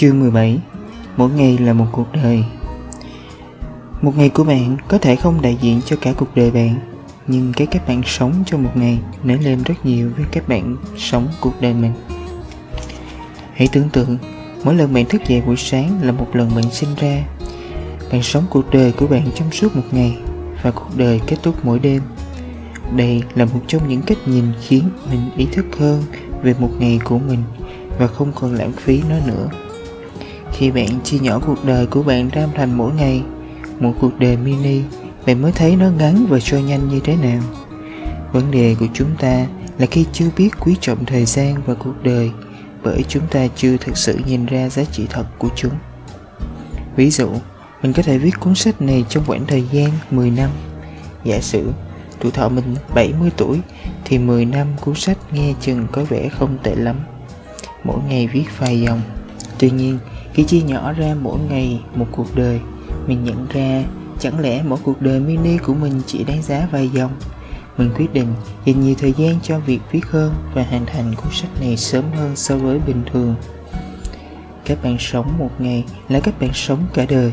Chương 17 Mỗi ngày là một cuộc đời. Một ngày của bạn có thể không đại diện cho cả cuộc đời bạn, Nhưng cái cách bạn sống trong một ngày nảy lên rất nhiều với các bạn sống cuộc đời mình. Hãy tưởng tượng, mỗi lần bạn thức dậy buổi sáng là một lần bạn sinh ra. Bạn sống cuộc đời của bạn trong suốt một ngày Và cuộc đời kết thúc mỗi đêm. Đây là một trong những cách nhìn khiến mình ý thức hơn về một ngày của mình và không còn lãng phí nó nữa khi bạn chia nhỏ cuộc đời của bạn ra thành mỗi ngày, một cuộc đời mini, bạn mới thấy nó ngắn và trôi nhanh như thế nào. Vấn đề của chúng ta là khi chưa biết quý trọng thời gian và cuộc đời, bởi chúng ta chưa thực sự nhìn ra giá trị thật của chúng. Ví dụ, mình có thể viết cuốn sách này trong khoảng thời gian 10 năm. Giả sử, tuổi thọ mình 70 tuổi thì 10 năm cuốn sách nghe chừng có vẻ không tệ lắm. Mỗi ngày viết vài dòng. Tuy nhiên khi chia nhỏ ra mỗi ngày một cuộc đời, mình nhận ra chẳng lẽ mỗi cuộc đời mini của mình chỉ đáng giá vài dòng? Mình quyết định dành nhiều thời gian cho việc viết hơn và hoàn thành cuốn sách này sớm hơn so với bình thường. Các bạn sống một ngày là các bạn sống cả đời.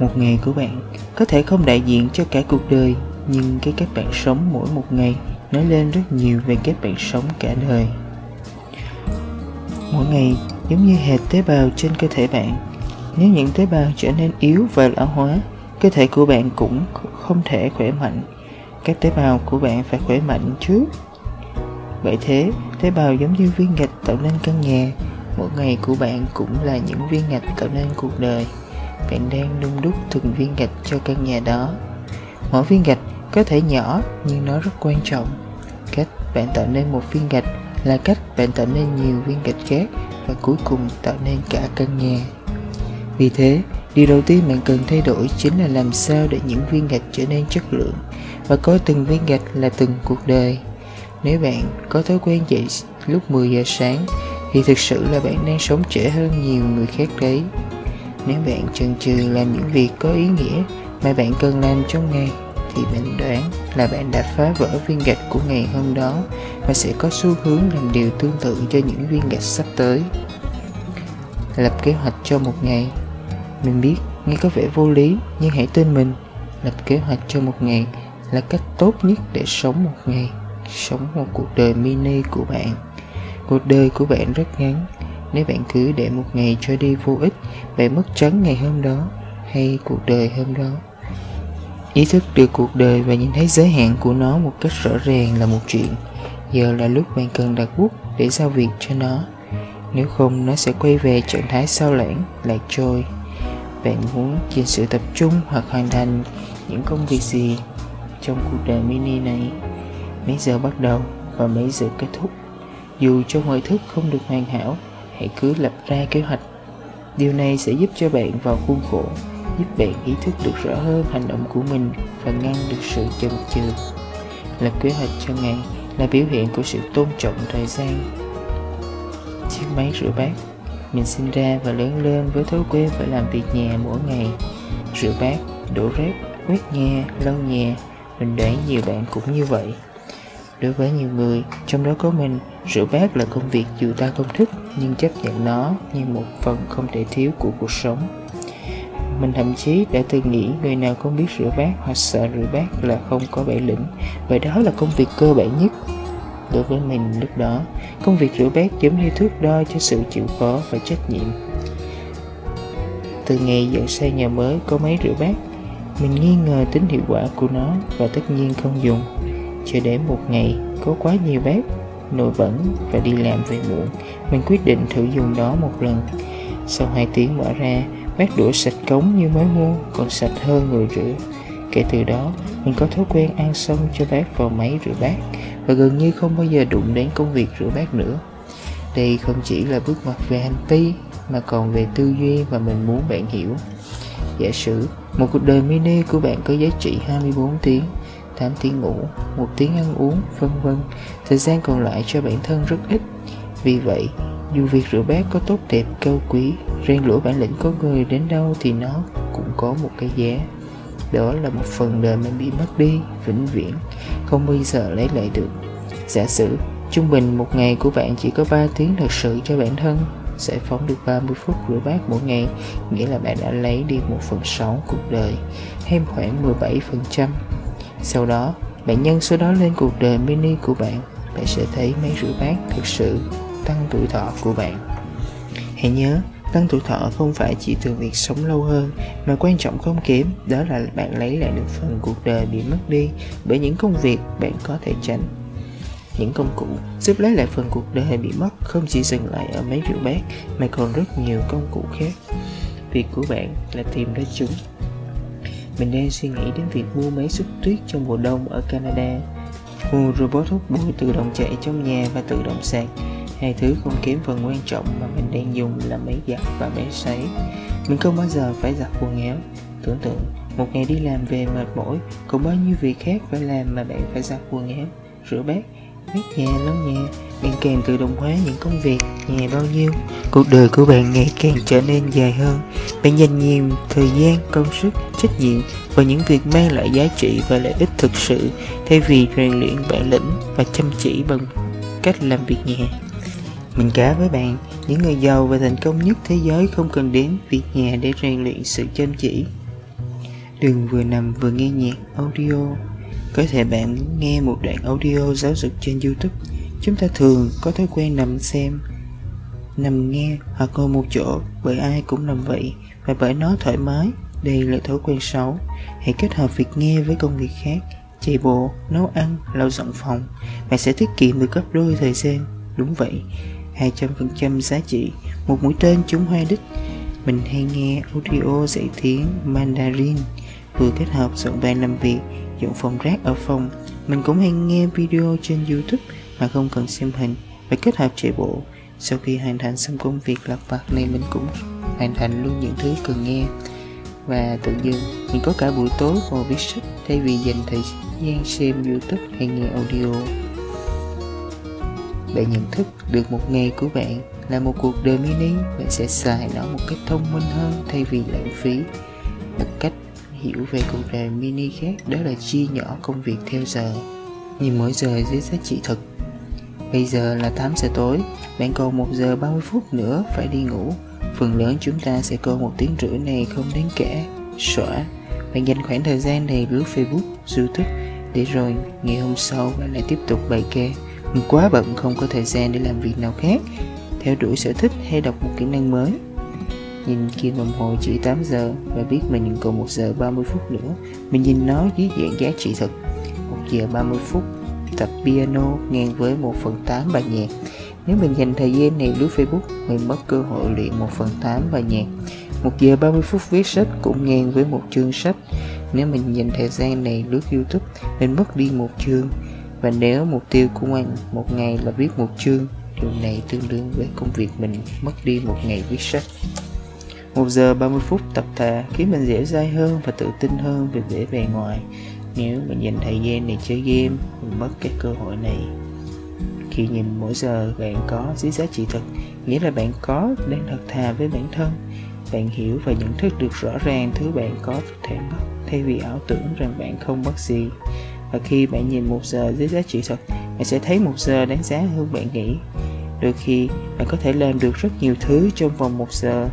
Một ngày của bạn có thể không đại diện cho cả cuộc đời, nhưng cái cách bạn sống mỗi một ngày nói lên rất nhiều về cách bạn sống cả đời. Mỗi ngày giống như hệt tế bào trên cơ thể bạn. Nếu những tế bào trở nên yếu và lão hóa, cơ thể của bạn cũng không thể khỏe mạnh. Các tế bào của bạn phải khỏe mạnh trước. Vậy thế, tế bào giống như viên gạch tạo nên căn nhà. Mỗi ngày của bạn cũng là những viên gạch tạo nên cuộc đời. Bạn đang nung đúc từng viên gạch cho căn nhà đó. Mỗi viên gạch có thể nhỏ, nhưng nó rất quan trọng. Cách bạn tạo nên một viên gạch là cách bạn tạo nên nhiều viên gạch khác và cuối cùng tạo nên cả căn nhà. Vì thế, điều đầu tiên bạn cần thay đổi chính là làm sao để những viên gạch trở nên chất lượng và coi từng viên gạch là từng cuộc đời. Nếu bạn có thói quen dậy lúc 10 giờ sáng, thì thực sự là bạn đang sống trễ hơn nhiều người khác đấy. Nếu bạn chần chừ làm những việc có ý nghĩa mà bạn cần làm trong ngày thì mình đoán là bạn đã phá vỡ viên gạch của ngày hôm đó và sẽ có xu hướng làm điều tương tự cho những viên gạch sắp tới. Lập kế hoạch cho một ngày. Mình biết nghe có vẻ vô lý, nhưng hãy tin mình. Lập kế hoạch cho một ngày là cách tốt nhất để sống một ngày, sống một cuộc đời mini của bạn. Cuộc đời của bạn rất ngắn. Nếu bạn cứ để một ngày trôi đi vô ích, bạn mất trắng ngày hôm đó hay cuộc đời hôm đó ý thức được cuộc đời và nhìn thấy giới hạn của nó một cách rõ ràng là một chuyện. Giờ là lúc bạn cần đặt bút để giao việc cho nó. Nếu không, nó sẽ quay về trạng thái sao lãng, lạc trôi. Bạn muốn dành sự tập trung hoặc hoàn thành những công việc gì trong cuộc đời mini này? Mấy giờ bắt đầu và mấy giờ kết thúc? Dù cho mọi thức không được hoàn hảo, hãy cứ lập ra kế hoạch. Điều này sẽ giúp cho bạn vào khuôn khổ giúp bạn ý thức được rõ hơn hành động của mình và ngăn được sự chần chừ. Lập kế hoạch cho ngày là biểu hiện của sự tôn trọng thời gian. Chiếc máy rửa bát, mình sinh ra và lớn lên với thói quen phải làm việc nhà mỗi ngày. Rửa bát, đổ rác, quét nhà, lau nhà, mình đoán nhiều bạn cũng như vậy. Đối với nhiều người, trong đó có mình, rửa bát là công việc dù ta không thích nhưng chấp nhận nó như một phần không thể thiếu của cuộc sống mình thậm chí đã từng nghĩ người nào không biết rửa bát hoặc sợ rửa bát là không có bản lĩnh Vậy đó là công việc cơ bản nhất. Đối với mình, lúc đó, Công việc rửa bát giống như thước đo cho sự chịu khó và trách nhiệm. Từ ngày dọn xây nhà mới có máy rửa bát, Mình nghi ngờ tính hiệu quả của nó và tất nhiên không dùng. Cho đến một ngày, có quá nhiều bát, nồi bẩn và đi làm về muộn, Mình quyết định thử dùng nó một lần. Sau 2 tiếng mở ra bát đũa sạch cống như mới mua còn sạch hơn người rửa kể từ đó mình có thói quen ăn xong cho bát vào máy rửa bát và gần như không bao giờ đụng đến công việc rửa bát nữa đây không chỉ là bước ngoặt về hành vi mà còn về tư duy và mình muốn bạn hiểu giả sử một cuộc đời mini của bạn có giá trị 24 tiếng 8 tiếng ngủ, một tiếng ăn uống, vân vân. Thời gian còn lại cho bản thân rất ít. Vì vậy, dù việc rửa bát có tốt đẹp cao quý rèn lũa bản lĩnh có người đến đâu thì nó cũng có một cái giá đó là một phần đời mình bị mất đi vĩnh viễn không bao giờ lấy lại được giả sử trung bình một ngày của bạn chỉ có 3 tiếng thật sự cho bản thân giải phóng được 30 phút rửa bát mỗi ngày, nghĩa là bạn đã lấy đi 1 phần 6 cuộc đời, hay khoảng 17%. Sau đó, bạn nhân số đó lên cuộc đời mini của bạn, bạn sẽ thấy máy rửa bát thực sự tăng tuổi thọ của bạn. Hãy nhớ, tăng tuổi thọ không phải chỉ từ việc sống lâu hơn, mà quan trọng không kém, đó là bạn lấy lại được phần cuộc đời bị mất đi bởi những công việc bạn có thể tránh. Những công cụ giúp lấy lại phần cuộc đời bị mất không chỉ dừng lại ở mấy rượu bát mà còn rất nhiều công cụ khác. Việc của bạn là tìm ra chúng. Mình đang suy nghĩ đến việc mua máy xúc tuyết trong mùa đông ở Canada. Mua robot hút bụi tự động chạy trong nhà và tự động sạc hai thứ không kém phần quan trọng mà mình đang dùng là máy giặt và máy sấy. Mình không bao giờ phải giặt quần áo. Tưởng tượng, một ngày đi làm về mệt mỏi còn bao nhiêu việc khác phải làm mà bạn phải giặt quần áo? Rửa bát quét nhà lau nhà, bạn càng tự động hóa những công việc nhà bao nhiêu. Cuộc đời của bạn ngày càng trở nên dài hơn. Bạn dành nhiều thời gian, công sức, trách nhiệm vào những việc mang lại giá trị và lợi ích thực sự, thay vì rèn luyện bản lĩnh và chăm chỉ bằng cách làm việc nhà mình kể với bạn những người giàu và thành công nhất thế giới không cần đến việc nhà để rèn luyện sự chăm chỉ đừng vừa nằm vừa nghe nhạc audio có thể bạn nghe một đoạn audio giáo dục trên YouTube. Chúng ta thường có thói quen nằm xem, nằm nghe hoặc ngồi một chỗ bởi ai cũng nằm vậy và bởi nó thoải mái. Đây là thói quen xấu. Hãy kết hợp việc nghe với công việc khác, chạy bộ, nấu ăn, lau dọn phòng. Bạn sẽ tiết kiệm được gấp đôi thời gian. Đúng vậy, 200% giá trị, một mũi tên trúng hai đích. Mình hay nghe audio dạy tiếng Mandarin, vừa kết hợp dọn bàn làm việc dọn phòng rác ở phòng. Mình cũng hay nghe video trên youtube mà không cần xem hình và kết hợp chạy bộ. Sau khi hoàn thành xong công việc lặt vặt này mình cũng hoàn thành luôn những thứ cần nghe. Và tự dưng mình có cả buổi tối ngồi viết sách thay vì dành thời gian xem youtube hay nghe audio bạn nhận thức được một ngày của bạn là một cuộc đời mini bạn sẽ xài nó một cách thông minh hơn thay vì lãng phí. Một cách hiểu về cuộc đời mini khác đó là chia nhỏ công việc theo giờ. Nhìn mỗi giờ dưới giá trị thực. Bây giờ là 8 giờ tối, bạn còn 1 giờ 30 phút nữa phải đi ngủ. Phần lớn chúng ta sẽ coi một tiếng rưỡi này không đáng kể. Xóa. Bạn dành khoảng thời gian này lướt facebook, youtube để rồi ngày hôm sau bạn lại tiếp tục bài kê quá bận không có thời gian để làm việc nào khác theo đuổi sở thích hay đọc một kỹ năng mới Nhìn kim đồng hồ chỉ 8 giờ và biết mình còn 1 giờ 30 phút nữa. Mình nhìn nó dưới dạng giá trị thực. 1 giờ 30 phút tập piano ngang với 1 phần 8 bài nhạc. Nếu mình dành thời gian này lướt Facebook, mình mất cơ hội luyện 1 phần 8 bài nhạc. 1 giờ 30 phút viết sách cũng ngang với một chương sách. Nếu mình dành thời gian này lướt YouTube, mình mất đi một chương. Và nếu mục tiêu của anh một ngày là viết một chương, điều này tương đương với công việc mình mất đi một ngày viết sách. 1 giờ 30 phút tập thể khiến mình dễ dai hơn và tự tin hơn về vẻ bề ngoài. Nếu mình dành thời gian để chơi game mình mất cái cơ hội này. Khi nhìn mỗi giờ bạn có dưới giá trị thực nghĩa là bạn có đang thật thà với bản thân. Bạn hiểu và nhận thức được rõ ràng thứ bạn có thể mất thay vì ảo tưởng rằng bạn không mất gì và khi bạn nhìn một giờ dưới giá trị thật, bạn sẽ thấy một giờ đáng giá hơn bạn nghĩ. Đôi khi, bạn có thể làm được rất nhiều thứ trong vòng một giờ.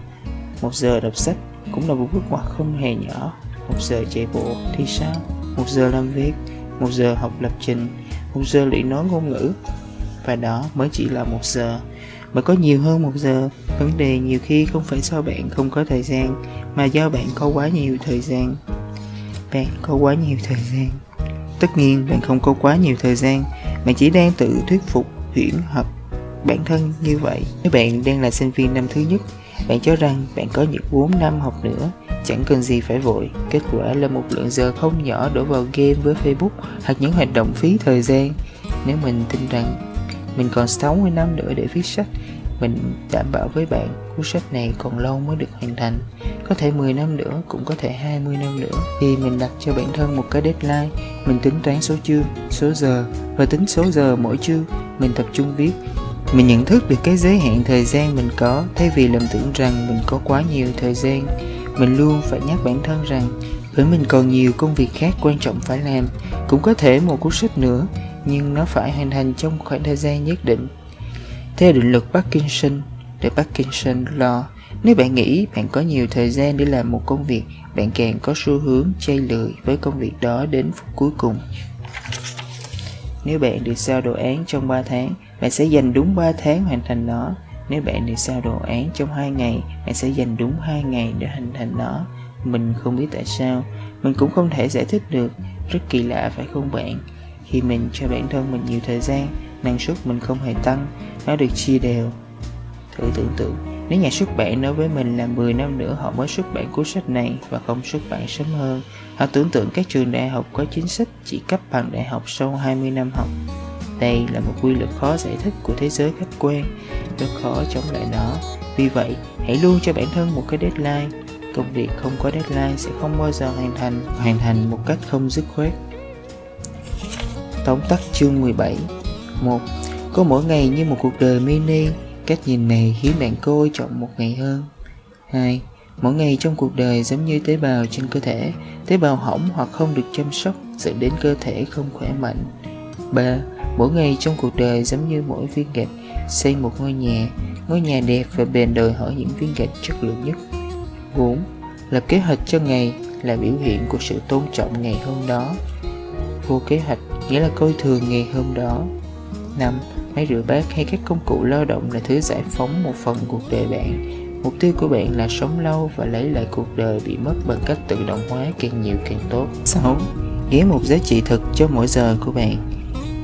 Một giờ đọc sách cũng là một bước ngoặt không hề nhỏ. Một giờ chạy bộ thì sao một giờ làm việc. Một giờ học lập trình. Một giờ luyện nói ngôn ngữ. Và đó mới chỉ là một giờ. Mà có nhiều hơn một giờ. Vấn đề nhiều khi không phải do bạn không có thời gian, mà do bạn có quá nhiều thời gian. Bạn có quá nhiều thời gian tất nhiên bạn không có quá nhiều thời gian bạn chỉ đang tự thuyết phục huyễn hợp bản thân như vậy nếu bạn đang là sinh viên năm thứ nhất bạn cho rằng bạn có những 4 năm học nữa, chẳng cần gì phải vội. Kết quả là một lượng giờ không nhỏ đổ vào game với Facebook hoặc những hoạt động phí thời gian. Nếu mình tin rằng mình còn 60 năm nữa để viết sách, mình đảm bảo với bạn cuốn sách này còn lâu mới được hoàn thành. Có thể 10 năm nữa, cũng có thể 20 năm nữa. thì mình đặt cho bản thân một cái deadline, mình tính toán số chương, số giờ. Và tính số giờ mỗi chương, mình tập trung viết. Mình nhận thức được cái giới hạn thời gian mình có thay vì lầm tưởng rằng mình có quá nhiều thời gian. Mình luôn phải nhắc bản thân rằng bởi mình còn nhiều công việc khác quan trọng phải làm. Cũng có thể một cuốn sách nữa nhưng nó phải hoàn thành trong khoảng thời gian nhất định theo định luật Parkinson The Parkinson Law Nếu bạn nghĩ bạn có nhiều thời gian để làm một công việc, bạn càng có xu hướng chay lười với công việc đó đến phút cuối cùng. Nếu bạn được sao đồ án trong 3 tháng, bạn sẽ dành đúng 3 tháng hoàn thành nó. Nếu bạn được sao đồ án trong 2 ngày, bạn sẽ dành đúng 2 ngày để hoàn thành nó. Mình không biết tại sao, mình cũng không thể giải thích được. Rất kỳ lạ phải không bạn? Khi mình cho bản thân mình nhiều thời gian, năng suất mình không hề tăng, nó được chia đều. Thử tưởng tượng, nếu nhà xuất bản nói với mình là 10 năm nữa họ mới xuất bản cuốn sách này và không xuất bản sớm hơn, họ tưởng tượng các trường đại học có chính sách chỉ cấp bằng đại học sau 20 năm học. Đây là một quy luật khó giải thích của thế giới khách quan, rất khó chống lại nó. Vì vậy, hãy luôn cho bản thân một cái deadline. Công việc không có deadline sẽ không bao giờ hoàn thành, hoàn thành một cách không dứt khoát. Tóm tắt chương 17 1. Có mỗi ngày như một cuộc đời mini, cách nhìn này khiến bạn coi trọng một ngày hơn. 2. Mỗi ngày trong cuộc đời giống như tế bào trên cơ thể, tế bào hỏng hoặc không được chăm sóc dẫn đến cơ thể không khỏe mạnh. 3. Mỗi ngày trong cuộc đời giống như mỗi viên gạch xây một ngôi nhà, ngôi nhà đẹp và bền đòi hỏi những viên gạch chất lượng nhất. 4. Lập kế hoạch cho ngày là biểu hiện của sự tôn trọng ngày hôm đó. Vô kế hoạch nghĩa là coi thường ngày hôm đó năm, Máy rửa bát hay các công cụ lao động là thứ giải phóng một phần cuộc đời bạn. Mục tiêu của bạn là sống lâu và lấy lại cuộc đời bị mất bằng cách tự động hóa càng nhiều càng tốt. 6. Ghé một giá trị thực cho mỗi giờ của bạn.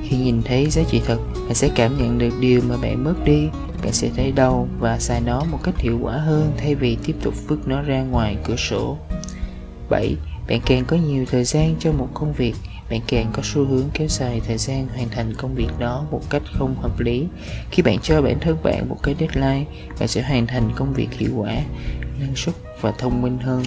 Khi nhìn thấy giá trị thực, bạn sẽ cảm nhận được điều mà bạn mất đi. Bạn sẽ thấy đau và xài nó một cách hiệu quả hơn thay vì tiếp tục vứt nó ra ngoài cửa sổ. 7. Bạn càng có nhiều thời gian cho một công việc, bạn càng có xu hướng kéo dài thời gian hoàn thành công việc đó một cách không hợp lý. Khi bạn cho bản thân bạn một cái deadline, bạn sẽ hoàn thành công việc hiệu quả, năng suất và thông minh hơn.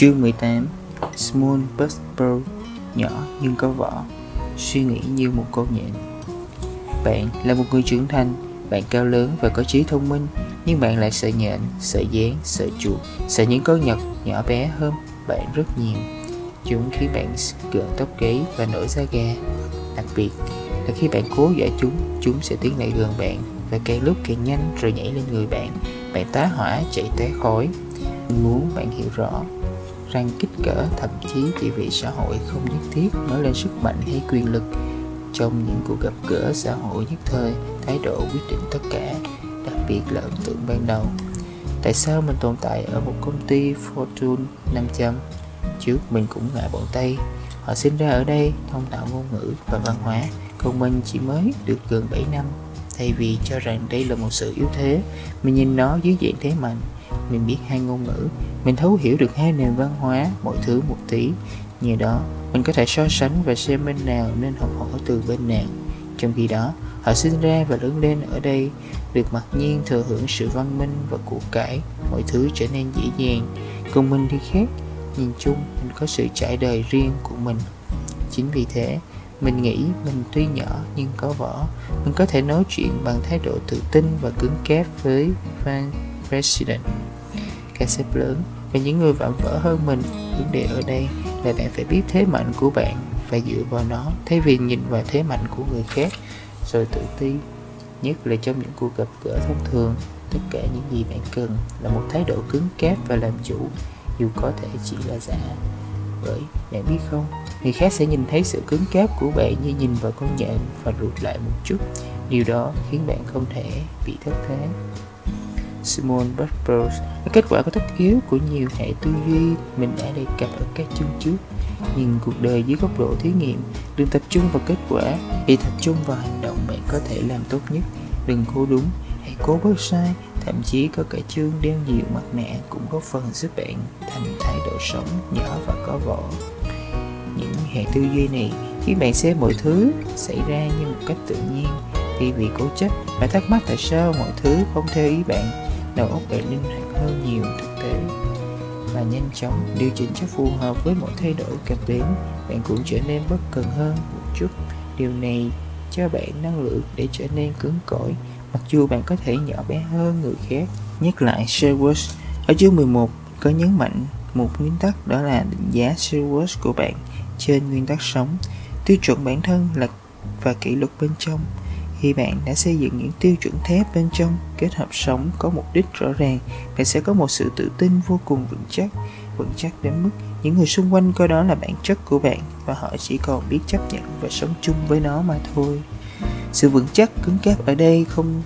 Chương 18 Small but Pearl Nhỏ nhưng có vỏ. Suy nghĩ như một con nhện. Bạn là một người trưởng thành Bạn cao lớn và có trí thông minh Nhưng bạn lại sợ nhện, sợ dán, sợ chuột Sợ những con nhật nhỏ bé hơn bạn rất nhiều. Chúng khiến bạn gợn tóc gáy và nổi da gà. Đặc biệt là khi bạn cố dọa chúng Chúng sẽ tiến lại gần bạn Và càng lúc càng nhanh rồi nhảy lên người bạn. Bạn tá hỏa chạy té khói. Mình muốn bạn hiểu rõ rằng kích cỡ, thậm chí chỉ vị xã hội không nhất thiết nói lên sức mạnh hay quyền lực. Trong những cuộc gặp gỡ xã hội nhất thời, thái độ quyết định tất cả, đặc biệt là ấn tượng ban đầu. Tại sao mình tồn tại ở một công ty Fortune 500 trước, mình cũng ngại bọn Tây họ sinh ra ở đây, thông tạo ngôn ngữ và văn hóa. Còn mình chỉ mới được gần 7 năm. Thay vì cho rằng đây là một sự yếu thế, mình nhìn nó dưới dạng thế mạnh mình biết hai ngôn ngữ. Mình thấu hiểu được hai nền văn hóa mọi thứ một tí. Nhờ đó mình có thể so sánh và xem bên nào nên học hỏi từ bên nào. Trong khi đó họ sinh ra và lớn lên ở đây được mặc nhiên thừa hưởng sự văn minh và của cải. Mọi thứ trở nên dễ dàng. Còn mình thì khác. Nhìn chung mình có sự trải đời riêng của mình. Chính vì thế mình nghĩ mình tuy nhỏ nhưng có võ, mình có thể nói chuyện bằng thái độ tự tin và cứng cáp với Van President cái xếp lớn và những người vạm vỡ hơn mình vấn đề ở đây là bạn phải biết thế mạnh của bạn và dựa vào nó. Thay vì nhìn vào thế mạnh của người khác, rồi tự ti, nhất là trong những cuộc gặp gỡ thông thường, tất cả những gì bạn cần là một thái độ cứng cáp và làm chủ, dù có thể chỉ là giả. Bởi bạn biết không, người khác sẽ nhìn thấy sự cứng cáp của bạn như nhìn vào con nhện và rụt lại một chút. Điều đó khiến bạn không thể bị thất thế. Simon Buspers kết quả của tất yếu của nhiều hệ tư duy. Mình đã đề cập ở các chương trước. Nhìn cuộc đời dưới góc độ thí nghiệm, đừng tập trung vào kết quả, hãy tập trung vào hành động bạn có thể làm tốt nhất. Đừng cố đúng, hãy cố bớt sai. Thậm chí có cả chương đeo nhiều mặt nạ cũng có phần giúp bạn thành thái độ sống nhỏ và có vỏ. Những hệ tư duy này khiến bạn xem mọi thứ xảy ra như một cách tự nhiên thay vì cố chấp và thắc mắc tại sao mọi thứ không theo ý bạn đầu óc bạn linh hoạt hơn nhiều thực tế và nhanh chóng. Điều chỉnh cho phù hợp với mọi thay đổi cập đến bạn cũng trở nên bất cần hơn một chút. Điều này cho bạn năng lượng để trở nên cứng cỏi, mặc dù bạn có thể nhỏ bé hơn người khác. Nhắc lại Sherwood ở chương 11 có nhấn mạnh một nguyên tắc đó là định giá Sherwood của bạn trên nguyên tắc sống. Tiêu chuẩn bản thân là và kỷ luật bên trong khi bạn đã xây dựng những tiêu chuẩn thép bên trong, kết hợp sống có mục đích rõ ràng bạn sẽ có một sự tự tin vô cùng vững chắc. Vững chắc đến mức những người xung quanh coi đó là bản chất của bạn và họ chỉ còn biết chấp nhận và sống chung với nó mà thôi. Sự vững chắc cứng cáp ở đây không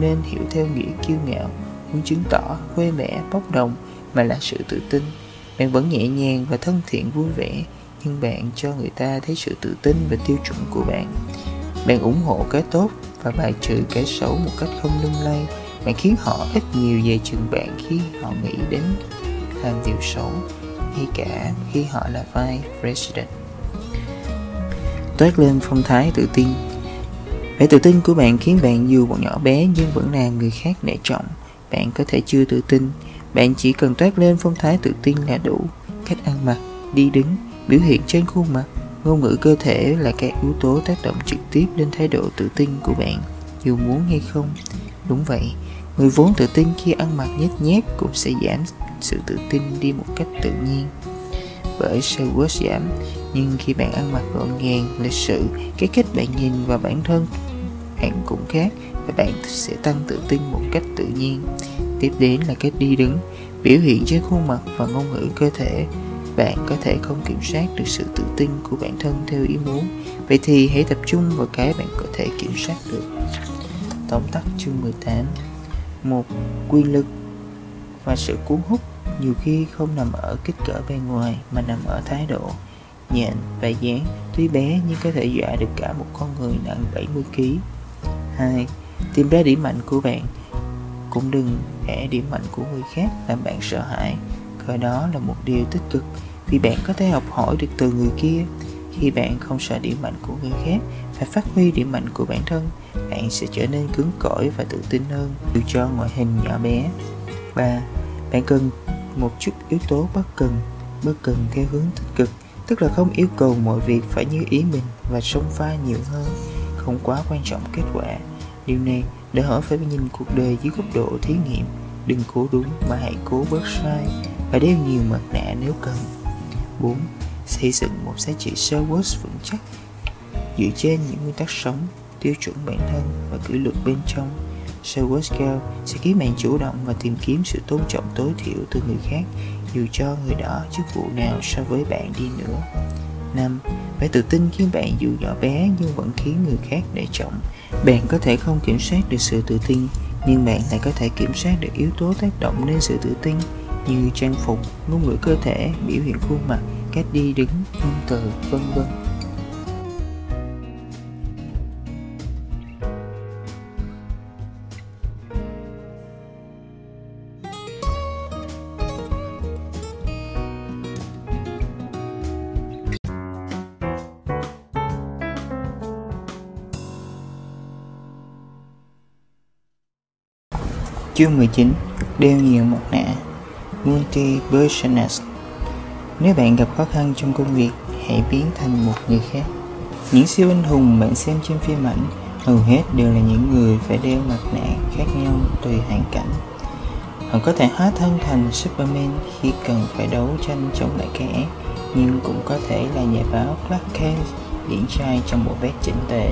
nên hiểu theo nghĩa kiêu ngạo, muốn chứng tỏ quê mẹ bốc đồng mà là sự tự tin. Bạn vẫn nhẹ nhàng và thân thiện vui vẻ, nhưng bạn cho người ta thấy sự tự tin và tiêu chuẩn của bạn bạn ủng hộ cái tốt và bài trừ cái xấu một cách không lung lay. Bạn khiến họ ít nhiều về chừng bạn khi họ nghĩ đến làm điều xấu, hay cả khi họ là vai president. Toát lên phong thái tự tin. Vẻ tự tin của bạn khiến bạn dù còn nhỏ bé nhưng vẫn làm người khác nể trọng. Bạn có thể chưa tự tin. Bạn chỉ cần toát lên phong thái tự tin là đủ. Cách ăn mặc, đi đứng, biểu hiện trên khuôn mặt ngôn ngữ cơ thể là các yếu tố tác động trực tiếp lên thái độ tự tin của bạn, dù muốn hay không. Đúng vậy, người vốn tự tin khi ăn mặc nhếch nhác cũng sẽ giảm sự tự tin đi một cách tự nhiên. Bởi sự quá giảm, nhưng khi bạn ăn mặc gọn gàng, lịch sự, cái cách bạn nhìn vào bản thân bạn cũng khác và bạn sẽ tăng tự tin một cách tự nhiên. Tiếp đến là cách đi đứng, biểu hiện trên khuôn mặt và ngôn ngữ cơ thể bạn có thể không kiểm soát được sự tự tin của bản thân theo ý muốn. Vậy thì hãy tập trung vào cái bạn có thể kiểm soát được. Tóm tắt chương 18 một, quy lực và sự cuốn hút nhiều khi không nằm ở kích cỡ bên ngoài mà nằm ở thái độ, nhện và dáng. Tuy bé nhưng có thể dọa được cả một con người nặng 70 kg 2. Tìm ra điểm mạnh của bạn. Cũng đừng để điểm mạnh của người khác làm bạn sợ hãi. Coi đó là một điều tích cực Vì bạn có thể học hỏi được từ người kia. Khi bạn không sợ điểm mạnh của người khác Và phát huy điểm mạnh của bản thân, Bạn sẽ trở nên cứng cỏi và tự tin hơn. Dù cho ngoại hình nhỏ bé 3. Bạn cần một chút yếu tố bất cần Bất cần theo hướng tích cực, Tức là không yêu cầu mọi việc phải như ý mình Và sống pha nhiều hơn, không quá quan trọng kết quả. Điều này để hỏi phải nhìn cuộc đời dưới góc độ thí nghiệm, đừng cố đúng mà hãy cố bớt sai và đeo nhiều mặt nạ nếu cần 4. Xây dựng một giá trị service vững chắc dựa trên những nguyên tắc sống, tiêu chuẩn bản thân và kỷ luật bên trong. service cao sẽ khiến bạn chủ động và tìm kiếm sự tôn trọng tối thiểu từ người khác dù cho người đó chức vụ nào so với bạn đi nữa. 5. Phải tự tin khiến bạn dù nhỏ bé nhưng vẫn khiến người khác để trọng. Bạn có thể không kiểm soát được sự tự tin, nhưng bạn lại có thể kiểm soát được yếu tố tác động lên sự tự tin như trang phục, ngôn ngữ cơ thể, biểu hiện khuôn mặt, cách đi đứng, ngôn từ, vân vân. Chương 19 Đeo nhiều mặt nạ Multi-personalist Nếu bạn gặp khó khăn trong công việc, hãy biến thành một người khác. Những siêu anh hùng bạn xem trên phim ảnh hầu hết đều là những người phải đeo mặt nạ khác nhau tùy hoàn cảnh. Họ có thể hóa thân thành Superman khi cần phải đấu tranh chống lại kẻ ác, nhưng cũng có thể là nhà báo Clark Kent điển trai trong bộ vest chỉnh tề.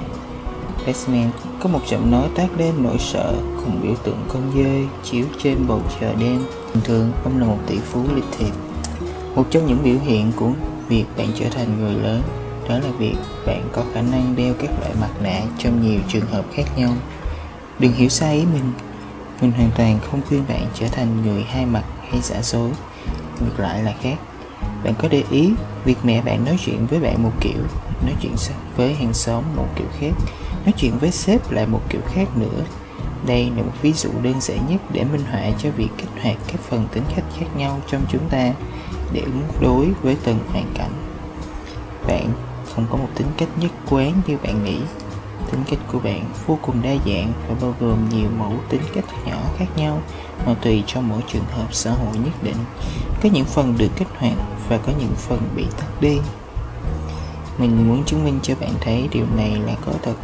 Batman có một giọng nói toát lên nỗi sợ cùng biểu tượng con dơi chiếu trên bầu trời đêm. Bình thường, ông là một tỷ phú lịch thiệp. Một trong những biểu hiện của việc bạn trở thành người lớn đó là việc bạn có khả năng đeo các loại mặt nạ trong nhiều trường hợp khác nhau. Đừng hiểu sai ý mình, mình hoàn toàn không khuyên bạn trở thành người hai mặt hay giả dối. Ngược lại là khác. Bạn có để ý việc mẹ bạn nói chuyện với bạn một kiểu, nói chuyện với hàng xóm một kiểu khác nói chuyện với sếp lại một kiểu khác nữa đây là một ví dụ đơn giản nhất để minh họa cho việc kích hoạt các phần tính cách khác nhau trong chúng ta để ứng đối với từng hoàn cảnh bạn không có một tính cách nhất quán như bạn nghĩ tính cách của bạn vô cùng đa dạng và bao gồm nhiều mẫu tính cách nhỏ khác nhau mà tùy cho mỗi trường hợp xã hội nhất định. Có những phần được kích hoạt và có những phần bị tắt đi. Mình muốn chứng minh cho bạn thấy điều này là có thật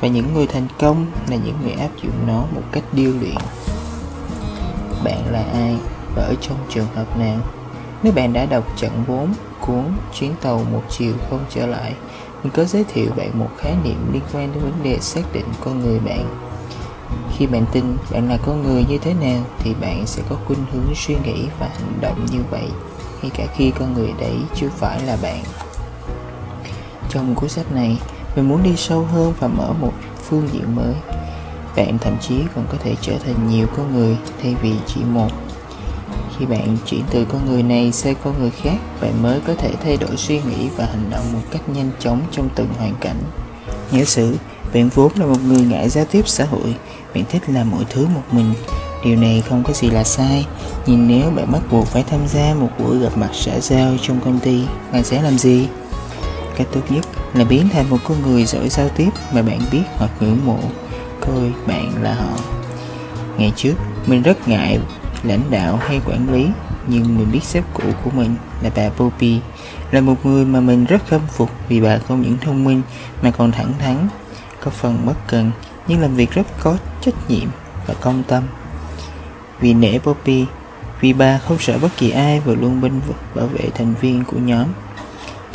và những người thành công là những người áp dụng nó một cách điêu luyện. Bạn là ai và ở trong trường hợp nào? Nếu bạn đã đọc chặng 4 cuốn Chuyến tàu một chiều không trở lại, mình có giới thiệu bạn một khái niệm liên quan đến vấn đề xác định con người bạn. Khi bạn tin bạn là con người như thế nào thì bạn sẽ có khuynh hướng suy nghĩ và hành động như vậy ngay cả khi con người đấy chưa phải là bạn. Trong cuốn sách này, mình muốn đi sâu hơn và mở một phương diện mới. Bạn thậm chí còn có thể trở thành nhiều con người thay vì chỉ một. Khi bạn chuyển từ con người này sang con người khác, bạn mới có thể thay đổi suy nghĩ và hành động một cách nhanh chóng trong từng hoàn cảnh. Nhớ sử, bạn vốn là một người ngại giao tiếp xã hội, bạn thích làm mọi thứ một mình. Điều này không có gì là sai, nhưng nếu bạn bắt buộc phải tham gia một buổi gặp mặt xã giao trong công ty, bạn sẽ làm gì? Cách tốt nhất là biến thành một con người giỏi giao tiếp mà bạn biết hoặc ngưỡng mộ. Coi bạn là họ. Ngày trước, mình rất ngại lãnh đạo hay quản lý, nhưng mình biết sếp cũ của mình là bà Poppy, là một người mà mình rất khâm phục vì bà không những thông minh mà còn thẳng thắn, có phần bất cần, nhưng làm việc rất có trách nhiệm và công tâm. Vì nể Poppy, vì bà không sợ bất kỳ ai và luôn bên bảo vệ thành viên của nhóm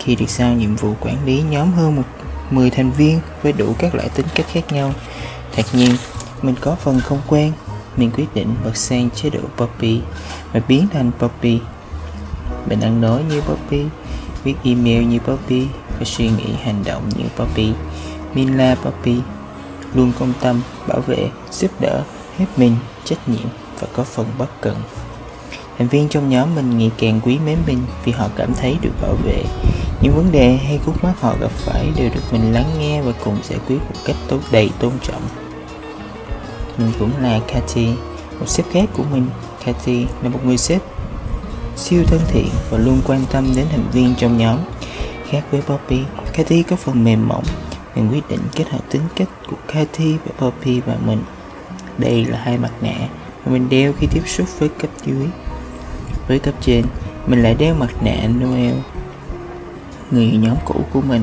khi được giao nhiệm vụ quản lý nhóm hơn một 10 thành viên với đủ các loại tính cách khác nhau thật nhiên mình có phần không quen mình quyết định bật sang chế độ Poppy và biến thành Poppy. Mình ăn nói như Poppy, viết email như Poppy và suy nghĩ hành động như Poppy. Mình là Poppy, luôn công tâm, bảo vệ, giúp đỡ, hết mình, trách nhiệm và có phần bất cần. Thành viên trong nhóm mình ngày càng quý mến mình vì họ cảm thấy được bảo vệ. Những vấn đề hay khúc mắc họ gặp phải đều được mình lắng nghe và cùng giải quyết một cách tốt, đầy tôn trọng. Mình cũng là Cathy, một sếp khác của mình. Cathy là một người sếp siêu thân thiện và luôn quan tâm đến thành viên trong nhóm. Khác với Poppy, Cathy có phần mềm mỏng. Mình quyết định kết hợp tính cách của Cathy và Poppy và mình. Đây là hai mặt nạ mà mình đeo khi tiếp xúc với cấp dưới. Với cấp trên, mình lại đeo mặt nạ Noel người nhóm cũ của mình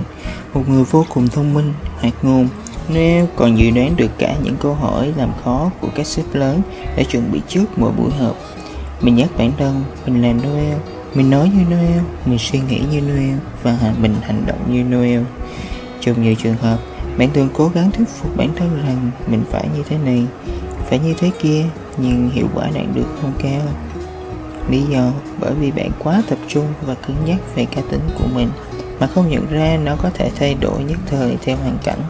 một người vô cùng thông minh hoạt ngôn Noel còn dự đoán được cả những câu hỏi làm khó của các sếp lớn đã chuẩn bị trước mỗi buổi họp. Mình nhắc bản thân mình là Noel, mình nói như Noel, mình suy nghĩ như Noel và mình hành động như Noel. Trong nhiều trường hợp, bạn thường cố gắng thuyết phục bản thân rằng mình phải như thế này, phải như thế kia, nhưng hiệu quả đạt được không cao. Lý do bởi vì bạn quá tập trung và cứng nhắc về cá tính của mình mà không nhận ra nó có thể thay đổi nhất thời theo hoàn cảnh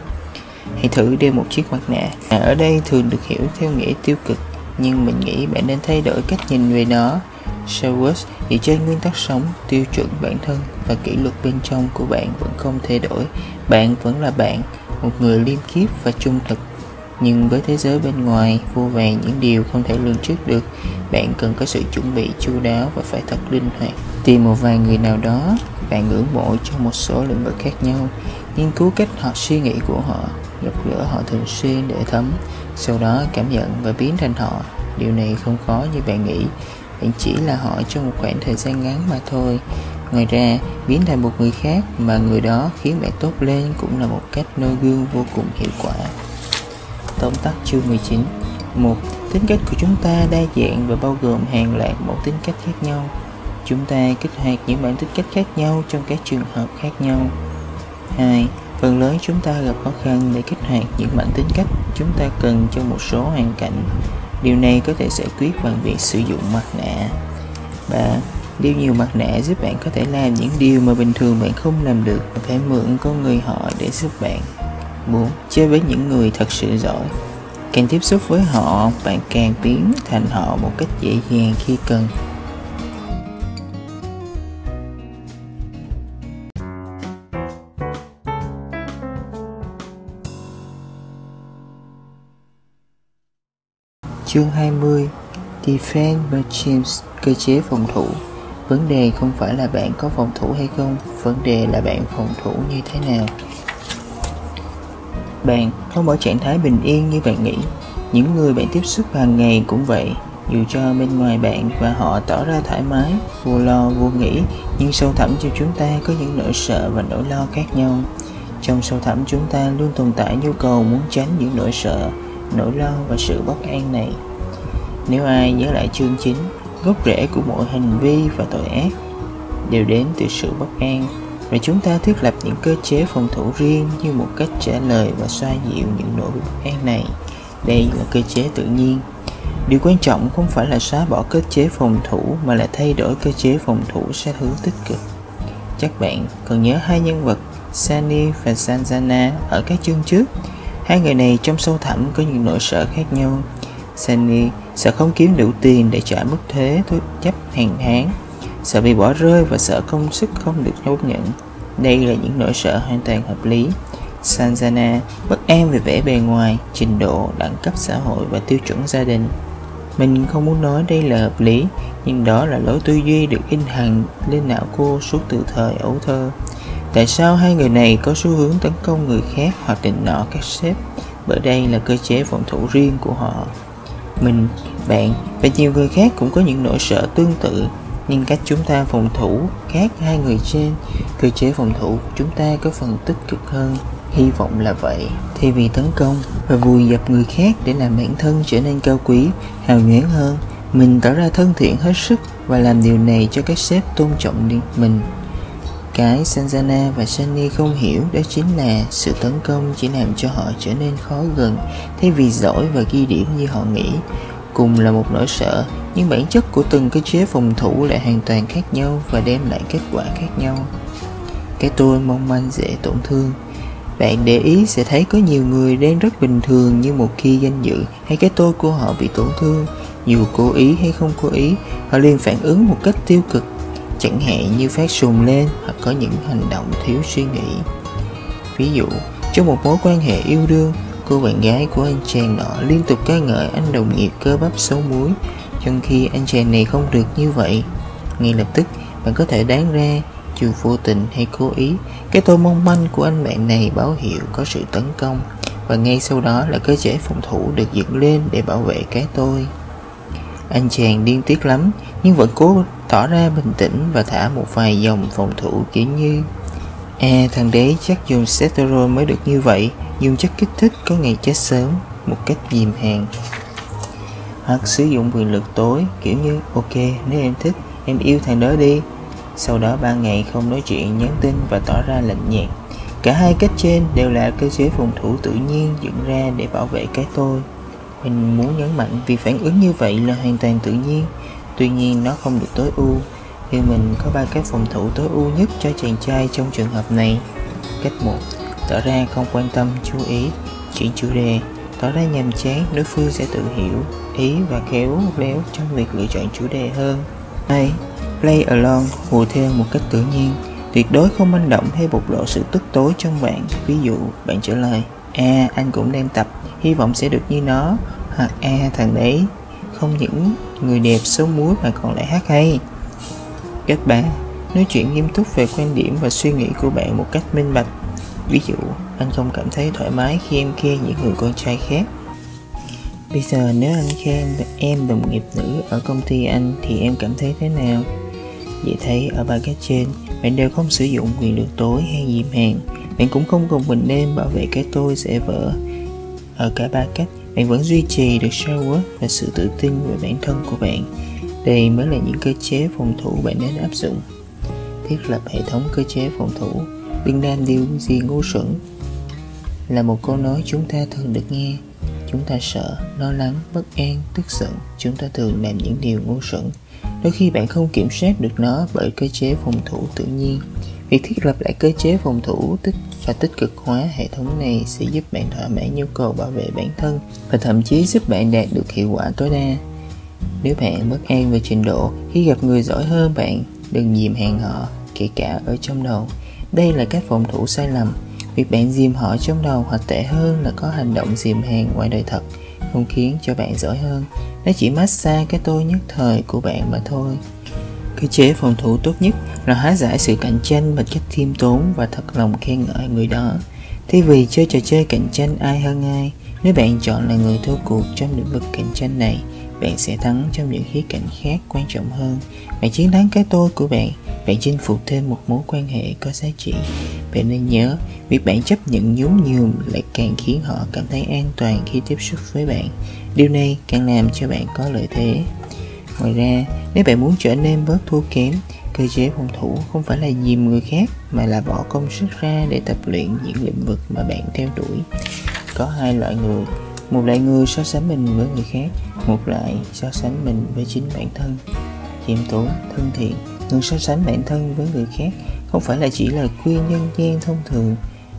hãy thử đeo một chiếc mặt nạ à, ở đây thường được hiểu theo nghĩa tiêu cực nhưng mình nghĩ bạn nên thay đổi cách nhìn về nó Shawers dựa trên nguyên tắc sống, tiêu chuẩn bản thân và kỷ luật bên trong của bạn vẫn không thay đổi. Bạn vẫn là bạn, một người liêm khiết và trung thực. Nhưng với thế giới bên ngoài vô vàng những điều không thể lường trước được, bạn cần có sự chuẩn bị chu đáo và phải thật linh hoạt. Tìm một vài người nào đó bạn ngưỡng mộ trong một số lĩnh vực khác nhau, nghiên cứu cách họ suy nghĩ của họ gặp gỡ họ thường xuyên để thấm sau đó cảm nhận và biến thành họ. Điều này không khó như bạn nghĩ. Bạn chỉ là họ trong một khoảng thời gian ngắn mà thôi. Ngoài ra biến thành một người khác mà người đó khiến bạn tốt lên cũng là một cách noi gương vô cùng hiệu quả tóm tắt chương 19 1. tính cách của chúng ta đa dạng và bao gồm hàng loạt mẫu tính cách khác nhau chúng ta kích hoạt những bản tính cách khác nhau trong các trường hợp khác nhau 2 phần lớn chúng ta gặp khó khăn để kích hoạt những bản tính cách chúng ta cần trong một số hoàn cảnh điều này có thể giải quyết bằng việc sử dụng mặt nạ 3. Đeo nhiều mặt nạ giúp bạn có thể làm những điều mà bình thường bạn không làm được và phải mượn con người họ để giúp bạn 4. Chơi với những người thật sự giỏi. Càng tiếp xúc với họ, bạn càng biến thành họ một cách dễ dàng khi cần. Chương 20 Defense Mechanisms Cơ chế phòng thủ. Vấn đề không phải là bạn có phòng thủ hay không Vấn đề là bạn phòng thủ như thế nào. Bạn không ở trạng thái bình yên như bạn nghĩ. Những người bạn tiếp xúc hàng ngày cũng vậy. Dù cho bên ngoài bạn và họ tỏ ra thoải mái, vô lo, vô nghĩ, nhưng sâu thẳm trong chúng ta có những nỗi sợ và nỗi lo khác nhau. Trong sâu thẳm chúng ta luôn tồn tại nhu cầu muốn tránh những nỗi sợ, nỗi lo và sự bất an này. Nếu ai nhớ lại chương 9, gốc rễ của mọi hành vi và tội ác đều đến từ sự bất an và chúng ta thiết lập những cơ chế phòng thủ riêng như một cách trả lời và xoa dịu những nỗi bất an này. Đây là cơ chế tự nhiên. Điều quan trọng không phải là xóa bỏ cơ chế phòng thủ, mà là thay đổi cơ chế phòng thủ sang hướng tích cực. Chắc bạn còn nhớ hai nhân vật Sani và Sanjana ở các chương trước. Hai người này trong sâu thẳm có những nỗi sợ khác nhau. Sani sợ không kiếm đủ tiền để trả mức thuế thu chấp hàng tháng sợ bị bỏ rơi và sợ công sức không được chấp nhận. Đây là những nỗi sợ hoàn toàn hợp lý. Sanjana bất an về vẻ bề ngoài, trình độ, đẳng cấp xã hội và tiêu chuẩn gia đình. Mình không muốn nói đây là hợp lý, nhưng đó là lối tư duy được in hằn lên não cô suốt từ thời ấu thơ. Tại sao hai người này có xu hướng tấn công người khác hoặc định nọ các sếp? Bởi đây là cơ chế phòng thủ riêng của họ. Mình, bạn và nhiều người khác cũng có những nỗi sợ tương tự nhưng cách chúng ta phòng thủ khác hai người trên, cơ chế phòng thủ của chúng ta có phần tích cực hơn. Hy vọng là vậy. Thay vì tấn công và vùi dập người khác để làm bản thân trở nên cao quý, hào nhoáng hơn, mình tỏ ra thân thiện hết sức và làm điều này cho các sếp tôn trọng mình. Cái Sanjana và Sunny không hiểu đó chính là sự tấn công chỉ làm cho họ trở nên khó gần thay vì giỏi và ghi điểm như họ nghĩ cùng là một nỗi sợ, nhưng bản chất của từng cơ chế phòng thủ lại hoàn toàn khác nhau và đem lại kết quả khác nhau. Cái tôi mong manh dễ tổn thương. Bạn để ý sẽ thấy có nhiều người đang rất bình thường như một khi danh dự hay cái tôi của họ bị tổn thương. Dù cố ý hay không cố ý, họ liền phản ứng một cách tiêu cực. Chẳng hạn như phát sùng lên hoặc có những hành động thiếu suy nghĩ. Ví dụ, trong một mối quan hệ yêu đương cô bạn gái của anh chàng nọ liên tục ca ngợi anh đồng nghiệp cơ bắp xấu muối, trong khi anh chàng này không được như vậy. Ngay lập tức, bạn có thể đoán ra dù vô tình hay cố ý, cái tôi mong manh của anh bạn này báo hiệu có sự tấn công, và ngay sau đó là cơ chế phòng thủ được dựng lên để bảo vệ cái tôi. Anh chàng điên tiết lắm, nhưng vẫn cố tỏ ra bình tĩnh và thả một vài dòng phòng thủ kiểu như À thằng đấy chắc dùng Ceterol mới được như vậy. Dùng chất kích thích có ngày chết sớm, Một cách dìm hàng. Hoặc sử dụng quyền lực tối, kiểu như, ok, nếu em thích, em yêu thằng đó đi. Sau đó ba ngày không nói chuyện, nhắn tin và tỏ ra lạnh nhạt. Cả hai cách trên đều là cơ chế phòng thủ tự nhiên dựng ra để bảo vệ cái tôi. Mình muốn nhấn mạnh vì phản ứng như vậy là hoàn toàn tự nhiên. Tuy nhiên, nó không được tối ưu. Thì mình có ba cách phòng thủ tối ưu nhất cho chàng trai trong trường hợp này. Cách một tỏ ra không quan tâm, chú ý. Chuyển chủ đề, tỏ ra nhàm chán, đối phương sẽ tự hiểu, ý và khéo léo trong việc lựa chọn chủ đề hơn. 2. Play along, hùa theo một cách tự nhiên. Tuyệt đối không manh động hay bộc lộ sự tức tối trong bạn. Ví dụ, bạn trả lời à anh cũng đang tập, hy vọng sẽ được như nó. Hoặc à thằng đấy, không những người đẹp số muối mà còn lại hát hay. Kết bạn, nói chuyện nghiêm túc về quan điểm và suy nghĩ của bạn một cách minh bạch ví dụ anh không cảm thấy thoải mái khi em khen những người con trai khác Bây giờ nếu anh khen em đồng nghiệp nữ ở công ty anh thì em cảm thấy thế nào? Vậy thấy ở ba cách trên, bạn đều không sử dụng quyền lực tối hay dìm hàng. Bạn cũng không cùng mình nên bảo vệ cái tôi sẽ vỡ. Ở cả ba cách, bạn vẫn duy trì được self và sự tự tin về bản thân của bạn. Đây mới là những cơ chế phòng thủ bạn nên áp dụng. Thiết lập hệ thống cơ chế phòng thủ. Đừng làm điều gì ngu xuẩn. Là một câu nói chúng ta thường được nghe. Chúng ta sợ, lo lắng, bất an, tức giận. Chúng ta thường làm những điều ngu xuẩn. Đôi khi bạn không kiểm soát được nó bởi cơ chế phòng thủ tự nhiên. Việc thiết lập lại cơ chế phòng thủ tích và tích cực hóa hệ thống này sẽ giúp bạn thỏa mãn nhu cầu bảo vệ bản thân và thậm chí giúp bạn đạt được hiệu quả tối đa. Nếu bạn bất an về trình độ, khi gặp người giỏi hơn bạn, đừng dìm hàng họ, kể cả ở trong đầu đây là cách phòng thủ sai lầm Việc bạn dìm họ trong đầu hoặc tệ hơn là có hành động dìm hàng ngoài đời thật không khiến cho bạn giỏi hơn. Nó chỉ massage cái tôi nhất thời của bạn mà thôi. Cơ chế phòng thủ tốt nhất là hóa giải sự cạnh tranh bằng cách khiêm tốn và thật lòng khen ngợi người đó. Thay vì chơi trò chơi cạnh tranh ai hơn ai, nếu bạn chọn là người thua cuộc trong lĩnh vực cạnh tranh này, bạn sẽ thắng trong những khía cạnh khác quan trọng hơn. Bạn chiến thắng cái tôi của bạn, bạn chinh phục thêm một mối quan hệ có giá trị. Bạn nên nhớ, việc bạn chấp nhận nhún nhường lại càng khiến họ cảm thấy an toàn khi tiếp xúc với bạn. Điều này càng làm cho bạn có lợi thế. Ngoài ra, nếu bạn muốn trở nên bớt thua kém, cơ chế phòng thủ không phải là dìm người khác mà là bỏ công sức ra để tập luyện những lĩnh vực mà bạn theo đuổi. Có hai loại người, một loại người so sánh mình với người khác, một lại so sánh mình với chính bản thân. Khiêm tốn, thân thiện, người so sánh bản thân với người khác không phải là chỉ là khuyên nhân gian thông thường.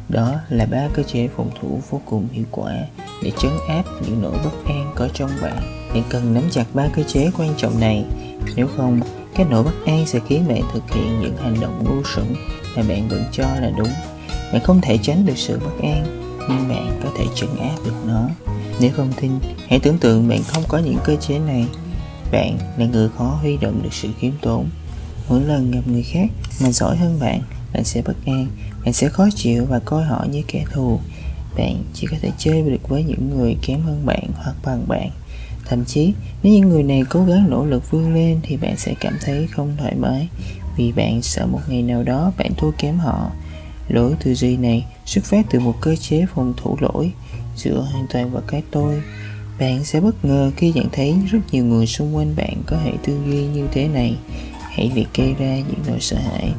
Đó là ba cơ chế phòng thủ vô cùng hiệu quả để chấn áp những nỗi bất an có trong bạn. Bạn cần nắm chặt ba cơ chế quan trọng này. Nếu không cái nỗi bất an sẽ khiến bạn thực hiện những hành động ngu xuẩn mà bạn vẫn cho là đúng. Bạn không thể tránh được sự bất an nhưng bạn có thể chấn áp được nó nếu không tin, hãy tưởng tượng bạn không có những cơ chế này. Bạn là người khó huy động được sự khiêm tốn. Mỗi lần gặp người khác mà giỏi hơn bạn bạn sẽ bất an, bạn sẽ khó chịu và coi họ như kẻ thù. Bạn chỉ có thể chơi được với những người kém hơn bạn hoặc bằng bạn. Thậm chí, nếu những người này cố gắng nỗ lực vươn lên thì bạn sẽ cảm thấy không thoải mái. Vì bạn sợ một ngày nào đó bạn thua kém họ. Lỗi tư duy này xuất phát từ một cơ chế phòng thủ lỗi giữa hoàn toàn vào cái tôi. Bạn sẽ bất ngờ khi nhận thấy rất nhiều người xung quanh bạn có hệ tư duy như thế này. Hãy liệt kê ra những nỗi sợ hãi,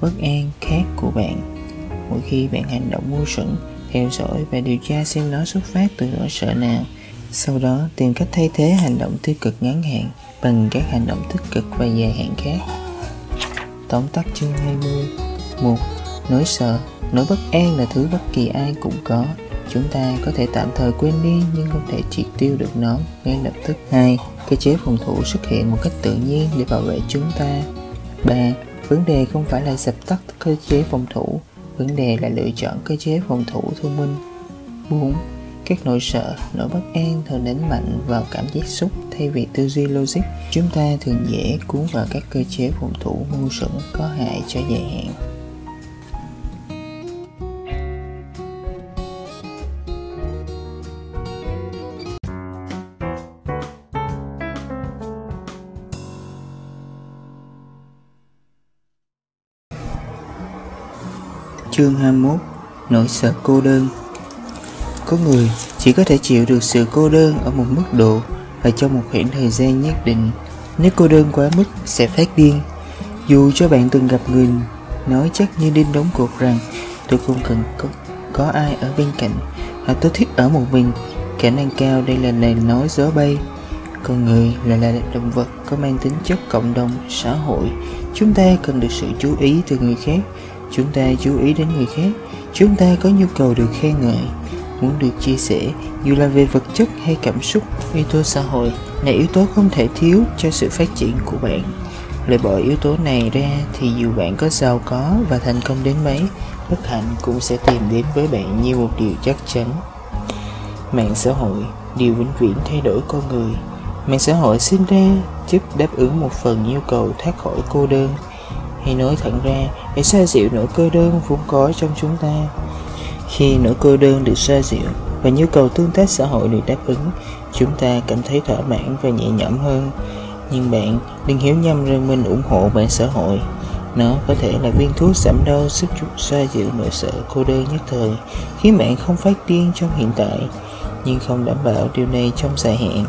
bất an khác của bạn. Mỗi khi bạn hành động ngu xuẩn, theo dõi và điều tra xem nó xuất phát từ nỗi sợ nào. Sau đó, tìm cách thay thế hành động tiêu cực ngắn hạn bằng các hành động tích cực và dài hạn khác. Tóm tắt chương 20 một, nỗi sợ, nỗi bất an là thứ bất kỳ ai cũng có chúng ta có thể tạm thời quên đi nhưng không thể triệt tiêu được nó ngay lập tức hai cơ chế phòng thủ xuất hiện một cách tự nhiên để bảo vệ chúng ta ba vấn đề không phải là dập tắt cơ chế phòng thủ vấn đề là lựa chọn cơ chế phòng thủ thông minh 4. Các nỗi sợ, nỗi bất an thường đánh mạnh vào cảm giác xúc thay vì tư duy logic. Chúng ta thường dễ cuốn vào các cơ chế phòng thủ ngu xuẩn có hại cho dài hạn. Chương 21 Nỗi sợ cô đơn Có người chỉ có thể chịu được sự cô đơn ở một mức độ và trong một khoảng thời gian nhất định. Nếu cô đơn quá mức sẽ phát điên. Dù cho bạn từng gặp người nói chắc như đinh đóng cột rằng tôi không cần có, có ai ở bên cạnh hoặc tôi thích ở một mình. Khả năng cao đây là lời nói gió bay. Con người là là động vật có mang tính chất cộng đồng, xã hội. Chúng ta cần được sự chú ý từ người khác chúng ta chú ý đến người khác. Chúng ta có nhu cầu được khen ngợi, muốn được chia sẻ. Dù là về vật chất hay cảm xúc, yếu tố xã hội là yếu tố không thể thiếu cho sự phát triển của bạn. Loại bỏ yếu tố này ra thì dù bạn có giàu có và thành công đến mấy, bất hạnh cũng sẽ tìm đến với bạn như một điều chắc chắn. Mạng xã hội, điều vĩnh viễn thay đổi con người. Mạng xã hội sinh ra giúp đáp ứng một phần nhu cầu thoát khỏi cô đơn hay nói thẳng ra, để xoa dịu nỗi cô đơn vốn có trong chúng ta. Khi nỗi cô đơn được xoa dịu và nhu cầu tương tác xã hội được đáp ứng, chúng ta cảm thấy thỏa mãn và nhẹ nhõm hơn. Nhưng bạn đừng hiểu nhầm rằng mình ủng hộ mạng xã hội. Nó có thể là viên thuốc giảm đau giúp chúng xoa dịu nỗi sợ cô đơn nhất thời, khiến bạn không phát điên trong hiện tại, nhưng không đảm bảo điều này trong dài hạn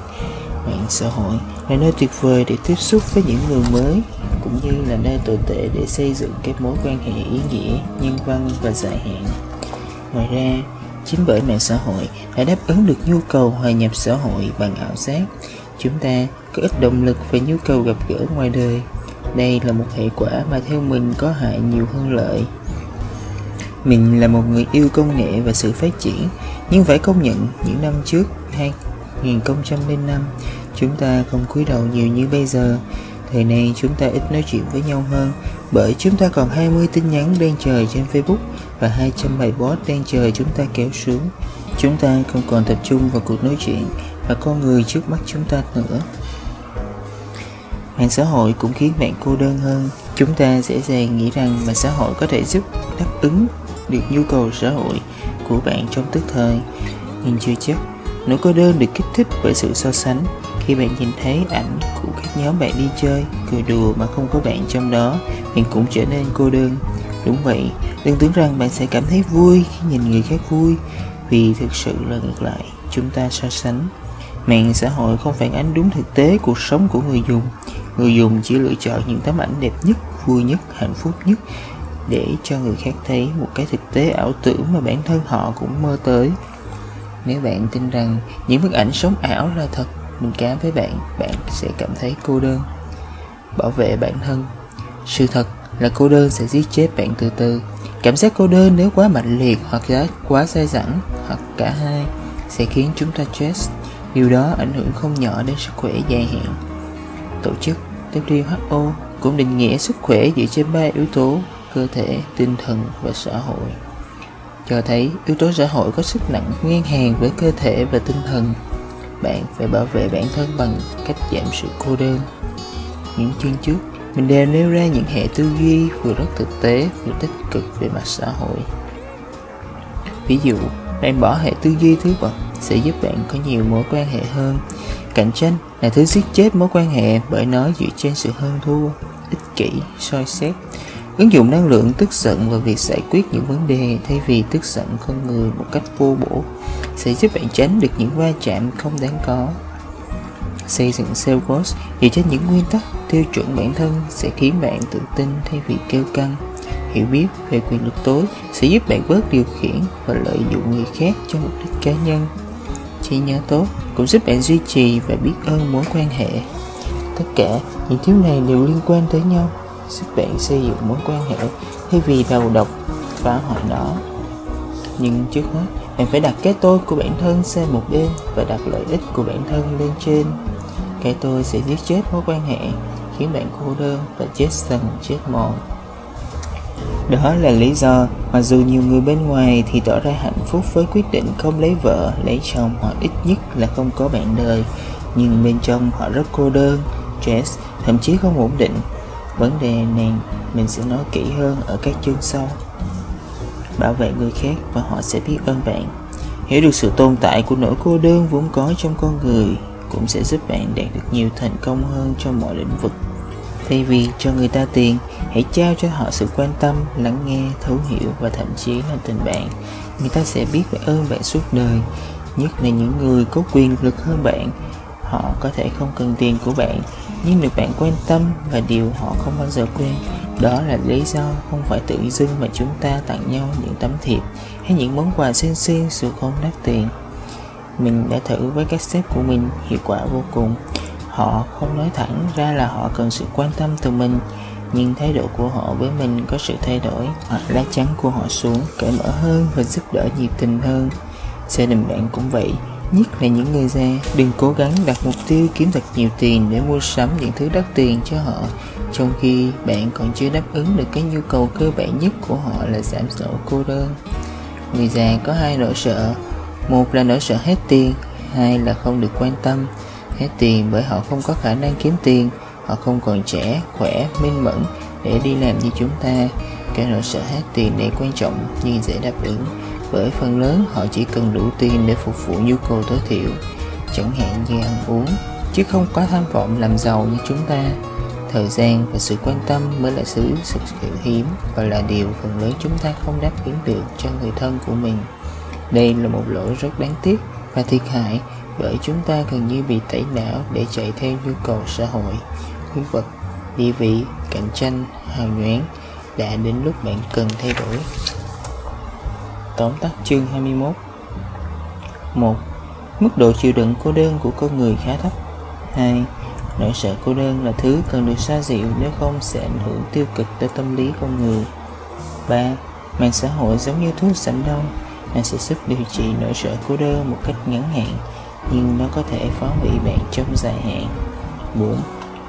mạng xã hội. Là nơi tuyệt vời để tiếp xúc với những người mới, cũng như là nơi tồi tệ để xây dựng các mối quan hệ ý nghĩa, nhân văn và dài hạn. Ngoài ra, chính bởi mạng xã hội đã đáp ứng được nhu cầu hòa nhập xã hội bằng ảo giác, chúng ta có ít động lực và nhu cầu gặp gỡ ngoài đời. Đây là một hệ quả mà theo mình có hại nhiều hơn lợi. Mình là một người yêu công nghệ và sự phát triển, nhưng phải công nhận những năm trước 2005 chúng ta không cúi đầu nhiều như bây giờ Thời nay chúng ta ít nói chuyện với nhau hơn bởi chúng ta còn 20 tin nhắn đang chờ trên Facebook và 200 bài post đang chờ chúng ta kéo xuống. Chúng ta không còn tập trung vào cuộc nói chuyện và con người trước mắt chúng ta nữa. Mạng xã hội cũng khiến bạn cô đơn hơn. Chúng ta dễ dàng nghĩ rằng mạng xã hội có thể giúp đáp ứng được nhu cầu xã hội của bạn trong tức thời. Nhưng chưa chắc, nỗi cô đơn được kích thích bởi sự so sánh khi bạn nhìn thấy ảnh của các nhóm bạn đi chơi, cười đùa mà không có bạn trong đó, bạn cũng trở nên cô đơn. Đúng vậy, đừng tưởng rằng bạn sẽ cảm thấy vui khi nhìn người khác vui, vì thực sự là ngược lại, chúng ta so sánh. Mạng xã hội không phản ánh đúng thực tế cuộc sống của người dùng. Người dùng chỉ lựa chọn những tấm ảnh đẹp nhất, vui nhất, hạnh phúc nhất để cho người khác thấy một cái thực tế ảo tưởng mà bản thân họ cũng mơ tới. Nếu bạn tin rằng những bức ảnh sống ảo là thật, mình cá với bạn, bạn sẽ cảm thấy cô đơn. Bảo vệ bản thân Sự thật là cô đơn sẽ giết chết bạn từ từ. Cảm giác cô đơn nếu quá mạnh liệt hoặc quá dai dẳng hoặc cả hai sẽ khiến chúng ta stress. Điều đó ảnh hưởng không nhỏ đến sức khỏe dài hạn. Tổ chức WHO cũng định nghĩa sức khỏe dựa trên ba yếu tố cơ thể, tinh thần và xã hội cho thấy yếu tố xã hội có sức nặng ngang hàng với cơ thể và tinh thần bạn phải bảo vệ bản thân bằng cách giảm sự cô đơn. Những chương trước, mình đều nêu ra những hệ tư duy vừa rất thực tế, vừa tích cực về mặt xã hội. Ví dụ, bạn bỏ hệ tư duy thứ bậc sẽ giúp bạn có nhiều mối quan hệ hơn. Cạnh tranh là thứ giết chết mối quan hệ bởi nó dựa trên sự hơn thua, ích kỷ, soi xét ứng dụng năng lượng tức giận vào việc giải quyết những vấn đề thay vì tức giận con người một cách vô bổ sẽ giúp bạn tránh được những va chạm không đáng có. Xây dựng Salesforce dựa trên những nguyên tắc tiêu chuẩn bản thân sẽ khiến bạn tự tin thay vì kêu căng. Hiểu biết về quyền lực tối sẽ giúp bạn bớt điều khiển và lợi dụng người khác cho mục đích cá nhân. Trí nhớ tốt cũng giúp bạn duy trì và biết ơn mối quan hệ. Tất cả những thứ này đều liên quan tới nhau giúp bạn xây dựng mối quan hệ thay vì đầu độc phá hoại nó. Nhưng trước hết bạn phải đặt cái tôi của bản thân sang một bên và đặt lợi ích của bản thân lên trên. Cái tôi sẽ giết chết mối quan hệ, khiến bạn cô đơn và chết dần chết mòn. Đó là lý do mặc dù nhiều người bên ngoài thì tỏ ra hạnh phúc với quyết định không lấy vợ, lấy chồng hoặc ít nhất là không có bạn đời. Nhưng bên trong họ rất cô đơn, stress, thậm chí không ổn định vấn đề này mình sẽ nói kỹ hơn ở các chương sau. Bảo vệ người khác và họ sẽ biết ơn bạn. Hiểu được sự tồn tại của nỗi cô đơn vốn có trong con người cũng sẽ giúp bạn đạt được nhiều thành công hơn trong mọi lĩnh vực. Thay vì cho người ta tiền, hãy trao cho họ sự quan tâm, lắng nghe, thấu hiểu và thậm chí là tình bạn. Người ta sẽ biết phải ơn bạn suốt đời, nhất là những người có quyền lực hơn bạn. Họ có thể không cần tiền của bạn nhưng được bạn quan tâm và điều họ không bao giờ quên, đó là lý do không phải tự dưng mà chúng ta tặng nhau những tấm thiệp hay những món quà xinh xinh dù không đắt tiền. Mình đã thử với các sếp của mình, hiệu quả vô cùng. Họ không nói thẳng ra là họ cần sự quan tâm từ mình, nhưng thái độ của họ với mình có sự thay đổi, hoặc lá chắn của họ xuống, cởi mở hơn và giúp đỡ nhiệt tình hơn. Gia đình bạn cũng vậy nhất là những người già, đừng cố gắng đặt mục tiêu kiếm thật nhiều tiền để mua sắm những thứ đắt tiền cho họ, trong khi bạn còn chưa đáp ứng được cái nhu cầu cơ bản nhất của họ là giảm sổ cô đơn. Người già có hai nỗi sợ, một là nỗi sợ hết tiền, hai là không được quan tâm. Hết tiền bởi họ không có khả năng kiếm tiền, họ không còn trẻ, khỏe, minh mẫn để đi làm như chúng ta. Cái nỗi sợ hết tiền này quan trọng nhưng dễ đáp ứng bởi phần lớn, họ chỉ cần đủ tiền để phục vụ nhu cầu tối thiểu. Chẳng hạn như ăn uống, chứ không có tham vọng làm giàu như chúng ta. Thời gian và sự quan tâm mới là thứ sự hiếm và là điều phần lớn chúng ta không đáp ứng được cho người thân của mình. Đây là một lỗi rất đáng tiếc và thiệt hại bởi chúng ta gần như bị tẩy não để chạy theo nhu cầu xã hội. Khu vật, địa vị, cạnh tranh, hào nhoáng đã đến lúc bạn cần thay đổi. Tóm tắt chương 21 1. Mức độ chịu đựng cô đơn của con người khá thấp 2. Nỗi sợ cô đơn là thứ cần được xoa dịu nếu không sẽ ảnh hưởng tiêu cực tới tâm lý con người 3. Mạng xã hội giống như thuốc giảm đau, Nó sẽ giúp điều trị nỗi sợ cô đơn một cách ngắn hạn, Nhưng nó có thể phá hủy bạn trong dài hạn 4.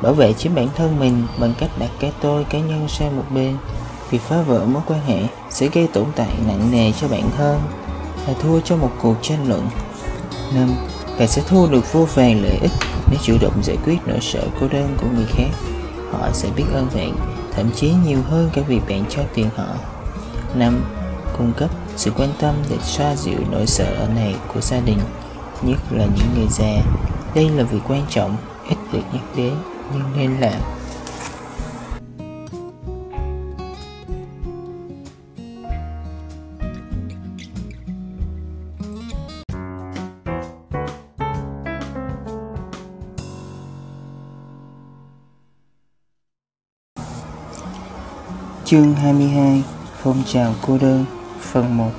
Bảo vệ chính bản thân mình bằng cách đặt cái tôi cá nhân sang một bên Việc phá vỡ mối quan hệ sẽ gây tổn tại nặng nề cho bạn hơn là thua trong một cuộc tranh luận. 5. Bạn sẽ thu được vô vàng lợi ích nếu chủ động giải quyết nỗi sợ cô đơn của người khác. Họ sẽ biết ơn bạn, thậm chí nhiều hơn cả việc bạn cho tiền họ. 5. Cung cấp sự quan tâm để xoa dịu nỗi sợ này của gia đình nhất là những người già đây là việc quan trọng ít được nhắc đến nhưng nên làm Chương 22 Phong trào cô đơn Phần 1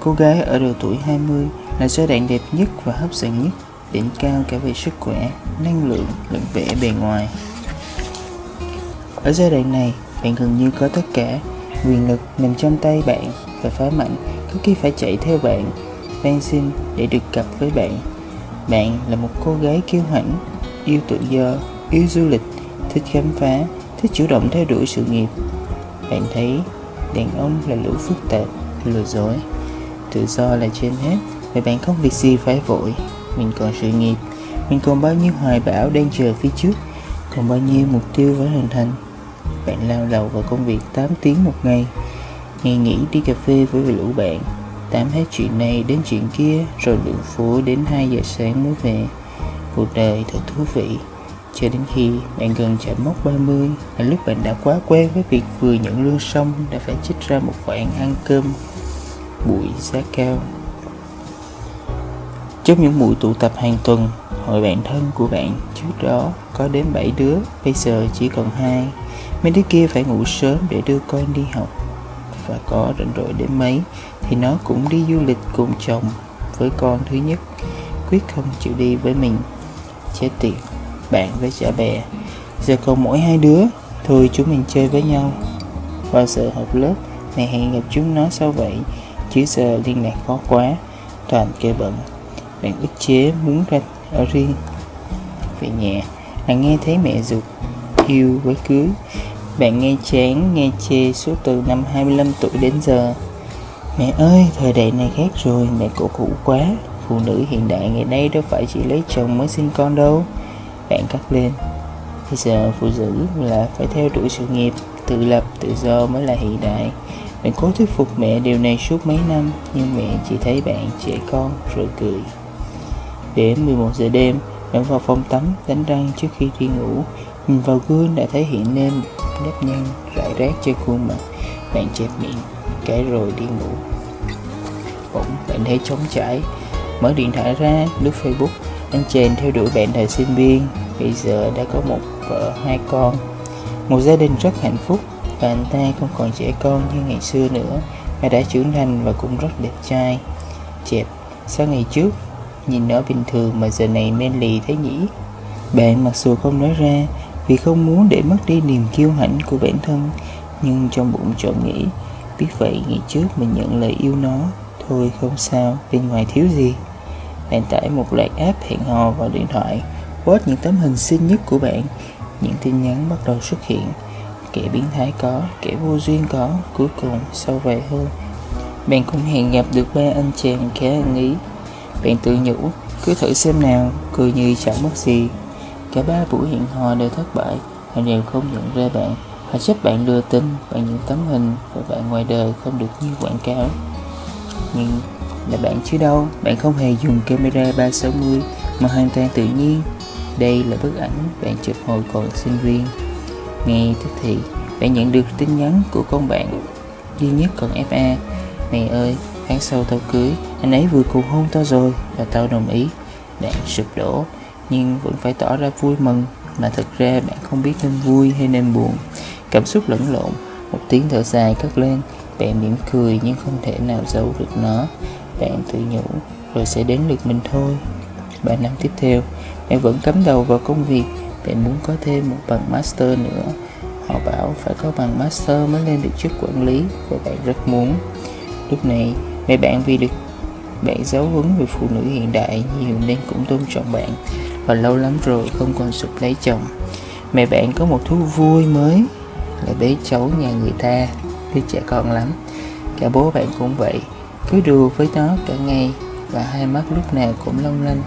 Cô gái ở độ tuổi 20 là giai đoạn đẹp nhất và hấp dẫn nhất đỉnh cao cả về sức khỏe, năng lượng lẫn vẻ bề ngoài. Ở giai đoạn này, bạn gần như có tất cả, quyền lực nằm trong tay bạn và phá mạnh có khi phải chạy theo bạn, van xin để được gặp với bạn. Bạn là một cô gái kiêu hãnh, yêu tự do, yêu du lịch, thích khám phá, thích chủ động theo đuổi sự nghiệp. Bạn thấy đàn ông là lũ phức tạp, lừa dối. Tự do là trên hết, và bạn không việc gì phải vội? Mình còn sự nghiệp. Mình còn bao nhiêu hoài bão đang chờ phía trước? Còn bao nhiêu mục tiêu phải hoàn thành? Bạn lao đầu vào công việc 8 tiếng một ngày. Ngày nghỉ đi cà phê với lũ bạn. Tám hết chuyện này đến chuyện kia rồi lượn phố đến 2 giờ sáng mới về. Cuộc đời thật thú vị cho đến khi bạn gần chạm mốc 30 là lúc bạn đã quá quen với việc vừa nhận lương xong đã phải trích ra một khoản ăn cơm buổi giá cao trong những buổi tụ tập hàng tuần, hội bạn thân của bạn trước đó có đến 7 đứa, bây giờ chỉ còn hai. Mấy đứa kia phải ngủ sớm để đưa con đi học. Và có rảnh rỗi đến mấy thì nó cũng đi du lịch cùng chồng với con thứ nhất, quyết không chịu đi với mình. Chết tiệt, bạn với chả bè. Giờ còn mỗi hai đứa, thôi chúng mình chơi với nhau. Bao giờ học lớp, này hẹn gặp chúng nó sao vậy? Chứ giờ liên lạc khó quá, toàn kêu bận bạn ức chế muốn ra ở riêng về nhà bạn nghe thấy mẹ dục yêu với cưới bạn nghe chán nghe chê suốt từ năm 25 tuổi đến giờ mẹ ơi thời đại này khác rồi mẹ cổ hủ quá phụ nữ hiện đại ngày nay đâu phải chỉ lấy chồng mới sinh con đâu bạn cắt lên bây giờ phụ nữ là phải theo đuổi sự nghiệp tự lập tự do mới là hiện đại bạn cố thuyết phục mẹ điều này suốt mấy năm nhưng mẹ chỉ thấy bạn trẻ con rồi cười Đến 11 giờ đêm, bạn vào phòng tắm đánh răng trước khi đi ngủ. Nhìn vào gương đã thấy hiện lên nếp nhăn rải rác trên khuôn mặt. Bạn chẹp miệng, cái rồi đi ngủ. Bỗng bạn thấy trống trải, mở điện thoại ra, lướt Facebook. Anh chàng theo đuổi bạn thời sinh viên, bây giờ đã có một vợ, hai con. Một gia đình rất hạnh phúc và anh ta không còn trẻ con như ngày xưa nữa. Mà đã trưởng thành và cũng rất đẹp trai. Chẹp, sao ngày trước Nhìn nó bình thường mà giờ này men lì thế nhỉ? Bạn mặc dù không nói ra Vì không muốn để mất đi niềm kiêu hãnh của bản thân Nhưng trong bụng chọn nghĩ Biết vậy ngày trước mình nhận lời yêu nó. Thôi không sao Bên ngoài thiếu gì. Bạn tải một loạt app hẹn hò vào điện thoại Post những tấm hình xinh nhất của bạn. Những tin nhắn bắt đầu xuất hiện. Kẻ biến thái có, kẻ vô duyên có Cuối cùng sau vài hôm Bạn cũng hẹn gặp được ba anh chàng khá ăn ý. Bạn tự nhủ cứ thử xem nào cười như chẳng mất gì. Cả ba buổi hẹn hò đều thất bại họ đều không nhận ra bạn. Họ trách bạn lừa tin bằng những tấm hình và bạn ngoài đời không được như quảng cáo. Nhưng là bạn chứ đâu. Bạn không hề dùng camera 360 mà hoàn toàn tự nhiên. Đây là bức ảnh bạn chụp hồi còn sinh viên. Ngay tức thì, bạn nhận được tin nhắn của con bạn. Duy nhất còn fa mẹ ơi, tháng sau tao cưới, anh ấy vừa cầu hôn tao rồi và tao đồng ý. Bạn sụp đổ, nhưng vẫn phải tỏ ra vui mừng. Mà thật ra bạn không biết nên vui hay nên buồn. Cảm xúc lẫn lộn, một tiếng thở dài cất lên. Bạn mỉm cười nhưng không thể nào giấu được nó bạn tự nhủ, rồi sẽ đến lượt mình thôi. Ba năm tiếp theo bạn vẫn cắm đầu vào công việc. Bạn muốn có thêm một bằng master nữa. Họ bảo phải có bằng master mới lên được chức quản lý, và bạn rất muốn. Lúc này, mẹ bạn vì được bạn giáo huấn về phụ nữ hiện đại nhiều nên cũng tôn trọng bạn. Và lâu lắm rồi không còn sụp lấy chồng. Mẹ bạn có một thú vui mới, là bế cháu nhà người ta. Đứa trẻ con lắm. Cả bố bạn cũng vậy cứ đùa với nó cả ngày và hai mắt lúc nào cũng long lanh.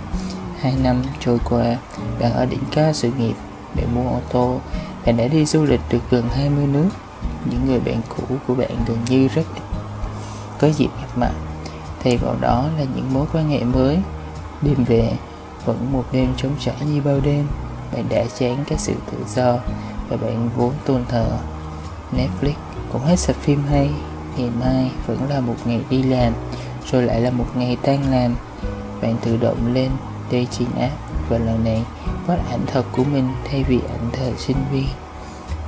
Hai năm trôi qua bạn ở đỉnh cao sự nghiệp để mua ô tô bạn đã đi du lịch được gần 20 nước. Những người bạn cũ của bạn gần như rất ít. Có dịp gặp mặt, thay vào đó là những mối quan hệ mới. Đêm về, vẫn một đêm trống trải như bao đêm. Bạn đã chán các sự tự do và bạn vốn tôn thờ. Netflix cũng hết sạch phim hay ngày mai vẫn là một ngày đi làm, rồi lại là một ngày tan làm. Bạn tự động lên dating app và lần này post ảnh thật của mình thay vì ảnh thời sinh viên.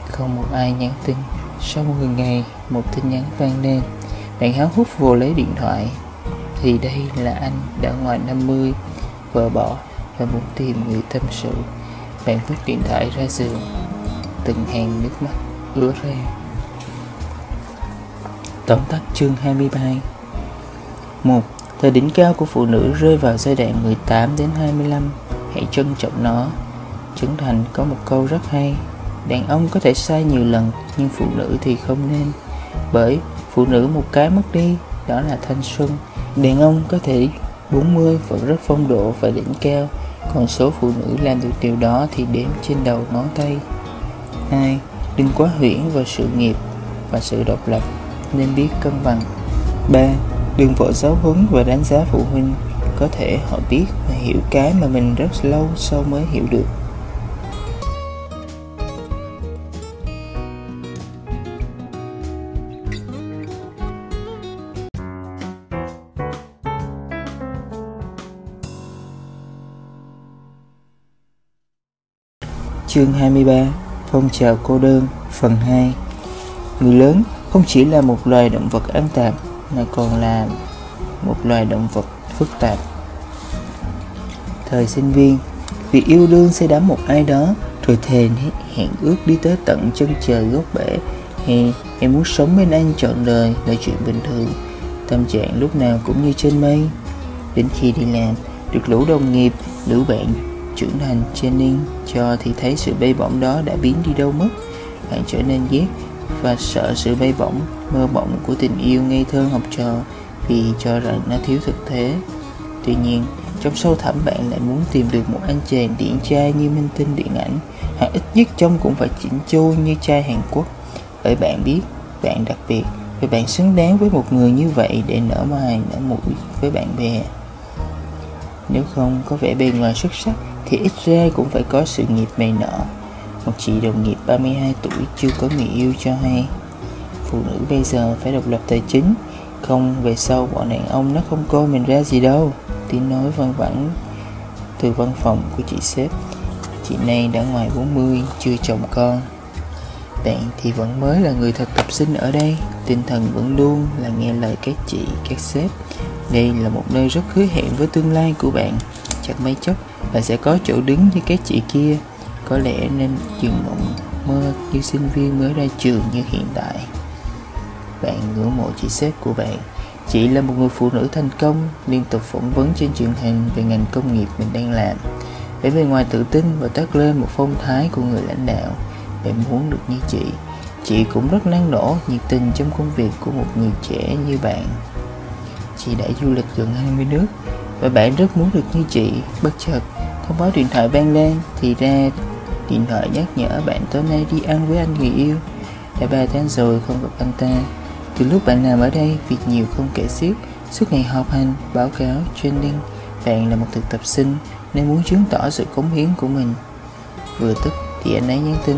Không một ai nhắn tin. Sau 10 ngày, một tin nhắn vang lên. Bạn háo hức vô lấy điện thoại. Thì đây là anh đã ngoài 50 vợ bỏ và muốn tìm người tâm sự. Bạn vứt điện thoại ra giường. Từng hàng nước mắt ứa ra. Tóm tắt chương 23 1. Thời đỉnh cao của phụ nữ rơi vào giai đoạn 18 đến 25 Hãy trân trọng nó. Trấn Thành có một câu rất hay. Đàn ông có thể sai nhiều lần, Nhưng phụ nữ thì không nên. Bởi phụ nữ một cái mất đi, Đó là thanh xuân. Đàn ông có thể 40 vẫn rất phong độ và đỉnh cao. Còn số phụ nữ làm được điều đó thì đếm trên đầu ngón tay. 2. Đừng quá huyễn vào sự nghiệp và sự độc lập nên biết cân bằng. 3. Đừng vội giáo huấn và đánh giá phụ huynh. Có thể họ biết và hiểu cái mà mình rất lâu sau mới hiểu được. Chương 23 Phong trào cô đơn, Phần 2 Người lớn không chỉ là một loài động vật ăn tạp, mà còn là một loài động vật phức tạp. Thời sinh viên, vì yêu đương sẽ đắm một ai đó, rồi thề hẹn ước đi tới tận chân trời gốc bể. Hay em muốn sống bên anh trọn đời là chuyện bình thường. Tâm trạng lúc nào cũng như trên mây. Đến khi đi làm, được lũ đồng nghiệp, lũ bạn trưởng thành training cho thì thấy sự bay bổng đó đã biến đi đâu mất. Bạn trở nên ghét và sợ sự bay bổng, mơ bổng của tình yêu ngây thơ học trò vì cho rằng nó thiếu thực tế. Tuy nhiên, trong sâu thẳm bạn lại muốn tìm được một anh chàng điển trai như minh tinh điện ảnh, hoặc ít nhất trông cũng phải chỉnh chu như trai Hàn Quốc. Bởi bạn biết, bạn đặc biệt và bạn xứng đáng với một người như vậy để nở mai nở mũi với bạn bè. Nếu không có vẻ bề ngoài xuất sắc thì ít ra cũng phải có sự nghiệp mày nở một chị đồng nghiệp 32 tuổi chưa có người yêu cho hay. Phụ nữ bây giờ phải độc lập tài chính. Không về sau bọn đàn ông nó không coi mình ra gì đâu. Tiếng nói văng vẳng từ văn phòng của chị sếp. Chị này đã ngoài 40 chưa chồng con. Bạn thì vẫn mới là người thực tập sinh ở đây. Tinh thần vẫn luôn là nghe lời các chị, các sếp. Đây là một nơi rất hứa hẹn với tương lai của bạn. Chắc mấy chốc bạn sẽ có chỗ đứng như các chị kia có lẽ nên trường mộng mơ như sinh viên mới ra trường như hiện tại. Bạn ngưỡng mộ chị sếp của bạn. Chị là một người phụ nữ thành công, liên tục phỏng vấn trên truyền hình về ngành công nghiệp mình đang làm. Vẻ bề ngoài tự tin và toát lên một phong thái của người lãnh đạo. Bạn muốn được như chị. Chị cũng rất năng nổ nhiệt tình trong công việc của một người trẻ như bạn. Chị đã du lịch gần 20 nước và bạn rất muốn được như chị. Bất chợt, thông báo điện thoại vang lên thì ra Điện thoại nhắc nhở bạn tối nay đi ăn với anh người yêu. Đã 3 tháng rồi không gặp anh ta. Từ lúc bạn làm ở đây, việc nhiều không kể xiết. Suốt ngày họp hành, báo cáo, training Bạn là một thực tập sinh Nên muốn chứng tỏ sự cống hiến của mình. Vừa tức thì anh ấy nhắn tin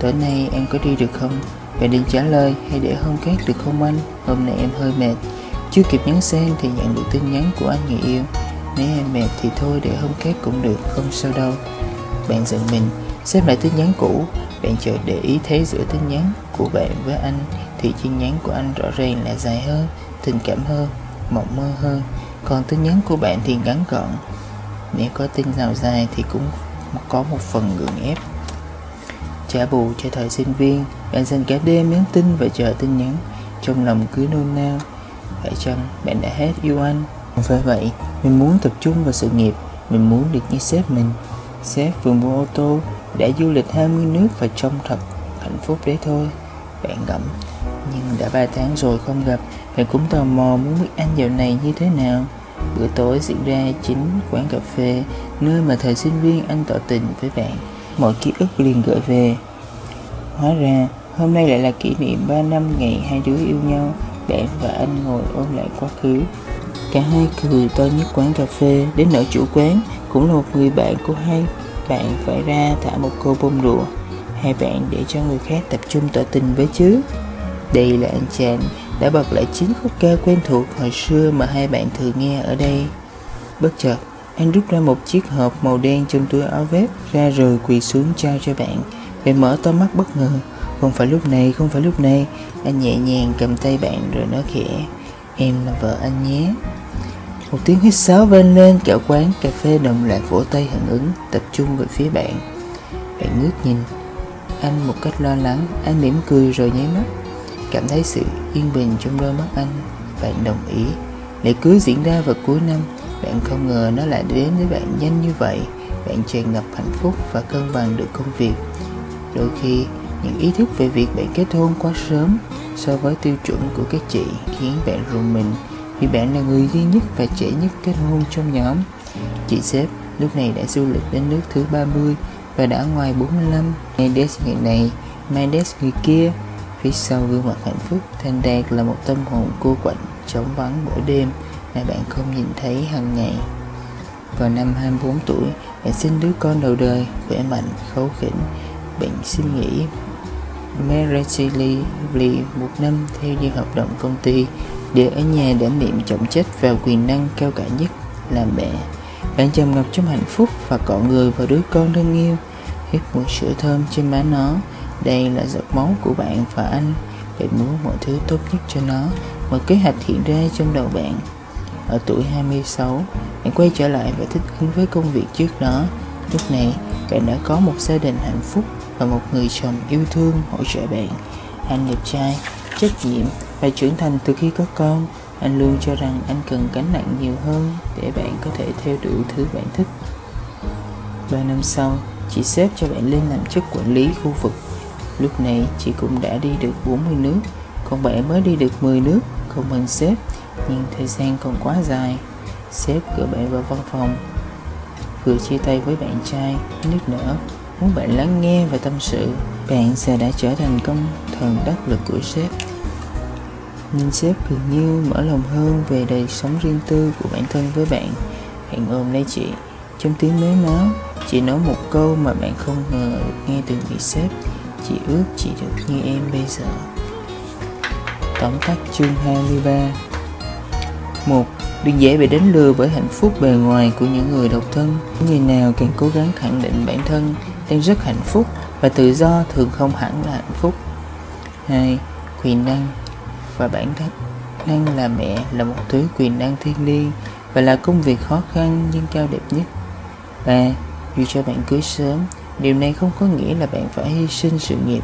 Tối nay em có đi được không? Bạn định trả lời hay để hôm khác được không anh? Hôm nay em hơi mệt. Chưa kịp nhắn xem thì nhận được tin nhắn của anh người yêu. Nếu em mệt thì thôi để hôm khác cũng được, không sao đâu. Bạn giận mình. Xem lại tin nhắn cũ, bạn chợt để ý thấy giữa tin nhắn của bạn với anh thì tin nhắn của anh rõ ràng là dài hơn, tình cảm hơn, mộng mơ hơn. Còn tin nhắn của bạn thì ngắn gọn. Nếu có tin nào dài thì cũng có một phần gượng ép. Trả bù cho thời sinh viên, bạn dành cả đêm nhắn tin và chờ tin nhắn, trong lòng cứ nôn nao. Phải chăng bạn đã hết yêu anh? Không phải vậy, mình muốn tập trung vào sự nghiệp, mình muốn được như sếp mình. Sếp vừa mua ô tô đã du lịch 20 nước và trông thật hạnh phúc đấy thôi. Bạn ngẫm, Nhưng đã 3 tháng rồi không gặp, Bạn cũng tò mò muốn biết anh dạo này như thế nào. Bữa tối diễn ra chính quán cà phê, Nơi mà thời sinh viên anh tỏ tình với bạn. Mọi ký ức liền gửi về. Hóa ra, hôm nay lại là kỷ niệm 3 năm ngày hai đứa yêu nhau. Bạn và anh ngồi ôm lại quá khứ. Cả hai cười to nhất quán cà phê. Đến nỗi chủ quán cũng là một người bạn của hai bạn phải ra thả một cô bông đùa Hai bạn để cho người khác tập trung tỏ tình với chứ. Đây là anh chàng đã bật lại chính khúc ca quen thuộc hồi xưa mà hai bạn thường nghe ở đây. Bất chợt anh rút ra một chiếc hộp màu đen trong túi áo vest ra rồi quỳ xuống trao cho bạn. Bạn mở to mắt bất ngờ, không phải lúc này, không phải lúc này. Anh nhẹ nhàng cầm tay bạn rồi nói khẽ, em là vợ anh nhé một tiếng hít sáo vang lên, cả quán cà phê đồng loạt vỗ tay hưởng ứng, tập trung về phía bạn. Bạn ngước nhìn, anh một cách lo lắng, anh mỉm cười rồi nháy mắt. Cảm thấy sự yên bình trong đôi mắt anh, bạn đồng ý. Lễ cưới diễn ra vào cuối năm, bạn không ngờ nó lại đến với bạn nhanh như vậy. Bạn tràn ngập hạnh phúc và cân bằng được công việc. Đôi khi, những ý thức về việc bạn kết hôn quá sớm so với tiêu chuẩn của các chị khiến bạn rùng mình vì bạn là người duy nhất và trẻ nhất kết hôn trong nhóm. Chị sếp lúc này đã du lịch đến nước thứ 30 và đã ngoài 45. Mendes người ngày này, Mendes người kia. Phía sau gương mặt hạnh phúc, Thanh Đạt là một tâm hồn cô quạnh, trống vắng mỗi đêm mà bạn không nhìn thấy hàng ngày. Vào năm 24 tuổi, bạn sinh đứa con đầu đời, khỏe mạnh, khấu khỉnh. Bạn xin nghỉ Miraculously một năm theo như hợp đồng công ty để ở nhà đảm nhiệm trọng trách và quyền năng cao cả nhất là mẹ. Bạn trầm ngập trong hạnh phúc và cọ người vào đứa con thân yêu, hít mùi sữa thơm trên má nó. Đây là giọt máu của bạn và anh. Bạn muốn mọi thứ tốt nhất cho nó. Một kế hoạch hiện ra trong đầu bạn. Ở tuổi 26, bạn quay trở lại và thích ứng với công việc trước đó. Lúc này, bạn đã có một gia đình hạnh phúc và một người chồng yêu thương hỗ trợ bạn. Anh đẹp trai, trách nhiệm và trưởng thành từ khi có con. Anh luôn cho rằng anh cần gánh nặng nhiều hơn để bạn có thể theo đuổi thứ bạn thích. Ba năm sau, chị xếp cho bạn lên làm chức quản lý khu vực. Lúc này chị cũng đã đi được 40 nước, còn bạn mới đi được 10 nước, không bằng sếp, nhưng thời gian còn quá dài. Sếp gửi bạn vào văn phòng, vừa chia tay với bạn trai, nước nở, muốn bạn lắng nghe và tâm sự. Bạn sẽ đã trở thành công thần đắc lực của sếp. Nhưng sếp dường như mở lòng hơn về đời sống riêng tư của bản thân với bạn. Hãy ôm lấy chị. Trong tiếng méo máu, chị nói một câu mà bạn không ngờ được nghe từ người sếp. Chị ước chị được như em bây giờ. Tóm tắt chương 23 một Đừng dễ bị đánh lừa bởi hạnh phúc bề ngoài của những người độc thân. Người nào càng cố gắng khẳng định bản thân đang rất hạnh phúc và tự do thường không hẳn là hạnh phúc. 2. Quyền năng và bản thân năng là mẹ là một thứ quyền năng thiêng liêng và là công việc khó khăn nhưng cao đẹp nhất. 3. Dù cho bạn cưới sớm, điều này không có nghĩa là bạn phải hy sinh sự nghiệp.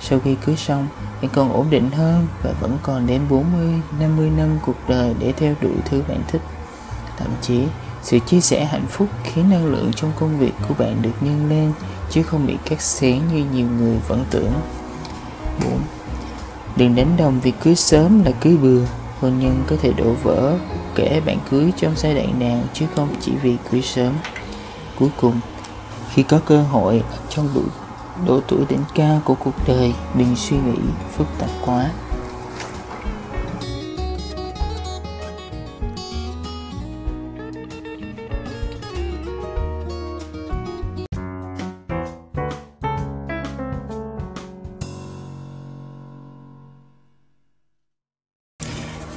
Sau khi cưới xong, bạn còn ổn định hơn và vẫn còn đến 40, 50 năm cuộc đời để theo đuổi thứ bạn thích. Thậm chí, sự chia sẻ hạnh phúc khiến năng lượng trong công việc của bạn được nhân lên chứ không bị cắt xén như nhiều người vẫn tưởng. 4. Đừng đánh đồng việc cưới sớm là cưới bừa. Hôn nhân có thể đổ vỡ kể bạn cưới trong giai đoạn nào chứ không chỉ vì cưới sớm. Cuối cùng, khi có cơ hội trong độ, độ tuổi đỉnh cao của cuộc đời, đừng suy nghĩ phức tạp quá.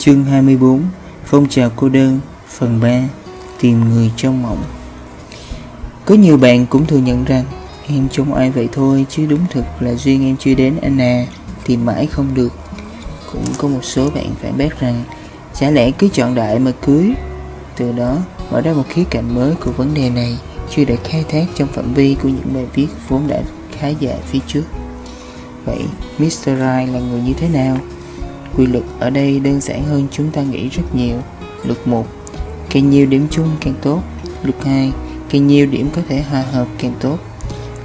Chương 24 Phong trào cô đơn, Phần 3 Tìm người trong mộng Có nhiều bạn cũng thừa nhận rằng, Em trông ai vậy thôi, chứ đúng thực là duyên em chưa đến anh à Tìm mãi không được Cũng có một số bạn phản bác rằng, Chả lẽ cứ chọn đại mà cưới Từ đó, mở ra một khía cạnh mới của vấn đề này, Chưa được khai thác trong phạm vi của những bài viết vốn đã khá dài phía trước Vậy Mr. Right là người như thế nào? Quy luật ở đây đơn giản hơn chúng ta nghĩ rất nhiều. Luật 1. Càng nhiều điểm chung càng tốt. Luật 2. Càng nhiều điểm có thể hòa hợp càng tốt.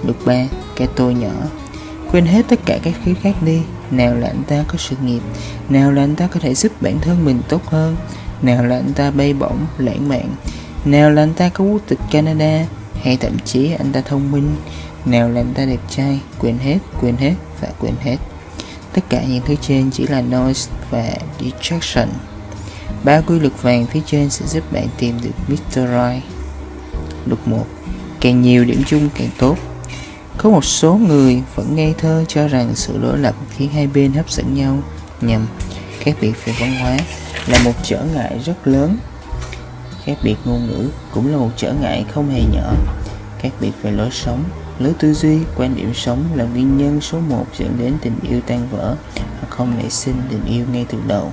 Luật 3. Cái tôi nhỏ. Quên hết tất cả các khía khác đi. Nào là anh ta có sự nghiệp, nào là anh ta có thể giúp bản thân mình tốt hơn, nào là anh ta bay bổng, lãng mạn, nào là anh ta có quốc tịch Canada, hay thậm chí anh ta thông minh, nào là anh ta đẹp trai, quên hết, quên hết và quên hết. Tất cả những thứ trên chỉ là noise và distraction. Ba quy luật vàng phía trên sẽ giúp bạn tìm được Mr. Right. Luật 1. Càng nhiều điểm chung càng tốt. Có một số người vẫn ngây thơ cho rằng sự đối lập khiến hai bên hấp dẫn nhau nhằm khác biệt về văn hóa là một trở ngại rất lớn. Khác biệt ngôn ngữ cũng là một trở ngại không hề nhỏ. Khác biệt về lối sống, lối tư duy, quan điểm sống là nguyên nhân số 1 dẫn đến tình yêu tan vỡ hoặc không nảy sinh tình yêu ngay từ đầu.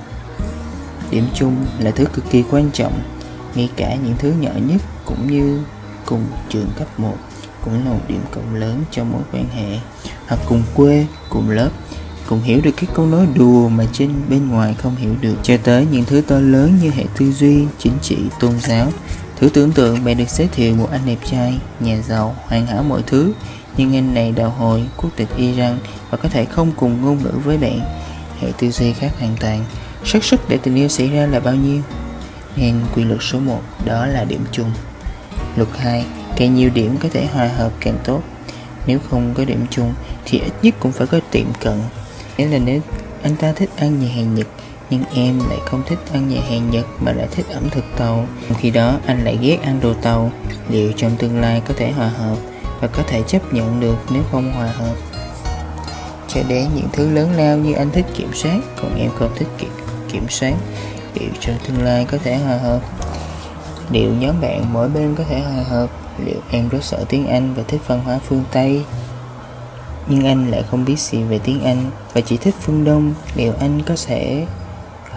Điểm chung là thứ cực kỳ quan trọng, ngay cả những thứ nhỏ nhất cũng như cùng trường cấp 1 cũng là một điểm cộng lớn cho mối quan hệ hoặc cùng quê, cùng lớp cùng hiểu được các câu nói đùa mà trên bên ngoài không hiểu được cho tới những thứ to lớn như hệ tư duy, chính trị, tôn giáo. Thử tưởng tượng bạn được giới thiệu một anh đẹp trai, nhà giàu, hoàn hảo mọi thứ, nhưng anh này đạo hồi, quốc tịch Iran và có thể không cùng ngôn ngữ với bạn. Hệ tư duy khác hoàn toàn. xác suất để tình yêu xảy ra là bao nhiêu? Nên quy luật số 1 đó là điểm chung. Luật 2 Càng nhiều điểm có thể hòa hợp càng tốt Nếu không có điểm chung Thì ít nhất cũng phải có tiệm cận Nghĩa là nếu anh ta thích ăn nhà hàng Nhật nhưng em lại không thích ăn nhà hàng Nhật Mà lại thích ẩm thực tàu. Khi đó anh lại ghét ăn đồ tàu. Liệu trong tương lai có thể hòa hợp Và có thể chấp nhận được nếu không hòa hợp? Cho đến những thứ lớn lao như anh thích kiểm soát Còn em không thích kiểm, kiểm soát. Liệu trong tương lai có thể hòa hợp? Liệu nhóm bạn mỗi bên có thể hòa hợp? Liệu em rất sợ tiếng Anh và thích văn hóa phương Tây? Nhưng anh lại không biết gì về tiếng Anh Và chỉ thích phương Đông. Liệu anh có thể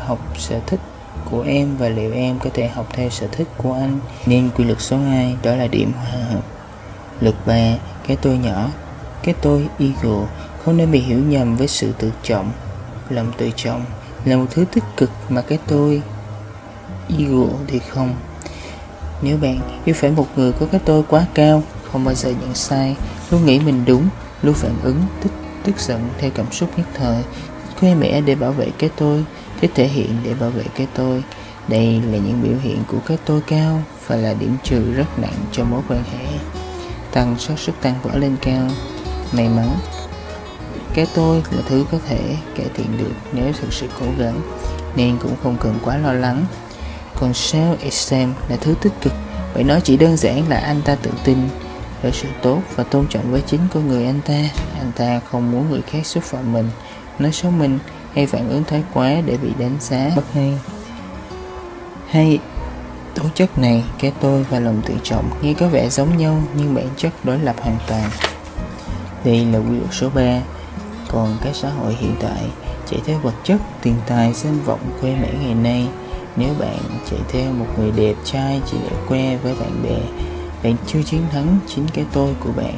học sở thích của em Và liệu em có thể học theo sở thích của anh. Nên quy luật số 2 đó là điểm hòa hợp. Luật 3 Cái tôi nhỏ Cái tôi ego không nên bị hiểu nhầm với sự tự trọng Lòng tự trọng là một thứ tích cực mà cái tôi ego thì không. Nếu bạn yêu phải một người có cái tôi quá cao, không bao giờ nhận sai, luôn nghĩ mình đúng, luôn phản ứng, tức, tức giận theo cảm xúc nhất thời, khoe mẽ để bảo vệ cái tôi, thích thể hiện để bảo vệ cái tôi. Đây là những biểu hiện của cái tôi cao và là điểm trừ rất nặng cho mối quan hệ. Tăng xác suất tăng vỡ lên cao. May mắn, cái tôi là thứ có thể cải thiện được nếu thực sự cố gắng, nên cũng không cần quá lo lắng còn self esteem là thứ tích cực, bởi nó chỉ đơn giản là anh ta tự tin về sự tốt và tôn trọng với chính con người anh ta anh ta không muốn người khác xúc phạm mình, nói xấu mình hay phản ứng thái quá để bị đánh giá. Bất hay. Hay, tố chất này cái tôi và lòng tự trọng nghe có vẻ giống nhau, nhưng bản chất đối lập hoàn toàn. Đây là quy luật số 3 còn cái xã hội hiện tại chạy theo vật chất, tiền tài, danh vọng, quê mẽ ngày nay. Nếu bạn chạy theo một người đẹp trai, chỉ để khoe với bạn bè, bạn chưa chiến thắng chính cái tôi của bạn.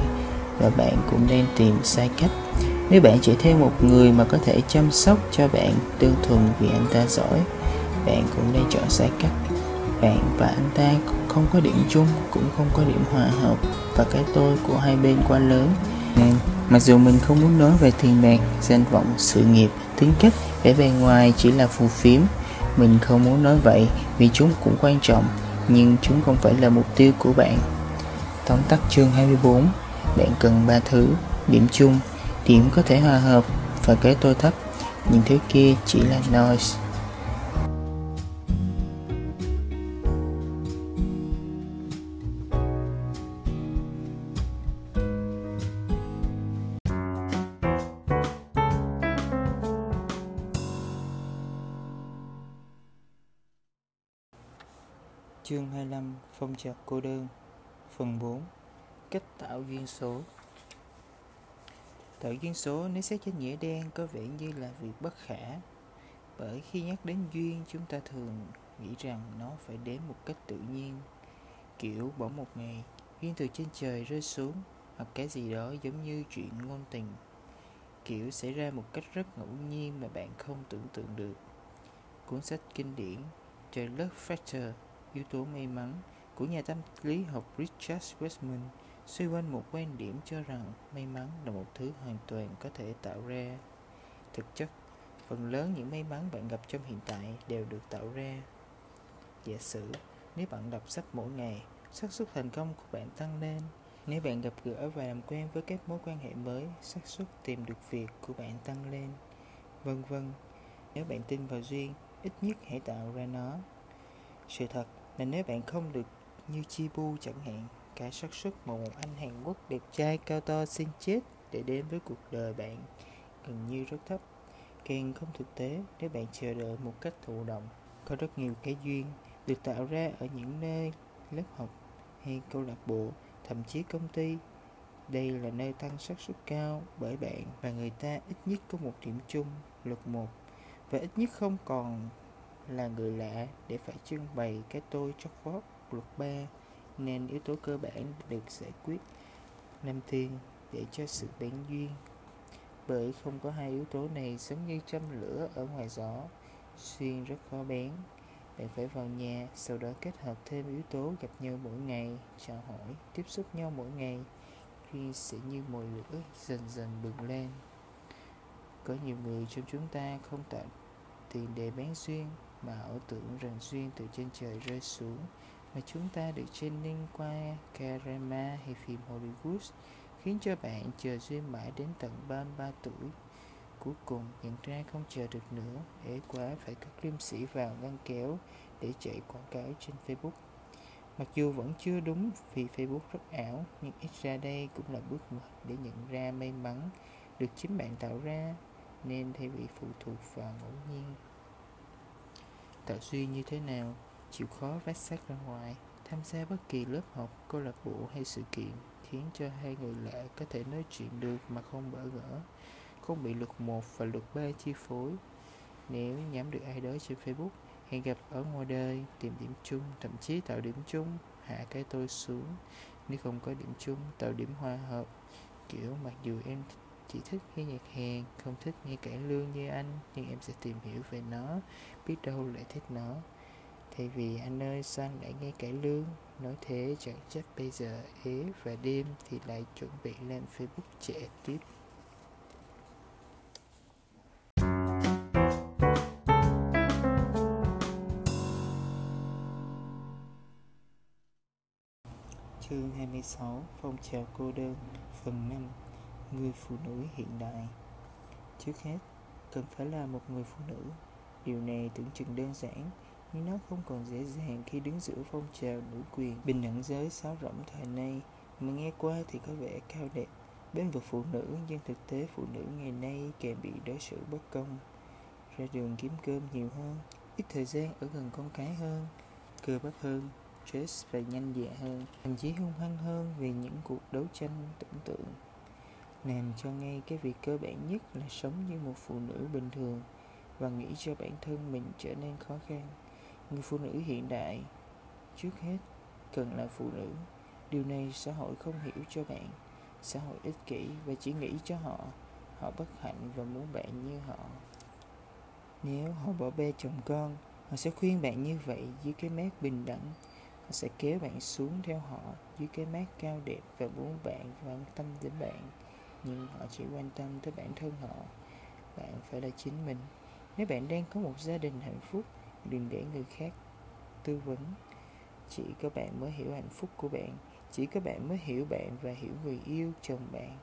Và bạn cũng đang tìm sai cách nếu bạn chỉ theo một người mà có thể chăm sóc cho bạn đơn thuần vì anh ta giỏi bạn cũng nên chọn sai cách. Bạn và anh ta không có điểm chung cũng không có điểm hòa hợp và cái tôi của hai bên quá lớn. Nên mặc dù mình không muốn nói về tiền bạc danh vọng sự nghiệp tính cách vẻ bề ngoài chỉ là phù phiếm mình không muốn nói vậy vì chúng cũng quan trọng, nhưng chúng không phải là mục tiêu của bạn. Tóm tắt chương 24, bạn cần ba thứ, điểm chung, điểm có thể hòa hợp và kế tôi thấp, những thứ kia chỉ là noise. Chương 25 Phong trào cô đơn Phần 4 Cách tạo duyên số Tự duyên số nếu xét trên nghĩa đen có vẻ như là việc bất khả. Bởi khi nhắc đến duyên, chúng ta thường nghĩ rằng nó phải đến một cách tự nhiên. Kiểu bỏ một ngày, duyên từ trên trời rơi xuống, Hoặc cái gì đó giống như chuyện ngôn tình. Kiểu xảy ra một cách rất ngẫu nhiên mà bạn không tưởng tượng được. Cuốn sách kinh điển The Love Factor yếu tố may mắn của nhà tâm lý học Richard Westman Suy quanh một quan điểm cho rằng may mắn là một thứ hoàn toàn có thể tạo ra. Thực chất, phần lớn những may mắn bạn gặp trong hiện tại đều được tạo ra. Giả sử, nếu bạn đọc sách mỗi ngày, xác suất thành công của bạn tăng lên. Nếu bạn gặp gỡ và làm quen với các mối quan hệ mới, xác suất tìm được việc của bạn tăng lên. vân vân. Nếu bạn tin vào duyên, ít nhất hãy tạo ra nó. Sự thật là nếu bạn không được như Chibu chẳng hạn, cả xác suất mà một anh Hàn Quốc đẹp trai cao to xin chết để đến với cuộc đời bạn gần như rất thấp. Càng không thực tế nếu bạn chờ đợi một cách thụ động. Có rất nhiều cái duyên được tạo ra ở những nơi lớp học hay câu lạc bộ, thậm chí công ty. Đây là nơi tăng xác suất cao bởi bạn và người ta ít nhất có một điểm chung, luật một và ít nhất không còn là người lạ để phải trưng bày cái tôi chót vót luật ba nên yếu tố cơ bản được giải quyết năm tiên để cho sự bén duyên. Bởi không có hai yếu tố này giống như châm lửa ở ngoài gió xuyên rất khó bén bạn phải vào nhà, sau đó kết hợp thêm yếu tố gặp nhau mỗi ngày, chào hỏi, tiếp xúc nhau mỗi ngày, khi sẽ như mồi lửa dần dần bừng lên. Có nhiều người trong chúng ta không tạo tiền để bén duyên, mà ảo tưởng rằng duyên từ trên trời rơi xuống mà chúng ta được training qua Karama hay phim Hollywood khiến cho bạn chờ duyên mãi đến tận 33 tuổi. Cuối cùng nhận ra không chờ được nữa, ế quá phải cất liêm sĩ vào ngăn kéo để chạy quảng cáo trên Facebook. Mặc dù vẫn chưa đúng vì Facebook rất ảo, nhưng ít ra đây cũng là bước ngoặt để nhận ra may mắn được chính bạn tạo ra, nên thay vì phụ thuộc vào ngẫu nhiên. Tạo duyên như thế nào? Chịu khó vác xác ra ngoài, tham gia bất kỳ lớp học, câu lạc bộ hay sự kiện khiến cho hai người lạ có thể nói chuyện được mà không bỡ ngỡ, không bị luật một và luật ba chi phối. Nếu nhắm được ai đó trên Facebook, hẹn gặp ở ngoài đời, tìm điểm chung, thậm chí tạo điểm chung, hạ cái tôi xuống. Nếu không có điểm chung, tạo điểm hòa hợp. Kiểu mặc dù em chỉ thích nghe nhạc hèn, không thích nghe cải lương như anh, nhưng em sẽ tìm hiểu về nó, biết đâu lại thích nó. Thay vì anh ơi sao anh lại nghe cải lương? Nói thế chẳng chắc bây giờ ế và đêm thì lại chuẩn bị lên Facebook trẻ tiếp. Chương 26 Phong trào cô đơn Phần 5 Người phụ nữ hiện đại. Trước hết, cần phải là một người phụ nữ. Điều này tưởng chừng đơn giản nhưng nó không còn dễ dàng khi đứng giữa phong trào nữ quyền bình đẳng giới sáo rỗng thời nay, mà nghe qua thì có vẻ cao đẹp. Bên vực phụ nữ, nhưng thực tế phụ nữ ngày nay càng bị đối xử bất công. Ra đường kiếm cơm nhiều hơn, ít thời gian ở gần con cái hơn, cơ bắp hơn, stress và nhanh dạ hơn, thậm chí hung hăng hơn vì những cuộc đấu tranh tưởng tượng. Làm cho ngay cái việc cơ bản nhất là sống như một phụ nữ bình thường và nghĩ cho bản thân mình trở nên khó khăn người phụ nữ hiện đại. Trước hết, cần là phụ nữ. Điều này xã hội không hiểu cho bạn. Xã hội ích kỷ và chỉ nghĩ cho họ. Họ bất hạnh và muốn bạn như họ. Nếu họ bỏ bê chồng con, họ sẽ khuyên bạn như vậy dưới cái mát bình đẳng. Họ sẽ kéo bạn xuống theo họ dưới cái mát cao đẹp và muốn bạn quan tâm đến bạn. Nhưng họ chỉ quan tâm tới bản thân họ. Bạn phải là chính mình. Nếu bạn đang có một gia đình hạnh phúc đừng để người khác tư vấn. Chỉ có bạn mới hiểu hạnh phúc của bạn. Chỉ có bạn mới hiểu bạn và hiểu người yêu, chồng bạn.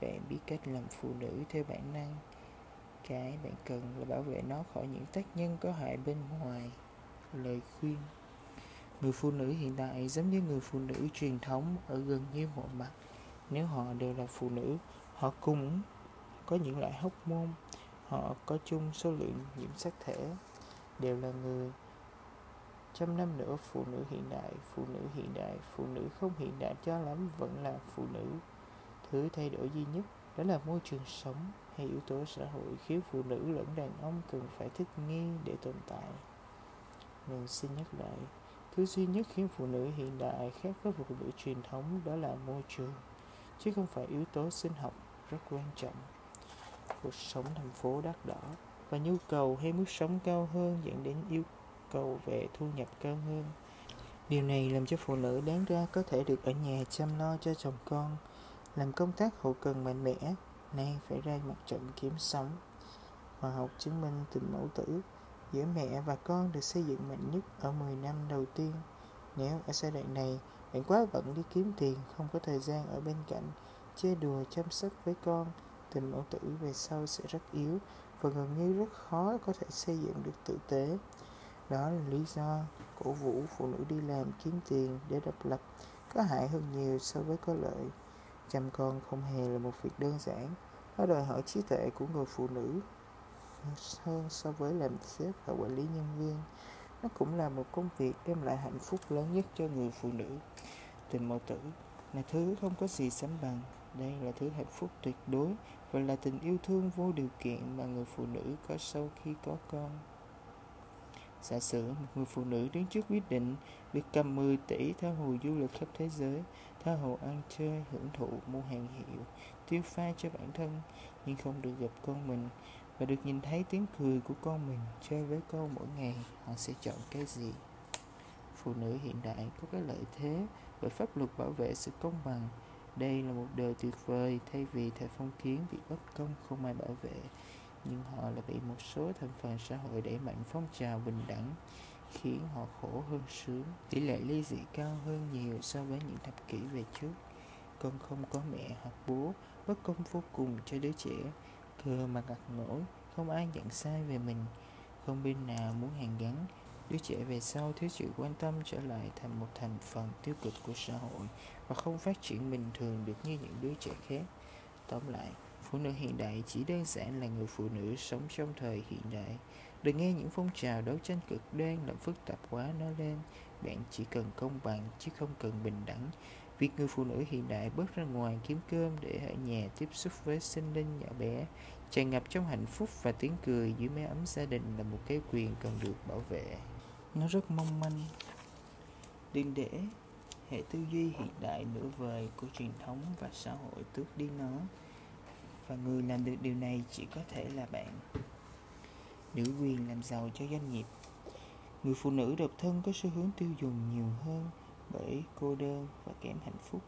Bạn biết cách làm phụ nữ theo bản năng. Cái bạn cần là bảo vệ nó khỏi những tác nhân có hại bên ngoài. Lời khuyên. Người phụ nữ hiện tại giống như người phụ nữ truyền thống ở gần như mọi mặt. Nếu họ đều là phụ nữ, họ cùng có những loại hóc môn họ có chung số lượng nhiễm sắc thể đều là người. Trăm năm nữa, phụ nữ hiện đại, phụ nữ hiện đại, phụ nữ không hiện đại cho lắm, vẫn là phụ nữ. Thứ thay đổi duy nhất đó là môi trường sống hay yếu tố xã hội khiến phụ nữ lẫn đàn ông cần phải thích nghi để tồn tại. Mình xin nhắc lại, thứ duy nhất khiến phụ nữ hiện đại khác với phụ nữ truyền thống đó là môi trường, chứ không phải yếu tố sinh học rất quan trọng. Cuộc sống thành phố đắt đỏ và nhu cầu hay mức sống cao hơn dẫn đến yêu cầu về thu nhập cao hơn. Điều này làm cho phụ nữ đáng ra có thể được ở nhà chăm lo cho chồng con, làm công tác hậu cần mạnh mẽ, nay phải ra mặt trận kiếm sống. Khoa học chứng minh tình mẫu tử giữa mẹ và con được xây dựng mạnh nhất ở 10 năm đầu tiên. Nếu ở giai đoạn này bạn quá bận đi kiếm tiền, không có thời gian ở bên cạnh, chơi đùa chăm sóc với con, tình mẫu tử về sau sẽ rất yếu và gần như rất khó có thể xây dựng được tử tế. Đó là lý do cổ vũ phụ nữ đi làm kiếm tiền để độc lập có hại hơn nhiều so với có lợi. Chăm con không hề là một việc đơn giản, nó đòi hỏi trí tuệ của người phụ nữ hơn so với làm sếp và quản lý nhân viên. Nó cũng là một công việc đem lại hạnh phúc lớn nhất cho người phụ nữ. Tình mẫu tử là thứ không có gì sánh bằng. Đây là thứ hạnh phúc tuyệt đối và là tình yêu thương vô điều kiện mà người phụ nữ có sau khi có con. Giả sử một người phụ nữ đứng trước quyết định được cầm 10 tỷ tha hồ du lịch khắp thế giới, tha hồ ăn chơi, hưởng thụ, mua hàng hiệu, tiêu pha cho bản thân, nhưng không được gặp con mình và được nhìn thấy tiếng cười của con mình chơi với con mỗi ngày, họ sẽ chọn cái gì? Phụ nữ hiện đại có cái lợi thế bởi pháp luật bảo vệ sự công bằng. Đây là một đời tuyệt vời, thay vì thời phong kiến bị bất công không ai bảo vệ, nhưng họ lại bị một số thành phần xã hội đẩy mạnh phong trào bình đẳng, khiến họ khổ hơn sướng. Tỷ lệ ly dị cao hơn nhiều so với những thập kỷ về trước. Con không có mẹ hoặc bố, bất công vô cùng cho đứa trẻ. Thừa mà gặt nổi, không ai nhận sai về mình. Không bên nào muốn hàn gắn đứa trẻ về sau thiếu sự quan tâm trở lại thành một thành phần tiêu cực của xã hội và không phát triển bình thường được như những đứa trẻ khác. Tóm lại, phụ nữ hiện đại chỉ đơn giản là người phụ nữ sống trong thời hiện đại. Đừng nghe những phong trào đấu tranh cực đoan làm phức tạp quá nó lên. Bạn chỉ cần công bằng chứ không cần bình đẳng. Việc người phụ nữ hiện đại bước ra ngoài kiếm cơm để ở nhà tiếp xúc với sinh linh nhỏ bé, tràn ngập trong hạnh phúc và tiếng cười dưới mái ấm gia đình là một cái quyền cần được bảo vệ nó rất mong manh. Đừng để, hệ tư duy hiện đại nửa vời của truyền thống và xã hội tước đi nó. Và người làm được điều này chỉ có thể là bạn. Nữ quyền làm giàu cho doanh nghiệp. Người phụ nữ độc thân có xu hướng tiêu dùng nhiều hơn bởi cô đơn và kém hạnh phúc.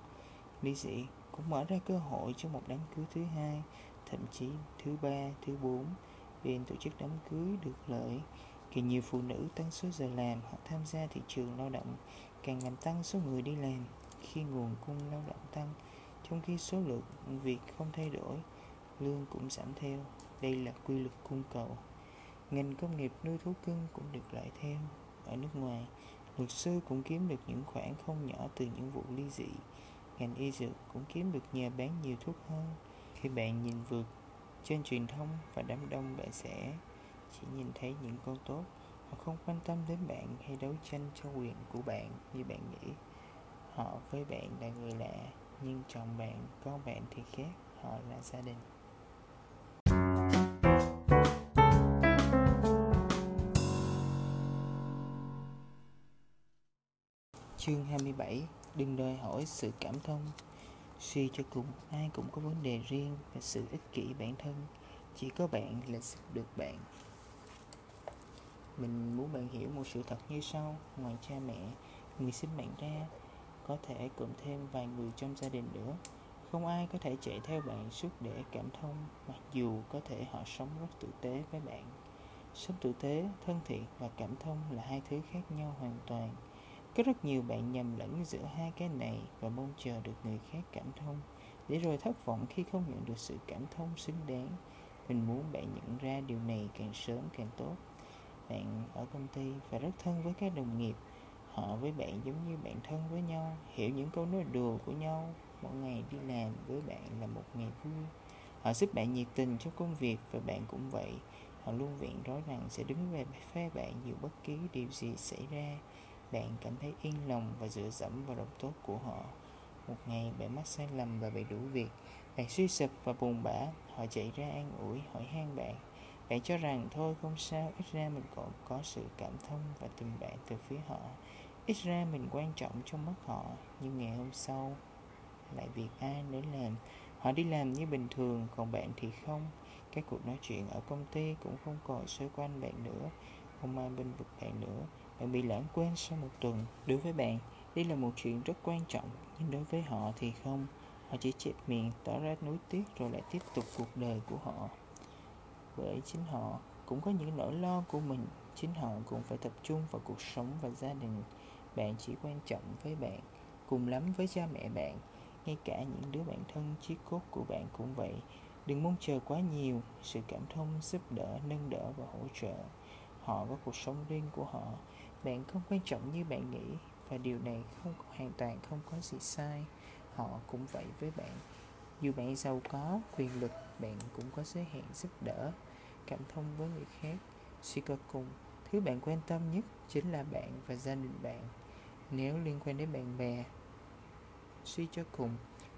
Ly dị cũng mở ra cơ hội cho một đám cưới thứ hai, thậm chí thứ ba, thứ bốn, bên tổ chức đám cưới được lợi khi nhiều phụ nữ tăng số giờ làm hoặc tham gia thị trường lao động, càng làm tăng số người đi làm. Khi nguồn cung lao động tăng, trong khi số lượng việc không thay đổi, lương cũng giảm theo. Đây là quy luật cung cầu. Ngành công nghiệp nuôi thú cưng cũng được lợi theo. Ở nước ngoài, luật sư cũng kiếm được những khoản không nhỏ từ những vụ ly dị. Ngành y dược cũng kiếm được nhờ bán nhiều thuốc hơn. Khi bạn nhìn vượt trên truyền thông và đám đông, bạn sẽ chỉ nhìn thấy những con tốt. Họ không quan tâm đến bạn hay đấu tranh cho quyền của bạn như bạn nghĩ. Họ với bạn là người lạ nhưng chồng bạn con bạn thì khác họ là gia đình. Chương 27 Đừng đòi hỏi sự cảm thông. Suy cho cùng, ai cũng có vấn đề riêng và sự ích kỷ bản thân. Chỉ có bạn là giúp được bạn. Mình muốn bạn hiểu một sự thật như sau Ngoài cha mẹ, người sinh bạn ra Có thể cộng thêm vài người trong gia đình nữa Không ai có thể chạy theo bạn suốt để cảm thông Mặc dù có thể họ sống rất tử tế với bạn Sống tử tế, thân thiện và cảm thông là hai thứ khác nhau hoàn toàn có rất nhiều bạn nhầm lẫn giữa hai cái này và mong chờ được người khác cảm thông, để rồi thất vọng khi không nhận được sự cảm thông xứng đáng. Mình muốn bạn nhận ra điều này càng sớm càng tốt. Bạn ở công ty phải rất thân với các đồng nghiệp. Họ với bạn giống như bạn thân với nhau, hiểu những câu nói đùa của nhau. Mỗi ngày đi làm với bạn là một ngày vui. Họ giúp bạn nhiệt tình trong công việc và bạn cũng vậy. Họ luôn viện nói rằng sẽ đứng về phe bạn dù bất kỳ điều gì xảy ra bạn cảm thấy yên lòng và dựa dẫm vào lòng tốt của họ một ngày bạn mắc sai lầm và bị đủ việc bạn suy sụp và buồn bã họ chạy ra an ủi hỏi han bạn bạn cho rằng thôi, không sao. Ít ra mình còn có sự cảm thông và tình bạn từ phía họ. Ít ra mình quan trọng trong mắt họ. Nhưng ngày hôm sau, lại việc ai đến làm. Họ đi làm như bình thường, còn bạn thì không. Các cuộc nói chuyện ở công ty cũng không còn xoay quanh bạn nữa. Không ai bên vực bạn nữa. Bạn bị lãng quên sau một tuần. Đối với bạn, đây là một chuyện rất quan trọng. Nhưng đối với họ thì không. Họ chỉ chẹp miệng, tỏ ra nuối tiếc rồi lại tiếp tục cuộc đời của họ bởi chính họ cũng có những nỗi lo của mình chính họ cũng phải tập trung vào cuộc sống và gia đình bạn chỉ quan trọng với bạn cùng lắm với cha mẹ bạn ngay cả những đứa bạn thân chí cốt của bạn cũng vậy Đừng mong chờ quá nhiều, sự cảm thông, giúp đỡ, nâng đỡ và hỗ trợ. Họ có cuộc sống riêng của họ. Bạn không quan trọng như bạn nghĩ và điều này không hoàn toàn không có gì sai. Họ cũng vậy với bạn. Dù bạn giàu có, quyền lực, bạn cũng có giới hạn giúp đỡ, cảm thông với người khác. Suy cho cùng, thứ bạn quan tâm nhất chính là bạn và gia đình bạn. Nếu liên quan đến bạn bè, suy cho cùng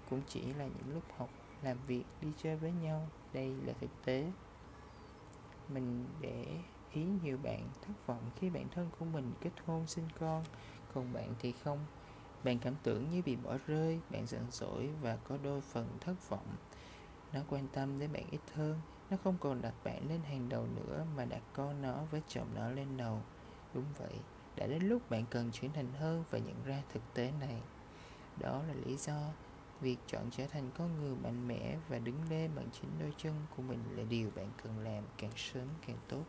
cũng chỉ là những lúc học làm việc đi chơi với nhau. Đây là thực tế. Mình để ý nhiều bạn thất vọng khi bạn thân của mình kết hôn sinh con. Còn bạn thì không. Bạn cảm tưởng như bị bỏ rơi bạn giận dỗi và có đôi phần thất vọng nó quan tâm đến bạn ít hơn. Nó không còn đặt bạn lên hàng đầu nữa mà đặt con nó với chồng nó lên đầu. Đúng vậy, đã đến lúc bạn cần chuyển thành hơn và nhận ra thực tế này. Đó là lý do việc chọn trở thành con người mạnh mẽ và đứng lên bằng chính đôi chân của mình là điều bạn cần làm càng sớm càng tốt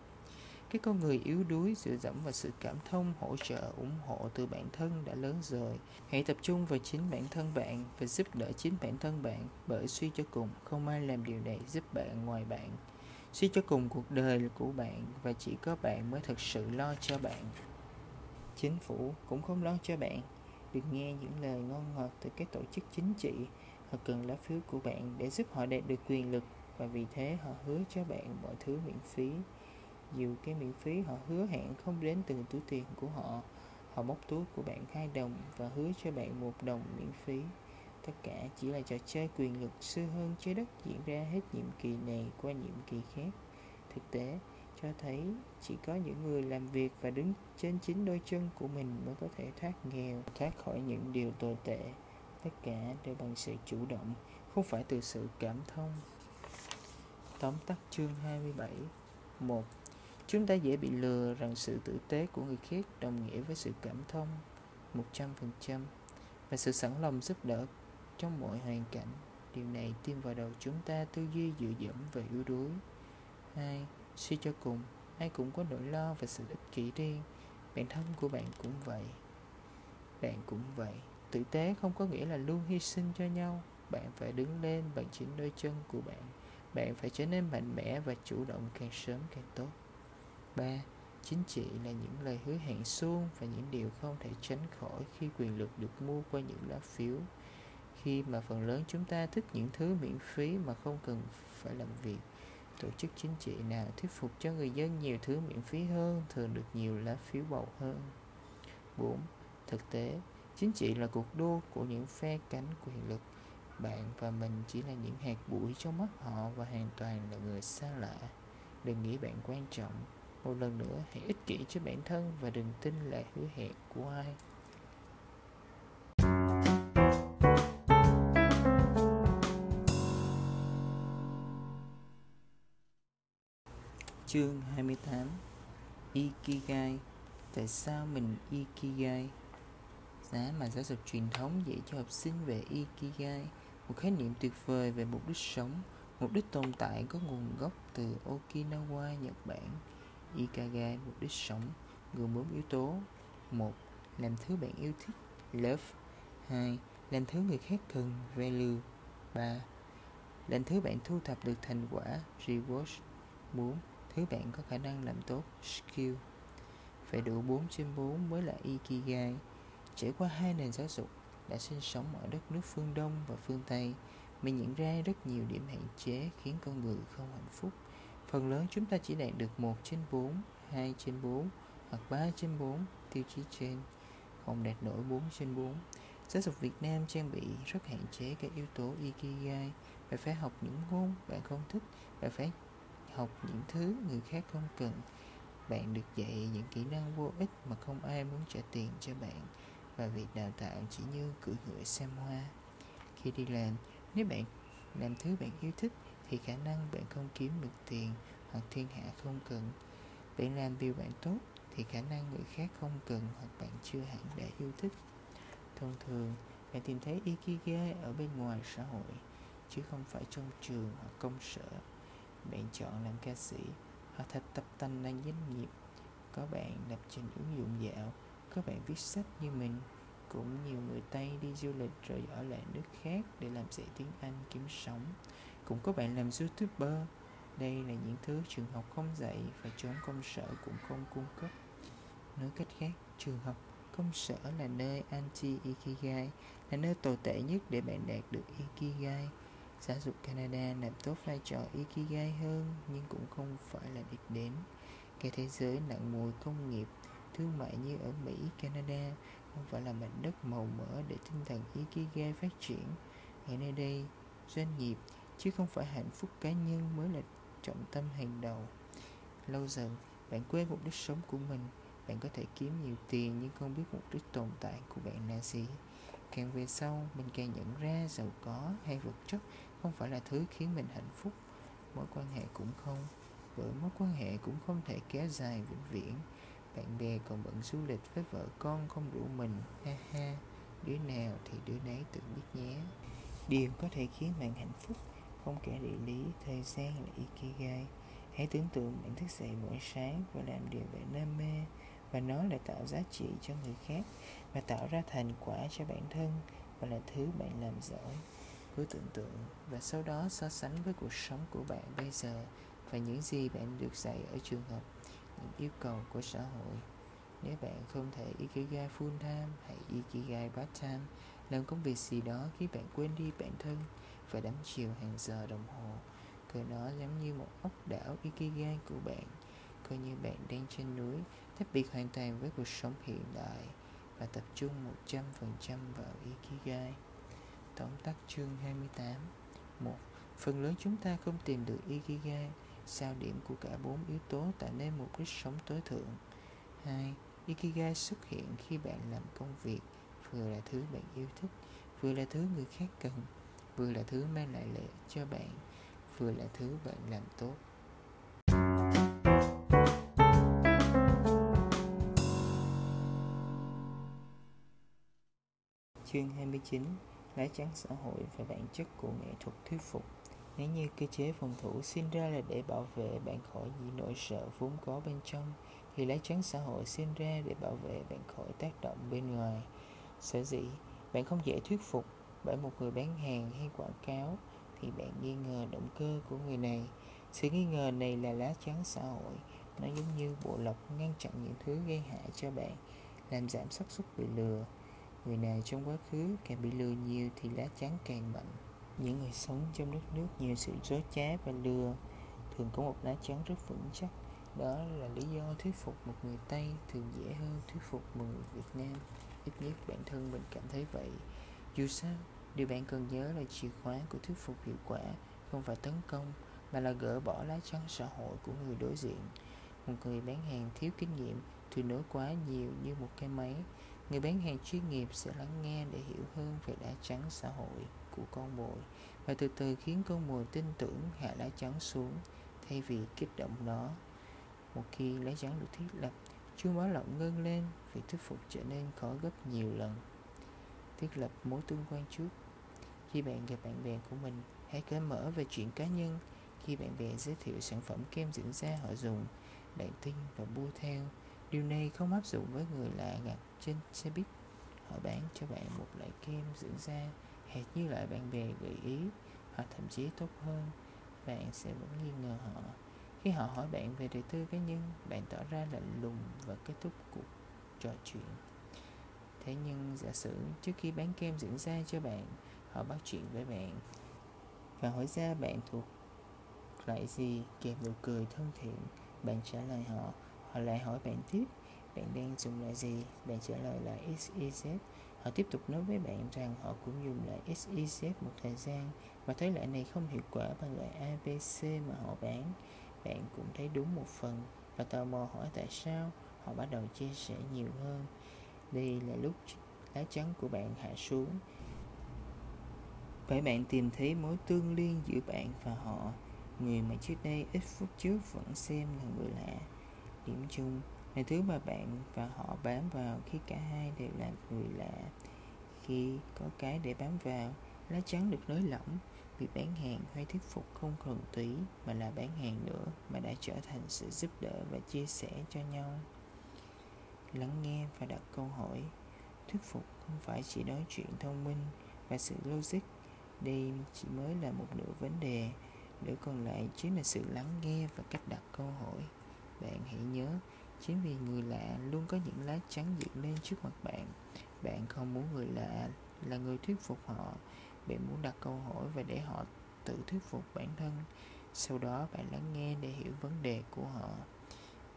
cái con người yếu đuối dựa dẫm vào sự cảm thông, hỗ trợ, ủng hộ từ bản thân đã lớn rồi. Hãy tập trung vào chính bản thân bạn và giúp đỡ chính bản thân bạn bởi suy cho cùng, không ai làm điều này giúp bạn ngoài bạn. Suy cho cùng cuộc đời là của bạn và chỉ có bạn mới thật sự lo cho bạn. Chính phủ cũng không lo cho bạn. Được nghe những lời ngon ngọt từ các tổ chức chính trị. Họ cần lá phiếu của bạn để giúp họ đạt được quyền lực và vì thế họ hứa cho bạn mọi thứ miễn phí dù cái miễn phí họ hứa hẹn không đến từ túi tiền của họ họ móc túi của bạn hai đồng và hứa cho bạn một đồng miễn phí tất cả chỉ là trò chơi quyền lực xưa hơn trái đất diễn ra hết nhiệm kỳ này qua nhiệm kỳ khác thực tế cho thấy chỉ có những người làm việc và đứng trên chính đôi chân của mình mới có thể thoát nghèo, thoát khỏi những điều tồi tệ. Tất cả đều bằng sự chủ động, không phải từ sự cảm thông. Tóm tắt chương 27 1. Chúng ta dễ bị lừa rằng sự tử tế của người khác đồng nghĩa với sự cảm thông 100% và sự sẵn lòng giúp đỡ trong mọi hoàn cảnh. Điều này tiêm vào đầu chúng ta tư duy dựa dẫm và yếu đuối. 2 Suy cho cùng, ai cũng có nỗi lo và sự ích kỷ riêng. Bản thân của bạn cũng vậy. Bạn cũng vậy. Tử tế không có nghĩa là luôn hy sinh cho nhau. Bạn phải đứng lên bằng chính đôi chân của bạn. Bạn phải trở nên mạnh mẽ và chủ động càng sớm càng tốt. 3. Chính trị là những lời hứa hẹn suông và những điều không thể tránh khỏi khi quyền lực được mua qua những lá phiếu. Khi mà phần lớn chúng ta thích những thứ miễn phí mà không cần phải làm việc tổ chức chính trị nào thuyết phục cho người dân nhiều thứ miễn phí hơn thường được nhiều lá phiếu bầu hơn 4. Thực tế, chính trị là cuộc đua của những phe cánh quyền lực. Bạn và mình chỉ là những hạt bụi trong mắt họ và hoàn toàn là người xa lạ. Đừng nghĩ bạn quan trọng. Một lần nữa, hãy ích kỷ cho bản thân và đừng tin lời hứa hẹn của ai. Chương 28 Ikigai Tại sao mình Ikigai? Giá mà giáo dục truyền thống dạy cho học sinh về Ikigai Một khái niệm tuyệt vời về mục đích sống Mục đích tồn tại có nguồn gốc từ Okinawa, Nhật Bản Ikigai, mục đích sống gồm bốn yếu tố. Một Làm thứ bạn yêu thích Love. 2. Làm thứ người khác cần Value. 3. Làm thứ bạn thu thập được thành quả Reward. 4 thứ bạn có khả năng làm tốt skill. Phải đủ 4 trên 4 mới là Ikigai trải qua hai nền giáo dục đã sinh sống ở đất nước phương Đông và phương Tây mình nhận ra rất nhiều điểm hạn chế khiến con người không hạnh phúc phần lớn chúng ta chỉ đạt được 1 trên 4 2 trên 4 hoặc 3 trên 4 tiêu chí trên, không đạt nổi 4 trên 4 Giáo dục Việt Nam trang bị rất hạn chế các yếu tố Ikigai. Bạn phải học những ngôn, bạn không thích, Bạn phải học những thứ người khác không cần. Bạn được dạy những kỹ năng vô ích mà không ai muốn trả tiền cho bạn. Và việc đào tạo chỉ như cưỡi ngựa xem hoa. Khi đi làm, nếu bạn làm thứ bạn yêu thích thì khả năng bạn không kiếm được tiền hoặc thiên hạ không cần. Bạn làm điều bạn tốt thì khả năng người khác không cần hoặc bạn chưa hẳn đã yêu thích. Thông thường, bạn tìm thấy ikigai ở bên ngoài xã hội, chứ không phải trong trường hoặc công sở. Bạn chọn làm ca sĩ hoặc thật tập tành làm doanh nghiệp. Có bạn lập trình ứng dụng dạo, có bạn viết sách như mình. Cũng nhiều người Tây đi du lịch rồi ở lại nước khác để làm dạy tiếng Anh kiếm sống cũng có bạn làm youtuber. Đây là những thứ trường học không dạy và chốn công sở cũng không cung cấp. Nói cách khác, trường học công sở là nơi anti ikigai là nơi tồi tệ nhất để bạn đạt được ikigai. Giáo dục canada làm tốt vai trò ikigai hơn, nhưng cũng không phải là đích đến. Cái thế giới nặng mùi công nghiệp, thương mại như ở mỹ, canada không phải là mảnh đất màu mỡ để tinh thần ikigai phát triển. Ở nơi đây, doanh nghiệp chứ không phải hạnh phúc cá nhân mới là trọng tâm hàng đầu. Lâu dần, bạn quên mục đích sống của mình. Bạn có thể kiếm nhiều tiền nhưng không biết mục đích tồn tại của bạn là gì. Càng về sau, mình càng nhận ra giàu có hay vật chất không phải là thứ khiến mình hạnh phúc. Mối quan hệ cũng không, bởi mối quan hệ cũng không thể kéo dài vĩnh viễn. Bạn bè còn bận du lịch với vợ con không đủ mình, ha ha. Đứa nào thì đứa nấy tự biết nhé. Điều có thể khiến bạn hạnh phúc không kể địa lý, thời gian là ikigai. Hãy tưởng tượng bạn thức dậy mỗi sáng và làm điều bạn đam mê và nó là tạo giá trị cho người khác và tạo ra thành quả cho bản thân và là thứ bạn làm giỏi. Cứ tưởng tượng và sau đó so sánh với cuộc sống của bạn bây giờ và những gì bạn được dạy ở trường học, những yêu cầu của xã hội. Nếu bạn không thể ikigai full time hãy ikigai part time, làm công việc gì đó khi bạn quên đi bản thân và đắm chiều hàng giờ đồng hồ. Coi nó giống như một ốc đảo ikigai của bạn coi như bạn đang trên núi tách biệt hoàn toàn với cuộc sống hiện đại và tập trung 100% vào ikigai. Tóm tắt chương 28 một phần lớn chúng ta không tìm được ikigai sao điểm của cả bốn yếu tố tạo nên mục đích sống tối thượng? 2. Ikigai xuất hiện khi bạn làm công việc vừa là thứ bạn yêu thích, vừa là thứ người khác cần, vừa là thứ mang lại lợi cho bạn, vừa là thứ bạn làm tốt. Chương 29 Lá chắn xã hội và bản chất của nghệ thuật thuyết phục nếu như cơ chế phòng thủ sinh ra là để bảo vệ bạn khỏi những nỗi sợ vốn có bên trong, thì lá chắn xã hội sinh ra để bảo vệ bạn khỏi tác động bên ngoài. Sở dĩ, bạn không dễ thuyết phục bởi một người bán hàng hay quảng cáo thì bạn nghi ngờ động cơ của người này. Sự nghi ngờ này là lá chắn xã hội, nó giống như bộ lọc ngăn chặn những thứ gây hại cho bạn, làm giảm xác suất bị lừa. Người nào trong quá khứ càng bị lừa nhiều thì lá chắn càng mạnh. Những người sống trong đất nước nhiều sự dối trá và lừa thường có một lá chắn rất vững chắc. Đó là lý do thuyết phục một người tây thường dễ hơn thuyết phục một người việt nam. Ít nhất bản thân mình cảm thấy vậy. Dù sao điều bạn cần nhớ là chìa khóa của thuyết phục hiệu quả không phải tấn công mà là gỡ bỏ lá chắn xã hội của người đối diện một người bán hàng thiếu kinh nghiệm thường nói quá nhiều như một cái máy người bán hàng chuyên nghiệp sẽ lắng nghe để hiểu hơn về lá chắn xã hội của con mồi và từ từ khiến con mồi tin tưởng hạ lá chắn xuống thay vì kích động nó. Một khi lá chắn được thiết lập, chuông báo động ngân lên, việc thuyết phục trở nên khó gấp nhiều lần. Thiết lập mối tương quan trước khi bạn gặp bạn bè của mình, hãy cởi mở về chuyện cá nhân. Khi bạn bè giới thiệu sản phẩm kem dưỡng da họ dùng, bạn tin và mua theo. Điều này không áp dụng với người lạ gặp trên xe buýt. Họ bán cho bạn một loại kem dưỡng da hệt như lại bạn bè gợi ý hoặc thậm chí tốt hơn bạn sẽ vẫn nghi ngờ họ khi họ hỏi bạn về đời tư cá nhân bạn tỏ ra lạnh lùng và kết thúc cuộc trò chuyện thế nhưng giả sử trước khi bán kem dưỡng da cho bạn họ bắt chuyện với bạn và hỏi ra bạn thuộc loại gì, kèm nụ cười thân thiện bạn trả lời họ họ lại hỏi bạn tiếp, bạn đang dùng loại gì bạn trả lời là xyz Họ tiếp tục nói với bạn rằng họ cũng dùng loại XYZ một thời gian và thấy loại này không hiệu quả bằng loại ABC mà họ bán. Bạn cũng thấy đúng một phần và tò mò hỏi tại sao họ bắt đầu chia sẻ nhiều hơn. Đây là lúc lá chắn của bạn hạ xuống. Bởi bạn tìm thấy mối tương liên giữa bạn và họ, người mà trước đây ít phút trước vẫn xem là người lạ. Điểm chung là thứ mà bạn và họ bám vào khi cả hai đều là người lạ. Khi có cái để bám vào lá chắn được nới lỏng việc bán hàng hay thuyết phục không thuần túy mà là bán hàng nữa mà đã trở thành sự giúp đỡ và chia sẻ cho nhau. Lắng nghe và đặt câu hỏi thuyết phục không phải chỉ nói chuyện thông minh và sự logic đây chỉ mới là một nửa vấn đề, nửa còn lại chính là sự lắng nghe và cách đặt câu hỏi. Bạn hãy nhớ, chính vì người lạ luôn có những lá chắn dựng lên trước mặt bạn. Bạn không muốn người lạ là người thuyết phục họ. Bạn muốn đặt câu hỏi và để họ tự thuyết phục bản thân. Sau đó bạn lắng nghe để hiểu vấn đề của họ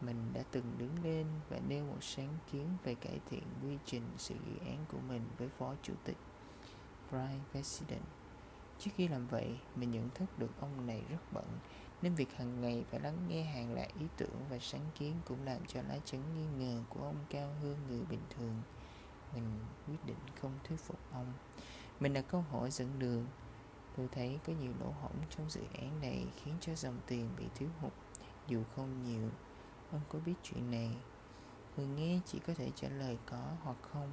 mình đã từng đứng lên và nêu một sáng kiến về cải thiện quy trình sự dự án của mình với phó chủ tịch Brian President. Trước khi làm vậy, mình nhận thức được ông này rất bận, nên việc hàng ngày phải lắng nghe hàng loạt ý tưởng và sáng kiến cũng làm cho lá chấn nghi ngờ của ông cao hơn người bình thường. Mình quyết định không thuyết phục ông. Mình đặt câu hỏi dẫn đường. Tôi thấy có nhiều lỗ hổng trong dự án này khiến cho dòng tiền bị thiếu hụt, dù không nhiều Ông có biết chuyện này? Người nghe chỉ có thể trả lời có hoặc không.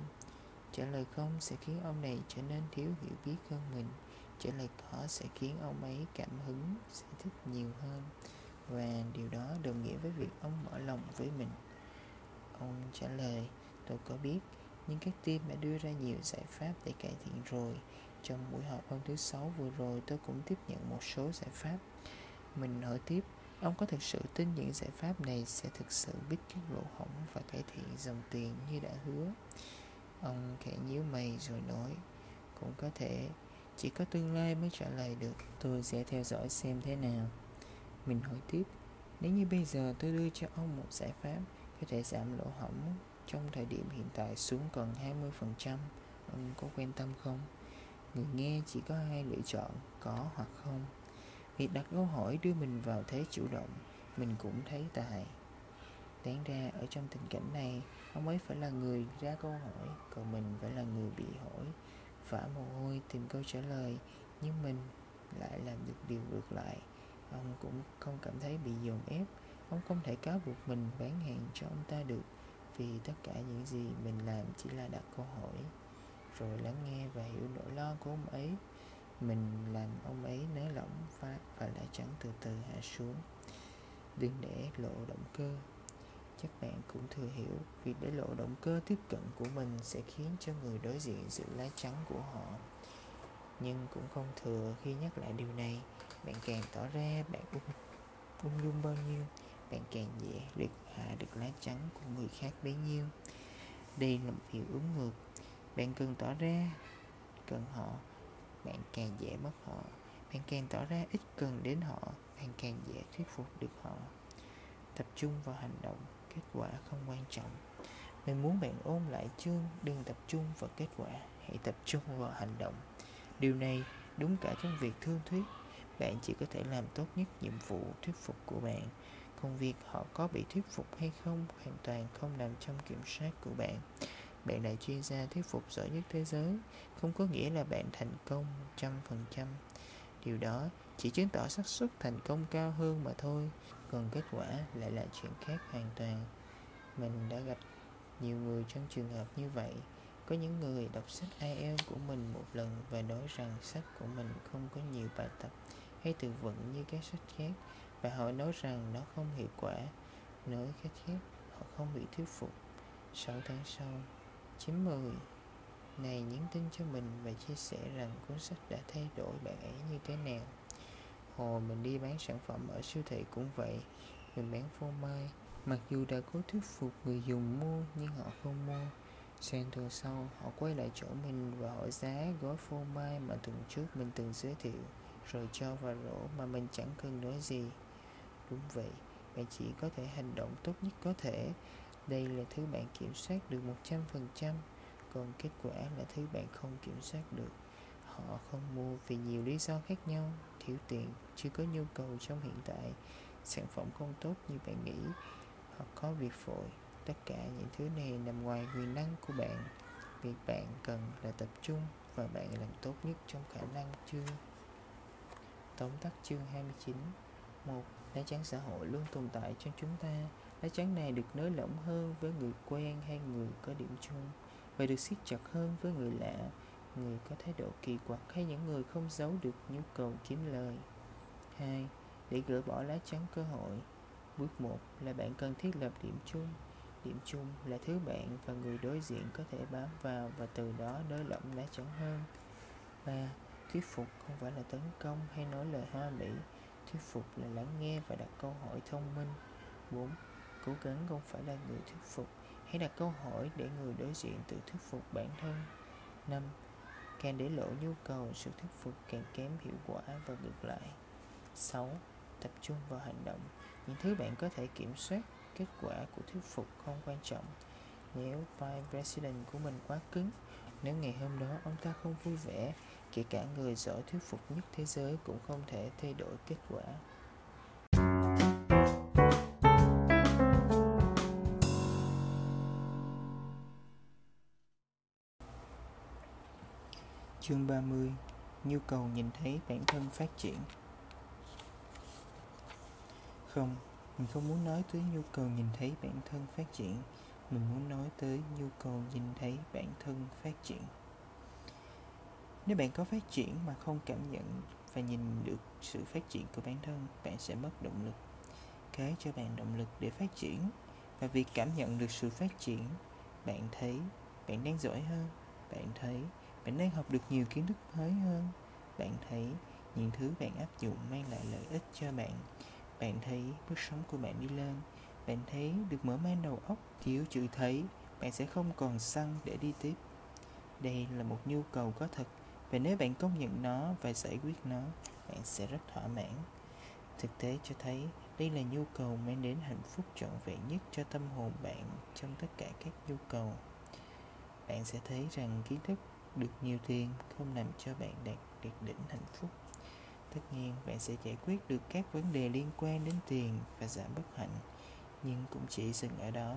Trả lời không sẽ khiến ông này trở nên thiếu hiểu biết hơn mình. Trả lời đó sẽ khiến ông ấy cảm hứng, sẽ thích nhiều hơn. Và điều đó đồng nghĩa với việc ông mở lòng với mình. Ông trả lời, tôi có biết, nhưng các team đã đưa ra nhiều giải pháp để cải thiện rồi. Trong buổi họp hôm thứ sáu vừa rồi tôi cũng tiếp nhận một số giải pháp. Mình hỏi tiếp, Ông có thực sự tin những giải pháp này sẽ thực sự bích các lỗ hổng và cải thiện dòng tiền như đã hứa? Ông khẽ nhíu mày rồi nói, cũng có thể, chỉ có tương lai mới trả lời được. Tôi sẽ theo dõi xem thế nào. Mình hỏi tiếp, nếu như bây giờ tôi đưa cho ông một giải pháp có thể giảm lỗ hỏng trong thời điểm hiện tại xuống còn 20%, ông có quan tâm không? Người nghe chỉ có hai lựa chọn, có hoặc không. Việc đặt câu hỏi đưa mình vào thế chủ động Mình cũng thấy tài Đáng ra ở trong tình cảnh này Ông ấy phải là người ra câu hỏi Còn mình phải là người bị hỏi vã mồ hôi tìm câu trả lời Nhưng mình lại làm được điều ngược lại. Ông cũng không cảm thấy bị dồn ép. Ông không thể cáo buộc mình bán hàng cho ông ta được Vì tất cả những gì mình làm chỉ là đặt câu hỏi. Rồi lắng nghe và hiểu nỗi lo của ông ấy. Mình làm ông ấy nới lỏng và, và lại trắng từ từ hạ xuống. Đừng để lộ động cơ chắc bạn cũng thừa hiểu việc để lộ động cơ tiếp cận của mình sẽ khiến cho người đối diện giữ lá chắn của họ. Nhưng cũng không thừa khi nhắc lại điều này. Bạn càng tỏ ra bạn ung, ung dung bao nhiêu bạn càng dễ được hạ được lá chắn của người khác bấy nhiêu. Đây là một hiệu ứng ngược bạn cần tỏ ra cần họ bạn càng dễ mất họ. Bạn càng tỏ ra ít cần đến họ bạn càng dễ thuyết phục được họ. Tập trung vào hành động kết quả không quan trọng. Mình muốn bạn ôn lại chương, đừng tập trung vào kết quả, hãy tập trung vào hành động. Điều này đúng cả trong việc thương thuyết. Bạn chỉ có thể làm tốt nhất nhiệm vụ thuyết phục của bạn. Công việc họ có bị thuyết phục hay không hoàn toàn không nằm trong kiểm soát của bạn. Bạn là chuyên gia thuyết phục giỏi nhất thế giới, không có nghĩa là bạn thành công trăm phần trăm. Điều đó chỉ chứng tỏ xác suất thành công cao hơn mà thôi còn kết quả lại là chuyện khác hoàn toàn. Mình đã gặp nhiều người trong trường hợp như vậy. Có những người đọc sách IELTS của mình một lần và nói rằng sách của mình không có nhiều bài tập hay từ vựng như các sách khác và họ nói rằng nó không hiệu quả. Nói cách khác, họ không bị thuyết phục. 6 tháng sau 90 này nhắn tin cho mình và chia sẻ rằng cuốn sách đã thay đổi bạn ấy như thế nào hồi mình đi bán sản phẩm ở siêu thị cũng vậy mình bán phô mai. Mặc dù đã cố thuyết phục người dùng mua nhưng họ không mua. Sang tuần sau họ quay lại chỗ mình và hỏi giá gói phô mai mà tuần trước mình từng giới thiệu rồi cho vào rổ mà mình chẳng cần nói gì. Đúng vậy bạn chỉ có thể hành động tốt nhất có thể. Đây là thứ bạn kiểm soát được 100%, còn kết quả là thứ bạn không kiểm soát được. Họ không mua vì nhiều lý do khác nhau, thiếu tiền, chưa có nhu cầu trong hiện tại, sản phẩm không tốt như bạn nghĩ, hoặc có việc vội. Tất cả những thứ này nằm ngoài quyền năng của bạn. Việc bạn cần là tập trung và bạn làm tốt nhất trong khả năng chương. Tóm tắt chương 29 một lá chắn xã hội luôn tồn tại trong chúng ta lá chắn này được nới lỏng hơn với người quen hay người có điểm chung và được siết chặt hơn với người lạ người có thái độ kỳ quặc hay những người không giấu được nhu cầu kiếm lời. Hai, để gỡ bỏ lá chắn cơ hội. Bước một là bạn cần thiết lập điểm chung. Điểm chung là thứ bạn và người đối diện có thể bám vào và từ đó nới lỏng lá chắn hơn. Ba, thuyết phục không phải là tấn công hay nói lời hoa mỹ thuyết phục là lắng nghe và đặt câu hỏi thông minh. 4. Cố gắng không phải là người thuyết phục, Hãy đặt câu hỏi để người đối diện tự thuyết phục bản thân. 5. Càng để lộ nhu cầu, sự thuyết phục càng kém hiệu quả và ngược lại. 6. Tập trung vào hành động. Những thứ bạn có thể kiểm soát Kết quả của thuyết phục không quan trọng. Nếu vice president của mình quá cứng Nếu ngày hôm đó ông ta không vui vẻ Kể cả người giỏi thuyết phục nhất thế giới cũng không thể thay đổi kết quả. Chương 30 Nhu cầu nhìn thấy bản thân phát triển. Không, mình không muốn nói tới nhu cầu nhìn thấy bản thân phát triển. Mình muốn nói tới nhu cầu nhìn thấy bản thân phát triển. Nếu bạn có phát triển mà không cảm nhận và nhìn được sự phát triển của bản thân Bạn sẽ mất động lực. Cái cho bạn động lực để phát triển. Và việc cảm nhận được sự phát triển Bạn thấy bạn đang giỏi hơn. Bạn thấy bạn đang học được nhiều kiến thức mới hơn. Bạn thấy những thứ bạn áp dụng mang lại lợi ích cho bạn. Bạn thấy bước sống của bạn đi lên. Bạn thấy được mở mang đầu óc thiếu chữ thấy. Bạn sẽ không còn xăng để đi tiếp. Đây là một nhu cầu có thật, và nếu bạn công nhận nó và giải quyết nó, bạn sẽ rất thỏa mãn. Thực tế cho thấy, đây là nhu cầu mang đến hạnh phúc trọn vẹn nhất cho tâm hồn bạn trong tất cả các nhu cầu. Bạn sẽ thấy rằng kiến thức được nhiều tiền, không làm cho bạn đạt được đỉnh hạnh phúc. Tất nhiên, bạn sẽ giải quyết được các vấn đề liên quan đến tiền và giảm bất hạnh, nhưng cũng chỉ dừng ở đó.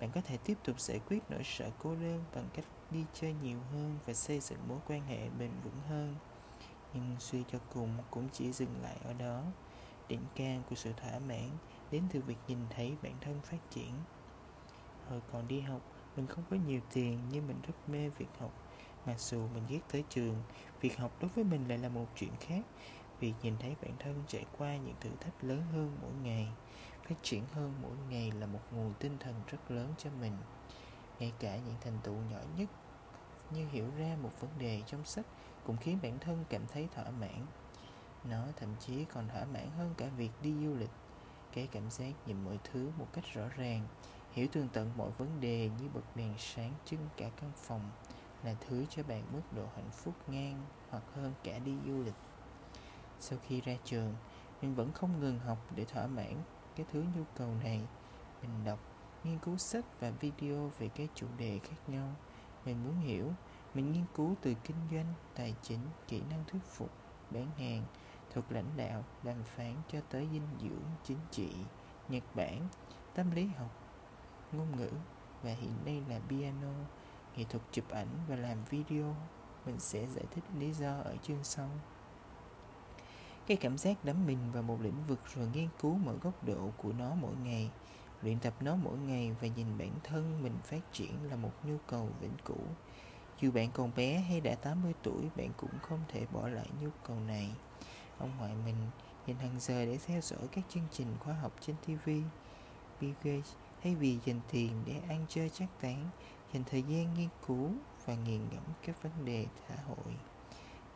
Bạn có thể tiếp tục giải quyết nỗi sợ cô đơn bằng cách đi chơi nhiều hơn và xây dựng mối quan hệ bền vững hơn. Nhưng suy cho cùng cũng chỉ dừng lại ở đó. Đỉnh cao của sự thỏa mãn đến từ việc nhìn thấy bản thân phát triển. Hồi còn đi học, mình không có nhiều tiền nhưng mình rất mê việc học. Mặc dù mình ghét tới trường, việc học đối với mình lại là một chuyện khác. Việc nhìn thấy bản thân trải qua những thử thách lớn hơn mỗi ngày, phát triển hơn mỗi ngày là một nguồn tinh thần rất lớn cho mình. Ngay cả những thành tựu nhỏ nhất như hiểu ra một vấn đề trong sách cũng khiến bản thân cảm thấy thỏa mãn. Nó thậm chí còn thỏa mãn hơn cả việc đi du lịch. Cái cảm giác nhìn mọi thứ một cách rõ ràng, hiểu tường tận mọi vấn đề như bật đèn sáng trưng cả căn phòng là thứ cho bạn mức độ hạnh phúc ngang hoặc hơn cả đi du lịch. Sau khi ra trường, mình vẫn không ngừng học để thỏa mãn cái thứ nhu cầu này. Mình đọc, nghiên cứu sách và video về các chủ đề khác nhau. Mình muốn hiểu, mình nghiên cứu từ kinh doanh, tài chính, kỹ năng thuyết phục, bán hàng, thuật lãnh đạo, đàm phán cho tới dinh dưỡng, chính trị, Nhật Bản, tâm lý học, ngôn ngữ và hiện nay là piano nghệ thuật chụp ảnh và làm video, mình sẽ giải thích lý do ở chương sau. Cái cảm giác đắm mình vào một lĩnh vực rồi nghiên cứu mọi góc độ của nó mỗi ngày, luyện tập nó mỗi ngày và nhìn bản thân mình phát triển là một nhu cầu vĩnh cửu. Dù bạn còn bé hay đã 80 tuổi, bạn cũng không thể bỏ lại nhu cầu này. Ông ngoại mình dành hàng giờ để theo dõi các chương trình khoa học trên TV Bill Gates thay vì dành tiền để ăn chơi chắc tán dành thời gian nghiên cứu và nghiền ngẫm các vấn đề xã hội.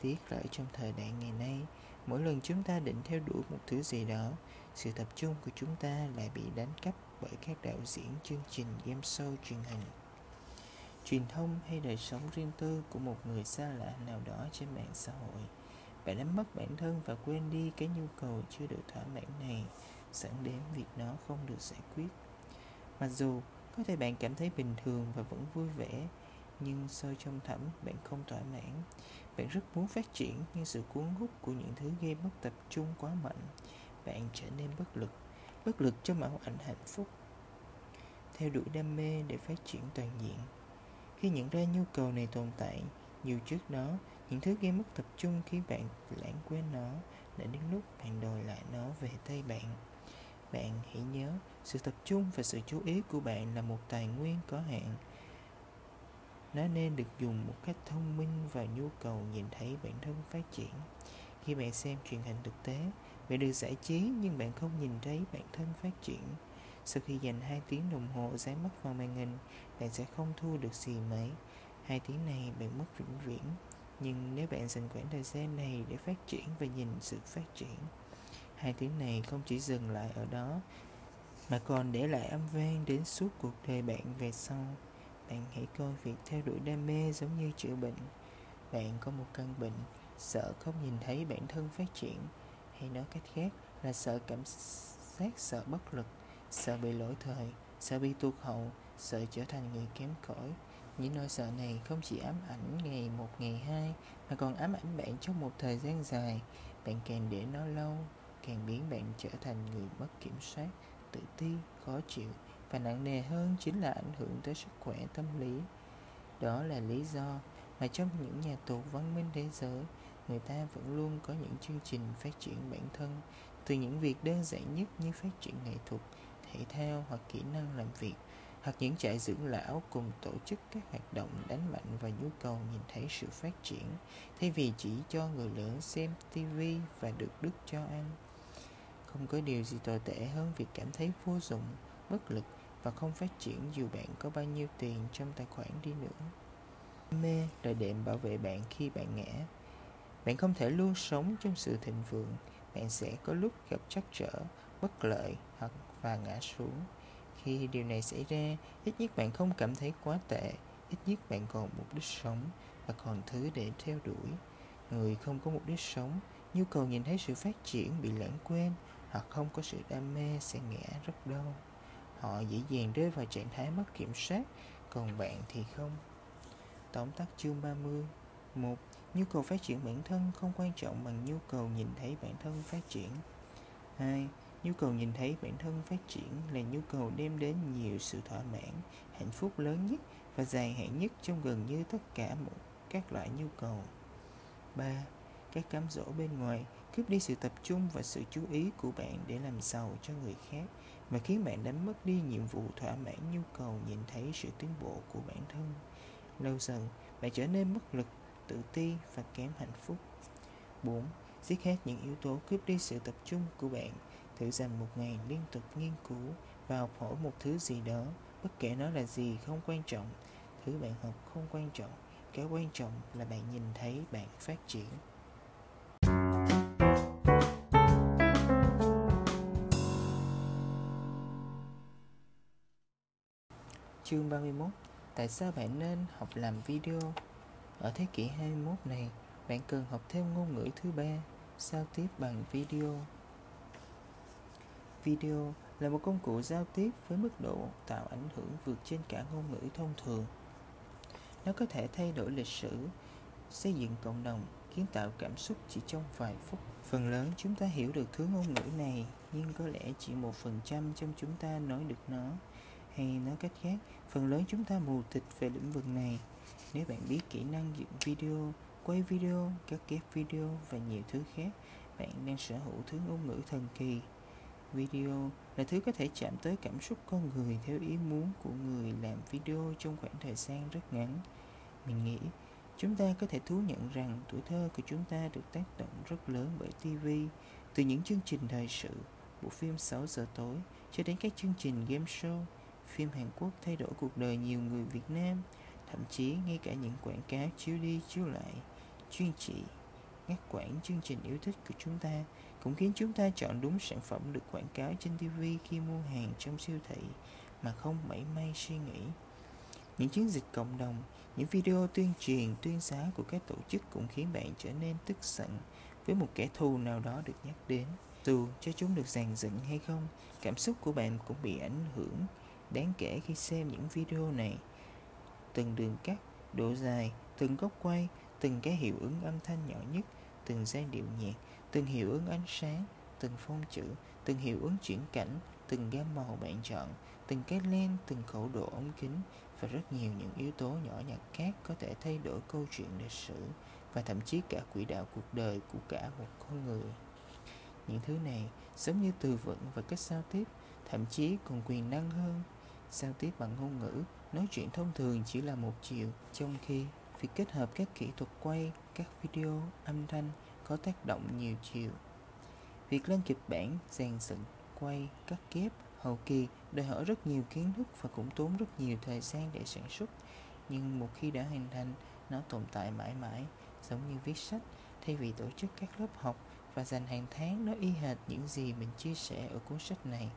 Tiếc là trong thời đại ngày nay, mỗi lần chúng ta định theo đuổi một thứ gì đó, sự tập trung của chúng ta lại bị đánh cắp bởi các đạo diễn, chương trình, game show, truyền hình. Truyền thông hay đời sống riêng tư của một người xa lạ nào đó trên mạng xã hội, bạn đánh mất bản thân và quên đi cái nhu cầu chưa được thỏa mãn này, dẫn đến việc nó không được giải quyết. Mặc dù có thể bạn cảm thấy bình thường và vẫn vui vẻ, nhưng sâu trong thẳm bạn không thỏa mãn. Bạn rất muốn phát triển nhưng sự cuốn hút của những thứ gây mất tập trung quá mạnh. Bạn trở nên bất lực, bất lực cho mẫu ảnh hạnh phúc. Theo đuổi đam mê để phát triển toàn diện. Khi nhận ra nhu cầu này tồn tại, nhiều trước đó, những thứ gây mất tập trung khiến bạn lãng quên nó, đã đến lúc bạn đòi lại nó về tay bạn. Bạn hãy nhớ, sự tập trung và sự chú ý của bạn là một tài nguyên có hạn. Nó nên được dùng một cách thông minh và nhu cầu nhìn thấy bản thân phát triển. Khi bạn xem truyền hình thực tế, bạn được giải trí nhưng bạn không nhìn thấy bản thân phát triển. Sau khi dành 2 tiếng đồng hồ dán mắt vào màn hình, bạn sẽ không thu được gì mấy. Hai tiếng này bạn mất vĩnh viễn. nhưng nếu bạn dành khoảng thời gian này để phát triển và nhìn sự phát triển hai tiếng này không chỉ dừng lại ở đó, mà còn để lại âm vang đến suốt cuộc đời bạn về sau. Bạn hãy coi việc theo đuổi đam mê giống như chữa bệnh. Bạn có một căn bệnh, sợ không nhìn thấy bản thân phát triển. Hay nói cách khác là sợ cảm giác sợ bất lực, sợ bị lỗi thời, sợ bị tuột hậu, sợ trở thành người kém cỏi. Những nỗi sợ này không chỉ ám ảnh ngày một, ngày hai, mà còn ám ảnh bạn trong một thời gian dài. Bạn càng để nó lâu càng biến bạn trở thành người mất kiểm soát, tự ti, khó chịu và nặng nề hơn chính là ảnh hưởng tới sức khỏe, tâm lý đó là lý do mà trong những nhà tù văn minh thế giới, người ta vẫn luôn có những chương trình phát triển bản thân từ những việc đơn giản nhất như phát triển nghệ thuật, thể thao hoặc kỹ năng làm việc, hoặc những trại dưỡng lão cùng tổ chức các hoạt động đánh mạnh vào nhu cầu nhìn thấy sự phát triển, thay vì chỉ cho người lớn xem TV và được đức cho ăn. Không có điều gì tồi tệ hơn việc cảm thấy vô dụng, bất lực và không phát triển dù bạn có bao nhiêu tiền trong tài khoản đi nữa. Mê là đệm bảo vệ bạn khi bạn ngã. Bạn không thể luôn sống trong sự thịnh vượng, bạn sẽ có lúc gặp trắc trở, bất lợi hoặc và ngã xuống khi điều này xảy ra, ít nhất bạn không cảm thấy quá tệ, ít nhất bạn còn mục đích sống và còn thứ để theo đuổi. Người không có mục đích sống, nhu cầu nhìn thấy sự phát triển bị lãng quên hoặc không có sự đam mê sẽ ngã rất đau. Họ dễ dàng rơi vào trạng thái mất kiểm soát, còn bạn thì không. Tóm tắt chương 30 một Nhu cầu phát triển bản thân không quan trọng bằng nhu cầu nhìn thấy bản thân phát triển 2. Nhu cầu nhìn thấy bản thân phát triển là nhu cầu đem đến nhiều sự thỏa mãn, hạnh phúc lớn nhất và dài hạn nhất trong gần như tất cả các loại nhu cầu. 3. Các cám dỗ bên ngoài cướp đi sự tập trung và sự chú ý của bạn để làm giàu cho người khác và khiến bạn đánh mất đi nhiệm vụ thỏa mãn nhu cầu nhìn thấy sự tiến bộ của bản thân. Lâu dần, bạn trở nên bất lực, tự ti và kém hạnh phúc. 4. Giết hết những yếu tố cướp đi sự tập trung của bạn Thử dành một ngày liên tục nghiên cứu và học hỏi một thứ gì đó, bất kể nó là gì không quan trọng. Thứ bạn học không quan trọng, cái quan trọng là bạn nhìn thấy bạn phát triển. Chương 31 Tại sao bạn nên học làm video? Ở thế kỷ 21 này, bạn cần học thêm ngôn ngữ thứ ba, giao tiếp bằng video. Video là một công cụ giao tiếp với mức độ tạo ảnh hưởng vượt trên cả ngôn ngữ thông thường. Nó có thể thay đổi lịch sử, xây dựng cộng đồng, kiến tạo cảm xúc chỉ trong vài phút. Phần lớn chúng ta hiểu được thứ ngôn ngữ này, nhưng có lẽ chỉ một phần trăm trong chúng ta nói được nó. Hay nói cách khác, phần lớn chúng ta mù tịch về lĩnh vực này. Nếu bạn biết kỹ năng dựng video, quay video, cắt ghép video và nhiều thứ khác, bạn đang sở hữu thứ ngôn ngữ thần kỳ Video là thứ có thể chạm tới cảm xúc con người theo ý muốn của người làm video trong khoảng thời gian rất ngắn. Mình nghĩ chúng ta có thể thú nhận rằng tuổi thơ của chúng ta được tác động rất lớn bởi TV, từ những chương trình thời sự, bộ phim 6 giờ tối cho đến các chương trình game show, phim Hàn Quốc thay đổi cuộc đời nhiều người Việt Nam, thậm chí ngay cả những quảng cáo chiếu đi chiếu lại, chuyên trị, ngắt quãng chương trình yêu thích của chúng ta cũng khiến chúng ta chọn đúng sản phẩm được quảng cáo trên TV khi mua hàng trong siêu thị mà không mảy may suy nghĩ. Những chiến dịch cộng đồng, những video tuyên truyền, tuyên xá của các tổ chức cũng khiến bạn trở nên tức giận với một kẻ thù nào đó được nhắc đến. Dù cho chúng được dàn dựng hay không, cảm xúc của bạn cũng bị ảnh hưởng đáng kể khi xem những video này. Từng đường cắt, độ dài, từng góc quay, từng cái hiệu ứng âm thanh nhỏ nhất, từng giai điệu nhạc, từng hiệu ứng ánh sáng, từng phong chữ, từng hiệu ứng chuyển cảnh, từng gam màu bạn chọn, từng cái len, từng khẩu độ ống kính và rất nhiều những yếu tố nhỏ nhặt khác có thể thay đổi câu chuyện lịch sử và thậm chí cả quỹ đạo cuộc đời của cả một con người. Những thứ này giống như từ vựng và cách giao tiếp, thậm chí còn quyền năng hơn. Giao tiếp bằng ngôn ngữ, nói chuyện thông thường chỉ là một chiều, trong khi việc kết hợp các kỹ thuật quay, các video, âm thanh có tác động nhiều chiều. Việc lên kịch bản, dàn dựng, quay, cắt ghép, hậu kỳ đòi hỏi rất nhiều kiến thức và cũng tốn rất nhiều thời gian để sản xuất. Nhưng một khi đã hình thành, nó tồn tại mãi mãi, giống như viết sách thay vì tổ chức các lớp học và dành hàng tháng nói y hệt những gì mình chia sẻ ở cuốn sách này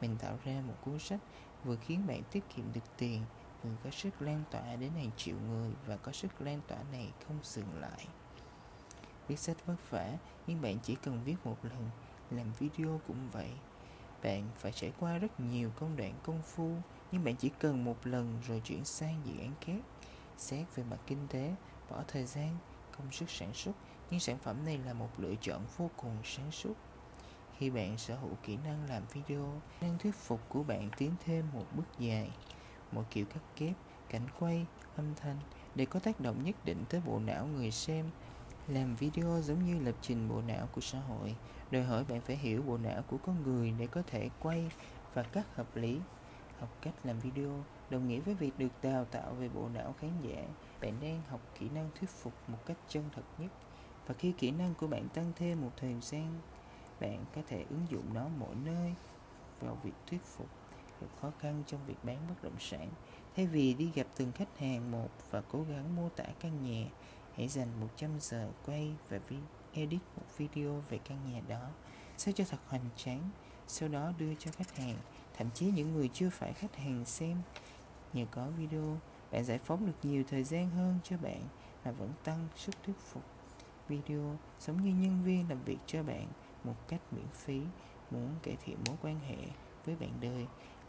mình tạo ra một cuốn sách vừa khiến bạn tiết kiệm được tiền, vừa có sức lan tỏa đến hàng triệu người và có sức lan tỏa này không dừng lại. Viết sách vất vả, nhưng bạn chỉ cần viết một lần, làm video cũng vậy. Bạn phải trải qua rất nhiều công đoạn công phu, nhưng bạn chỉ cần một lần rồi chuyển sang dự án khác. Xét về mặt kinh tế, bỏ thời gian, công sức sản xuất, nhưng sản phẩm này là một lựa chọn vô cùng sáng suốt khi bạn sở hữu kỹ năng làm video năng thuyết phục của bạn tiến thêm một bước dài. Một kiểu cắt ghép, cảnh quay, âm thanh để có tác động nhất định tới bộ não người xem. Làm video giống như lập trình bộ não của xã hội, đòi hỏi bạn phải hiểu bộ não của con người để có thể quay và cắt hợp lý. Học cách làm video đồng nghĩa với việc được đào tạo về bộ não khán giả. Bạn đang học kỹ năng thuyết phục một cách chân thật nhất, và khi kỹ năng của bạn tăng thêm một thời gian bạn có thể ứng dụng nó mọi nơi vào việc thuyết phục gặp khó khăn trong việc bán bất động sản. Thay vì đi gặp từng khách hàng một và cố gắng mô tả căn nhà, hãy dành 100 giờ quay và edit một video về căn nhà đó, sao cho thật hoành tráng, sau đó đưa cho khách hàng. Thậm chí những người chưa phải khách hàng xem nhờ có video, bạn giải phóng được nhiều thời gian hơn cho bạn mà vẫn tăng sức thuyết phục. Video giống như nhân viên làm việc cho bạn một cách miễn phí, muốn cải thiện mối quan hệ với bạn đời,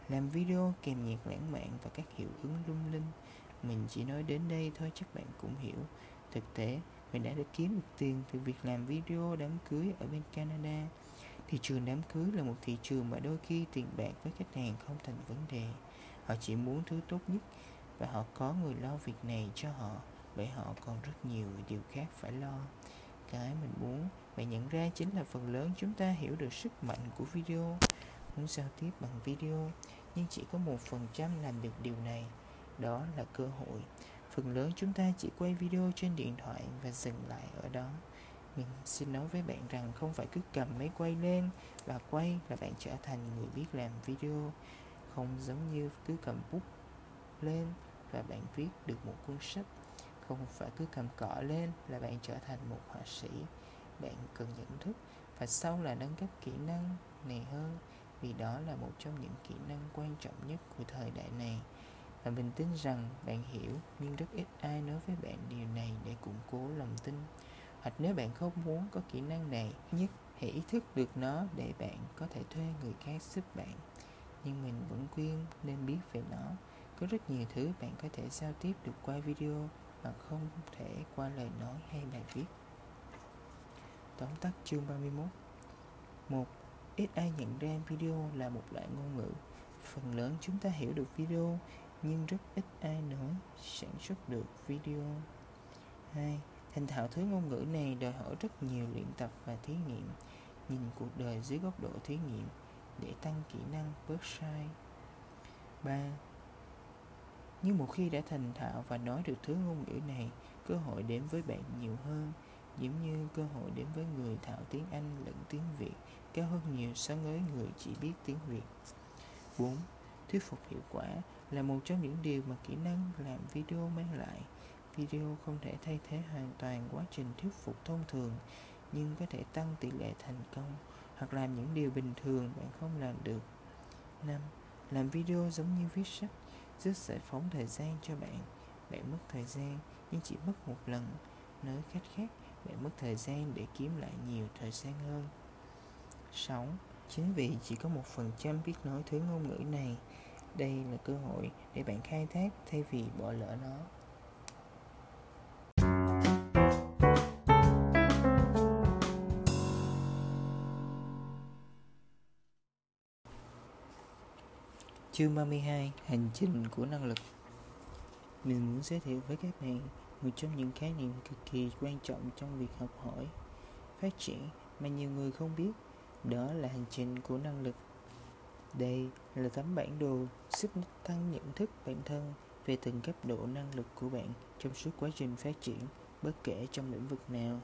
làm video kèm nhạc lãng mạn và các hiệu ứng lung linh. Mình chỉ nói đến đây thôi chắc bạn cũng hiểu. Thực tế, mình đã được kiếm được tiền từ việc làm video đám cưới ở bên Canada. Thị trường đám cưới là một thị trường mà đôi khi tiền bạc với khách hàng không thành vấn đề. Họ chỉ muốn thứ tốt nhất và họ có người lo việc này cho họ, bởi họ còn rất nhiều điều khác phải lo. Cái mình muốn bạn nhận ra chính là phần lớn chúng ta hiểu được sức mạnh của video. Muốn giao tiếp bằng video, nhưng chỉ có một phần trăm làm được điều này. Đó là cơ hội. Phần lớn chúng ta chỉ quay video trên điện thoại và dừng lại ở đó. Mình xin nói với bạn rằng không phải cứ cầm máy quay lên và quay là bạn trở thành người biết làm video. Không giống như cứ cầm bút lên và bạn viết được một cuốn sách. Không phải cứ cầm cọ lên là bạn trở thành một họa sĩ bạn cần nhận thức và sau là nâng cấp kỹ năng này hơn, vì đó là một trong những kỹ năng quan trọng nhất của thời đại này. Và mình tin rằng bạn hiểu, nhưng rất ít ai nói với bạn điều này để củng cố lòng tin. Hoặc nếu bạn không muốn có kỹ năng này, nhất hãy ý thức được nó để bạn có thể thuê người khác giúp bạn. Nhưng mình vẫn khuyên nên biết về nó. Có rất nhiều thứ bạn có thể giao tiếp được qua video mà không thể qua lời nói hay bài viết. Tóm tắt chương 31 một, Ít ai nhận ra video là một loại ngôn ngữ Phần lớn chúng ta hiểu được video, Nhưng rất ít ai nói, sản xuất được video 2. Thành thạo thứ ngôn ngữ này đòi hỏi rất nhiều luyện tập và thí nghiệm Nhìn cuộc đời dưới góc độ thí nghiệm, Để tăng kỹ năng bớt sai 3. Nhưng một khi đã thành thạo và nói được thứ ngôn ngữ này, Cơ hội đến với bạn nhiều hơn giống như cơ hội đến với người thạo tiếng Anh lẫn tiếng Việt cao hơn nhiều so với người chỉ biết tiếng Việt. 4. Thuyết phục hiệu quả là một trong những điều mà kỹ năng làm video mang lại. Video không thể thay thế hoàn toàn quá trình thuyết phục thông thường, nhưng có thể tăng tỷ lệ thành công hoặc làm những điều bình thường bạn không làm được. 5. Làm video giống như viết sách, giúp giải phóng thời gian cho bạn. Bạn mất thời gian nhưng chỉ mất một lần. Nói cách khác, bạn mất thời gian để kiếm lại nhiều thời gian hơn. 6. Chính vì chỉ có một phần trăm biết nói thứ ngôn ngữ này, đây là cơ hội để bạn khai thác thay vì bỏ lỡ nó. Chương 32 Hành trình của năng lực. Mình muốn giới thiệu với các bạn một trong những khái niệm cực kỳ quan trọng trong việc học hỏi, phát triển mà nhiều người không biết, đó là hành trình của năng lực. Đây là tấm bản đồ giúp tăng nhận thức bản thân về từng cấp độ năng lực của bạn trong suốt quá trình phát triển, bất kể trong lĩnh vực nào.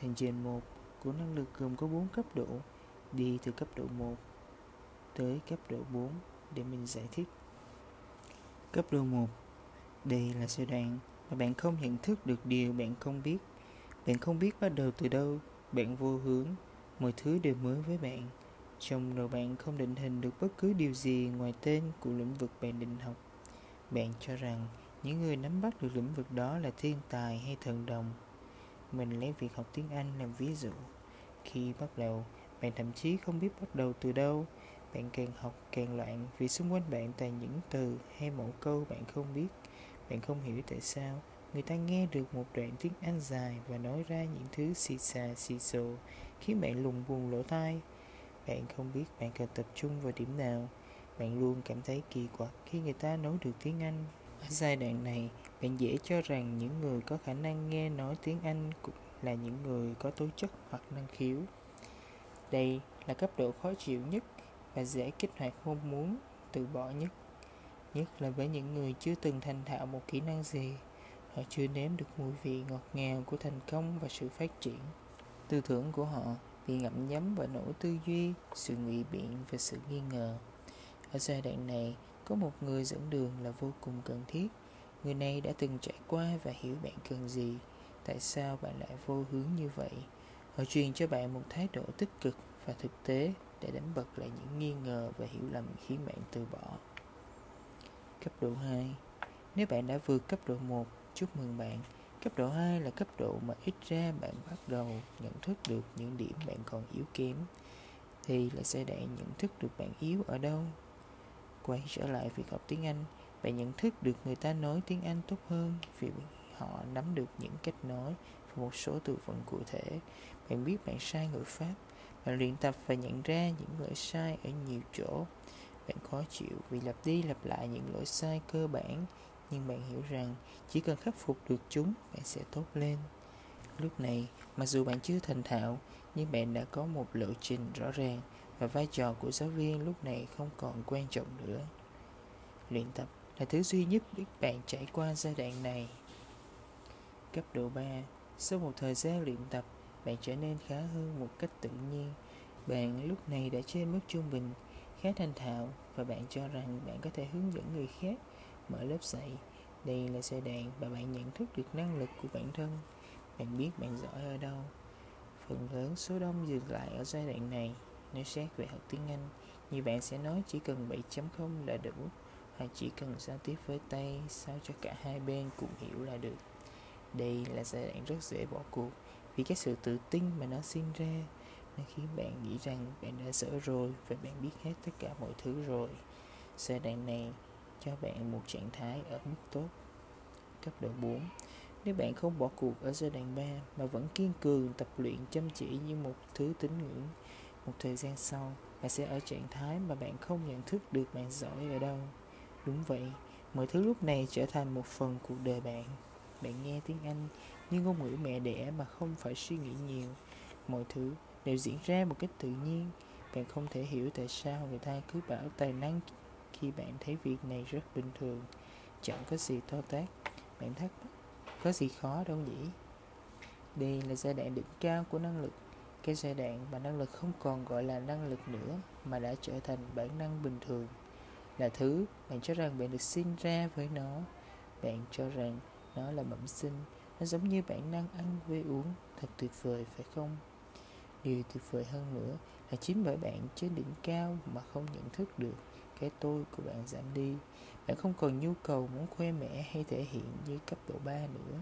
Hành trình 1 của năng lực gồm có 4 cấp độ, đi từ cấp độ 1 tới cấp độ 4 để mình giải thích. Cấp độ 1 đây là giai đoạn mà bạn không nhận thức được điều bạn không biết. Bạn không biết bắt đầu từ đâu, bạn vô hướng, mọi thứ đều mới với bạn. Trong đầu bạn không định hình được bất cứ điều gì ngoài tên của lĩnh vực bạn định học. Bạn cho rằng những người nắm bắt được lĩnh vực đó là thiên tài hay thần đồng. Mình lấy việc học tiếng Anh làm ví dụ. Khi bắt đầu, bạn thậm chí không biết bắt đầu từ đâu. Bạn càng học càng loạn vì xung quanh bạn toàn những từ hay mẫu câu bạn không biết. Bạn không hiểu tại sao người ta nghe được một đoạn tiếng Anh dài và nói ra những thứ xì xà xì xồ khiến bạn lùng buồn lỗ tai. Bạn không biết bạn cần tập trung vào điểm nào. Bạn luôn cảm thấy kỳ quặc khi người ta nói được tiếng Anh. Ở giai đoạn này, bạn dễ cho rằng những người có khả năng nghe nói tiếng Anh cũng là những người có tố chất hoặc năng khiếu. Đây là cấp độ khó chịu nhất và dễ kích hoạt mong muốn từ bỏ nhất. Nhất là với những người chưa từng thành thạo một kỹ năng gì, họ chưa nếm được mùi vị ngọt ngào của thành công và sự phát triển. Tư tưởng của họ bị ngậm nhấm bởi nỗi tư duy, sự ngụy biện và sự nghi ngờ. Ở giai đoạn này, có một người dẫn đường là vô cùng cần thiết. Người này đã từng trải qua và hiểu bạn cần gì, tại sao bạn lại vô hướng như vậy. Họ truyền cho bạn một thái độ tích cực và thực tế để đánh bật lại những nghi ngờ và hiểu lầm khiến bạn từ bỏ. Cấp độ 2 Nếu bạn đã vượt cấp độ 1, chúc mừng bạn. Cấp độ 2 là cấp độ mà ít ra bạn bắt đầu nhận thức được những điểm bạn còn yếu kém. Thì là sẽ để nhận thức được bạn yếu ở đâu. Quay trở lại việc học tiếng Anh, bạn nhận thức được người ta nói tiếng Anh tốt hơn vì họ nắm được những cách nói và một số từ vựng cụ thể. Bạn biết bạn sai ngữ pháp, bạn luyện tập và nhận ra những lỗi sai ở nhiều chỗ. Bạn khó chịu vì lặp đi lặp lại những lỗi sai cơ bản, nhưng bạn hiểu rằng chỉ cần khắc phục được chúng, bạn sẽ tốt lên. Lúc này, mặc dù bạn chưa thành thạo, nhưng bạn đã có một lộ trình rõ ràng và vai trò của giáo viên lúc này không còn quan trọng nữa. Luyện tập là thứ duy nhất giúp bạn trải qua giai đoạn này. Cấp độ 3 Sau một thời gian luyện tập, bạn trở nên khá hơn một cách tự nhiên. Bạn lúc này đã trên mức trung bình, khá thành thạo và bạn cho rằng bạn có thể hướng dẫn người khác mở lớp dạy. Đây là giai đoạn mà bạn nhận thức được năng lực của bản thân. Bạn biết bạn giỏi ở đâu. Phần lớn số đông dừng lại ở giai đoạn này. Nếu xét về học tiếng Anh, nhiều bạn sẽ nói chỉ cần 7.0 là đủ hoặc chỉ cần giao tiếp với tay sao cho cả hai bên cùng hiểu là được. Đây là giai đoạn rất dễ bỏ cuộc vì cái sự tự tin mà nó sinh ra nó khiến bạn nghĩ rằng bạn đã dở rồi và bạn biết hết tất cả mọi thứ rồi. Giai đoạn này cho bạn một trạng thái ở mức tốt. Cấp độ 4 Nếu bạn không bỏ cuộc ở giai đoạn 3 mà vẫn kiên cường tập luyện chăm chỉ như một thứ tín ngưỡng, một thời gian sau, bạn sẽ ở trạng thái mà bạn không nhận thức được bạn giỏi ở đâu. Đúng vậy, mọi thứ lúc này trở thành một phần cuộc đời bạn. Bạn nghe tiếng Anh như ngôn ngữ mẹ đẻ mà không phải suy nghĩ nhiều. Mọi thứ đều diễn ra một cách tự nhiên. Bạn không thể hiểu tại sao người ta cứ bảo tài năng khi bạn thấy việc này rất bình thường. Chẳng có gì to tát. Bạn thắc mắc, có gì khó đâu nhỉ? Đây là giai đoạn đỉnh cao của năng lực. Cái giai đoạn mà năng lực không còn gọi là năng lực nữa mà đã trở thành bản năng bình thường. Là thứ bạn cho rằng bạn được sinh ra với nó. Bạn cho rằng nó là bẩm sinh nó giống như bản năng ăn với uống thật tuyệt vời phải không điều tuyệt vời hơn nữa là chính bởi bạn trên đỉnh cao mà không nhận thức được cái tôi của bạn giảm đi. Bạn không còn nhu cầu muốn khoe mẽ hay thể hiện dưới cấp độ 3 nữa.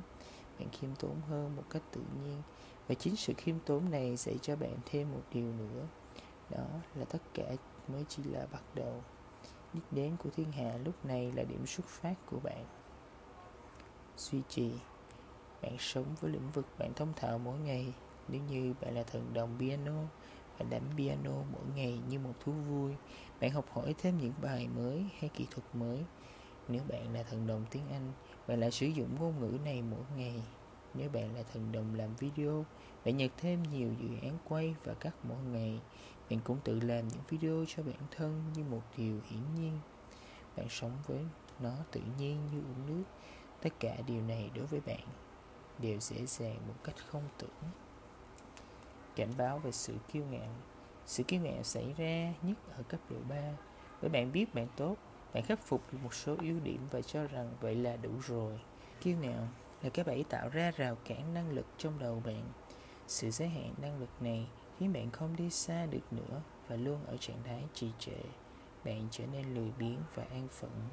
Bạn khiêm tốn hơn một cách tự nhiên và chính sự khiêm tốn này dạy cho bạn thêm một điều nữa. Đó là tất cả mới chỉ là bắt đầu. Đích đến của thiên hạ lúc này là điểm xuất phát của bạn. Duy trì, bạn sống với lĩnh vực bạn thông thạo mỗi ngày nếu như bạn là thần đồng piano bạn đánh piano mỗi ngày như một thú vui, bạn học hỏi thêm những bài mới hay kỹ thuật mới. Nếu bạn là thần đồng tiếng anh, bạn lại sử dụng ngôn ngữ này mỗi ngày. Nếu bạn là thần đồng làm video, bạn nhận thêm nhiều dự án quay và cắt mỗi ngày, bạn cũng tự làm những video cho bản thân như một điều hiển nhiên. Bạn sống với nó tự nhiên như uống nước. Tất cả điều này đối với bạn đều dễ dàng một cách không tưởng cảnh báo về sự kiêu ngạo. Sự kiêu ngạo xảy ra nhất ở cấp độ 3 bởi bạn biết bạn tốt, bạn khắc phục được một số yếu điểm và cho rằng vậy là đủ rồi. Kiêu ngạo là cái bẫy tạo ra rào cản năng lực trong đầu bạn. Sự giới hạn năng lực này khiến bạn không đi xa được nữa và luôn ở trạng thái trì trệ. Bạn trở nên lười biếng và an phận.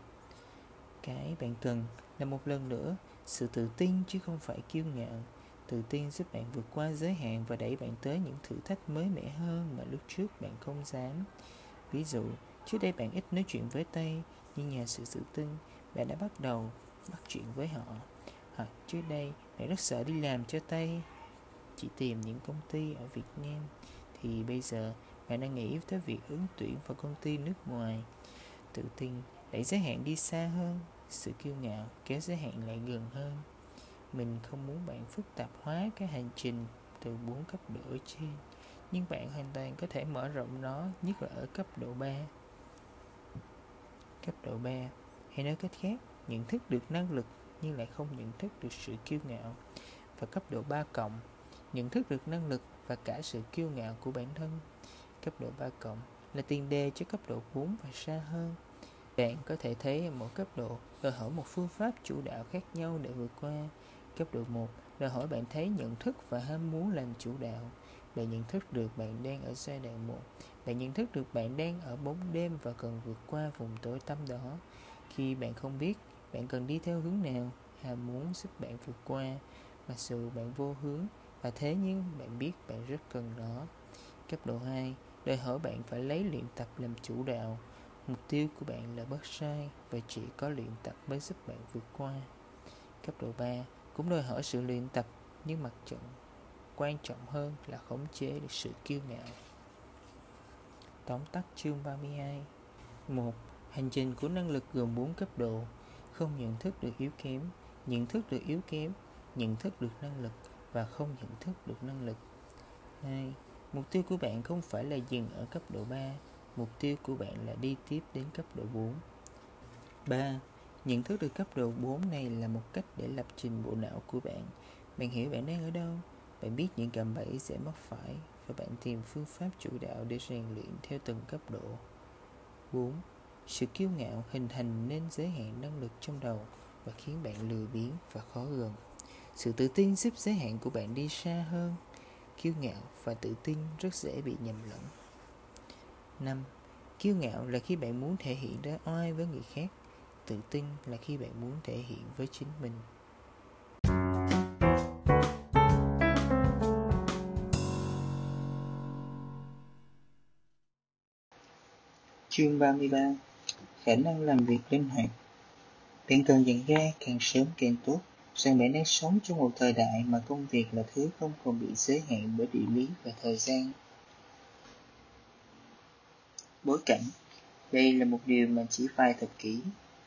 Cái bạn cần là một lần nữa sự tự tin chứ không phải kiêu ngạo tự tin giúp bạn vượt qua giới hạn và đẩy bạn tới những thử thách mới mẻ hơn mà lúc trước bạn không dám. Ví dụ, trước đây bạn ít nói chuyện với tây, nhưng nhờ sự tự tin, bạn đã bắt đầu bắt chuyện với họ. Hoặc trước đây, bạn rất sợ đi làm cho tây, chỉ tìm những công ty ở việt nam. Thì bây giờ, bạn đang nghĩ tới việc ứng tuyển vào công ty nước ngoài. Tự tin đẩy giới hạn đi xa hơn, sự kiêu ngạo kéo giới hạn lại gần hơn mình không muốn bạn phức tạp hóa cái hành trình từ bốn cấp độ ở trên nhưng bạn hoàn toàn có thể mở rộng nó, nhất là ở cấp độ 3 cấp độ 3 hay nói cách khác, nhận thức được năng lực nhưng lại không nhận thức được sự kiêu ngạo. Và cấp độ 3 cộng, nhận thức được năng lực và cả sự kiêu ngạo của bản thân. Cấp độ 3 cộng là tiền đề cho cấp độ 4 và xa hơn. Bạn có thể thấy mỗi cấp độ đòi hỏi một phương pháp chủ đạo khác nhau để vượt qua cấp độ 1 đòi hỏi bạn thấy nhận thức và ham muốn làm chủ đạo. Bạn nhận thức được bạn đang ở giai đoạn 1 bạn nhận thức được bạn đang ở bóng đêm và cần vượt qua vùng tối tăm đó. Khi bạn không biết, bạn cần đi theo hướng nào, ham muốn giúp bạn vượt qua. Mặc dù bạn vô hướng, và thế nhưng bạn biết bạn rất cần nó. Cấp độ 2 đòi hỏi bạn phải lấy luyện tập làm chủ đạo. Mục tiêu của bạn là bớt sai và chỉ có luyện tập mới giúp bạn vượt qua. Cấp độ 3 cũng đòi hỏi sự luyện tập, nhưng mặt trận quan trọng hơn là khống chế được sự kiêu ngạo tóm tắt chương 32 một, Hành trình của năng lực gồm 4 cấp độ Không nhận thức được yếu kém, Nhận thức được yếu kém, Nhận thức được năng lực Và không nhận thức được năng lực 2. Mục tiêu của bạn không phải là dừng ở cấp độ 3 Mục tiêu của bạn là đi tiếp đến cấp độ 4 3. Nhận thức được cấp độ 4 này là một cách để lập trình bộ não của bạn Bạn hiểu bạn đang ở đâu, Bạn biết những cạm bẫy sẽ mắc phải Và bạn tìm phương pháp chủ đạo để rèn luyện theo từng cấp độ 4. Sự kiêu ngạo hình thành nên giới hạn năng lực trong đầu và khiến bạn lười biếng và khó gần. Sự tự tin giúp giới hạn của bạn đi xa hơn. Kiêu ngạo và tự tin rất dễ bị nhầm lẫn. 5. Kiêu ngạo là khi bạn muốn thể hiện ra oai với người khác. Tự tin là khi bạn muốn thể hiện với chính mình. Chương 33 Khả năng làm việc linh hoạt Bạn cần nhận ra, càng sớm càng tốt rằng bạn đang sống trong một thời đại mà công việc là thứ không còn bị giới hạn bởi địa lý và thời gian. Bối cảnh Đây là một điều mà chỉ vài thập kỷ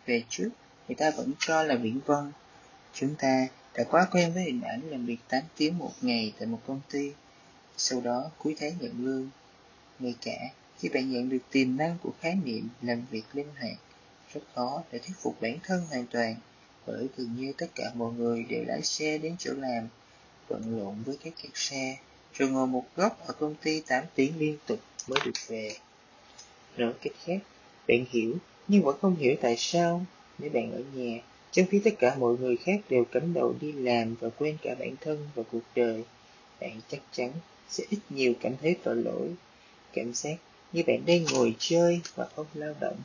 về trước người ta vẫn cho là viễn vân. Chúng ta đã quá quen với hình ảnh làm việc 8 tiếng một ngày tại một công ty, sau đó cuối tháng nhận lương. Ngay cả khi bạn nhận được tiềm năng của khái niệm làm việc linh hoạt, rất khó để thuyết phục bản thân hoàn toàn, bởi gần như tất cả mọi người đều lái xe đến chỗ làm, bận lộn với các kẹt xe, rồi ngồi một góc ở công ty 8 tiếng liên tục mới được về. Nói cách khác, bạn hiểu nhưng vẫn không hiểu tại sao nếu bạn ở nhà, trong khi tất cả mọi người khác đều cắm đầu đi làm và quên cả bản thân và cuộc đời, bạn chắc chắn sẽ ít nhiều cảm thấy tội lỗi, cảm giác như bạn đang ngồi chơi và không lao động.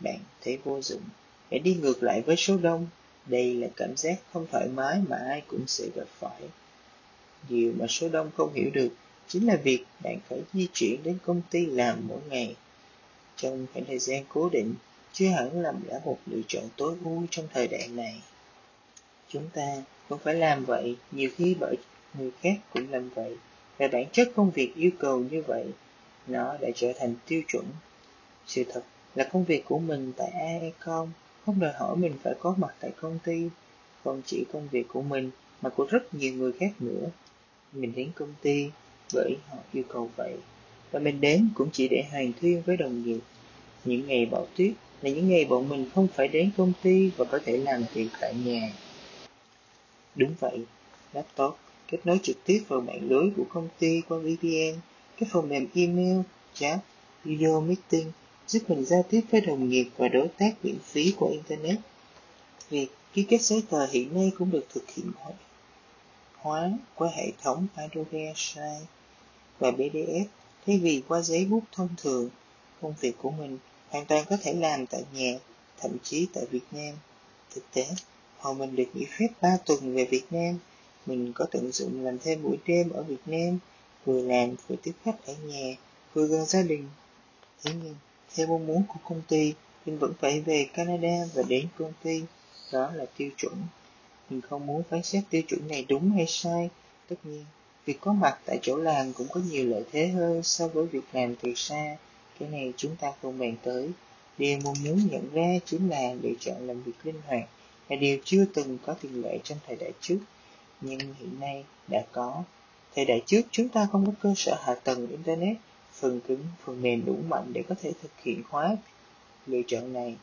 Bạn thấy vô dụng, bạn đi ngược lại với số đông. Đây là cảm giác không thoải mái mà ai cũng sẽ gặp phải. Điều mà số đông không hiểu được chính là việc bạn phải di chuyển đến công ty làm mỗi ngày. Trong khoảng thời gian cố định, chứ hẳn là đã một lựa chọn tối ưu trong thời đại này. Chúng ta cũng phải làm vậy, nhiều khi bởi người khác cũng làm vậy, và bản chất công việc yêu cầu như vậy nó đã trở thành tiêu chuẩn. Sự thật là công việc của mình tại AECOM không đòi hỏi mình phải có mặt tại công ty, không chỉ công việc của mình mà của rất nhiều người khác nữa. Mình đến công ty bởi họ yêu cầu vậy, và mình đến cũng chỉ để hàn thuyên với đồng nghiệp. Những ngày bão tuyết là những ngày bọn mình không phải đến công ty và có thể làm việc tại nhà. Đúng vậy, laptop kết nối trực tiếp vào mạng lưới của công ty qua VPN các phần mềm email, chat, video meeting giúp mình giao tiếp với đồng nghiệp và đối tác miễn phí qua Internet. Việc ký kết giấy tờ hiện nay cũng được thực hiện hóa qua hệ thống Adobe Sign và PDF thay vì qua giấy bút thông thường. Công việc của mình hoàn toàn có thể làm tại nhà, thậm chí tại Việt Nam. Thực tế, hồi mình được nghỉ phép 3 tuần về Việt Nam, mình có tận dụng làm thêm buổi đêm ở Việt Nam, vừa làm vừa tiếp khách ở nhà, vừa gần gia đình. Thế nhưng, theo mong muốn của công ty, mình vẫn phải về Canada và đến công ty. Đó là tiêu chuẩn. Mình không muốn phán xét tiêu chuẩn này đúng hay sai. Tất nhiên, việc có mặt tại chỗ làm cũng có nhiều lợi thế hơn so với việc làm từ xa. Cái này chúng ta không bàn tới. Điều mong muốn nhận ra chính là lựa chọn làm việc linh hoạt là điều chưa từng có tiền lệ trong thời đại trước, nhưng hiện nay đã có. Thời đại trước chúng ta không có cơ sở hạ tầng Internet, phần cứng, phần mềm đủ mạnh để có thể thực hiện hóa lựa chọn này.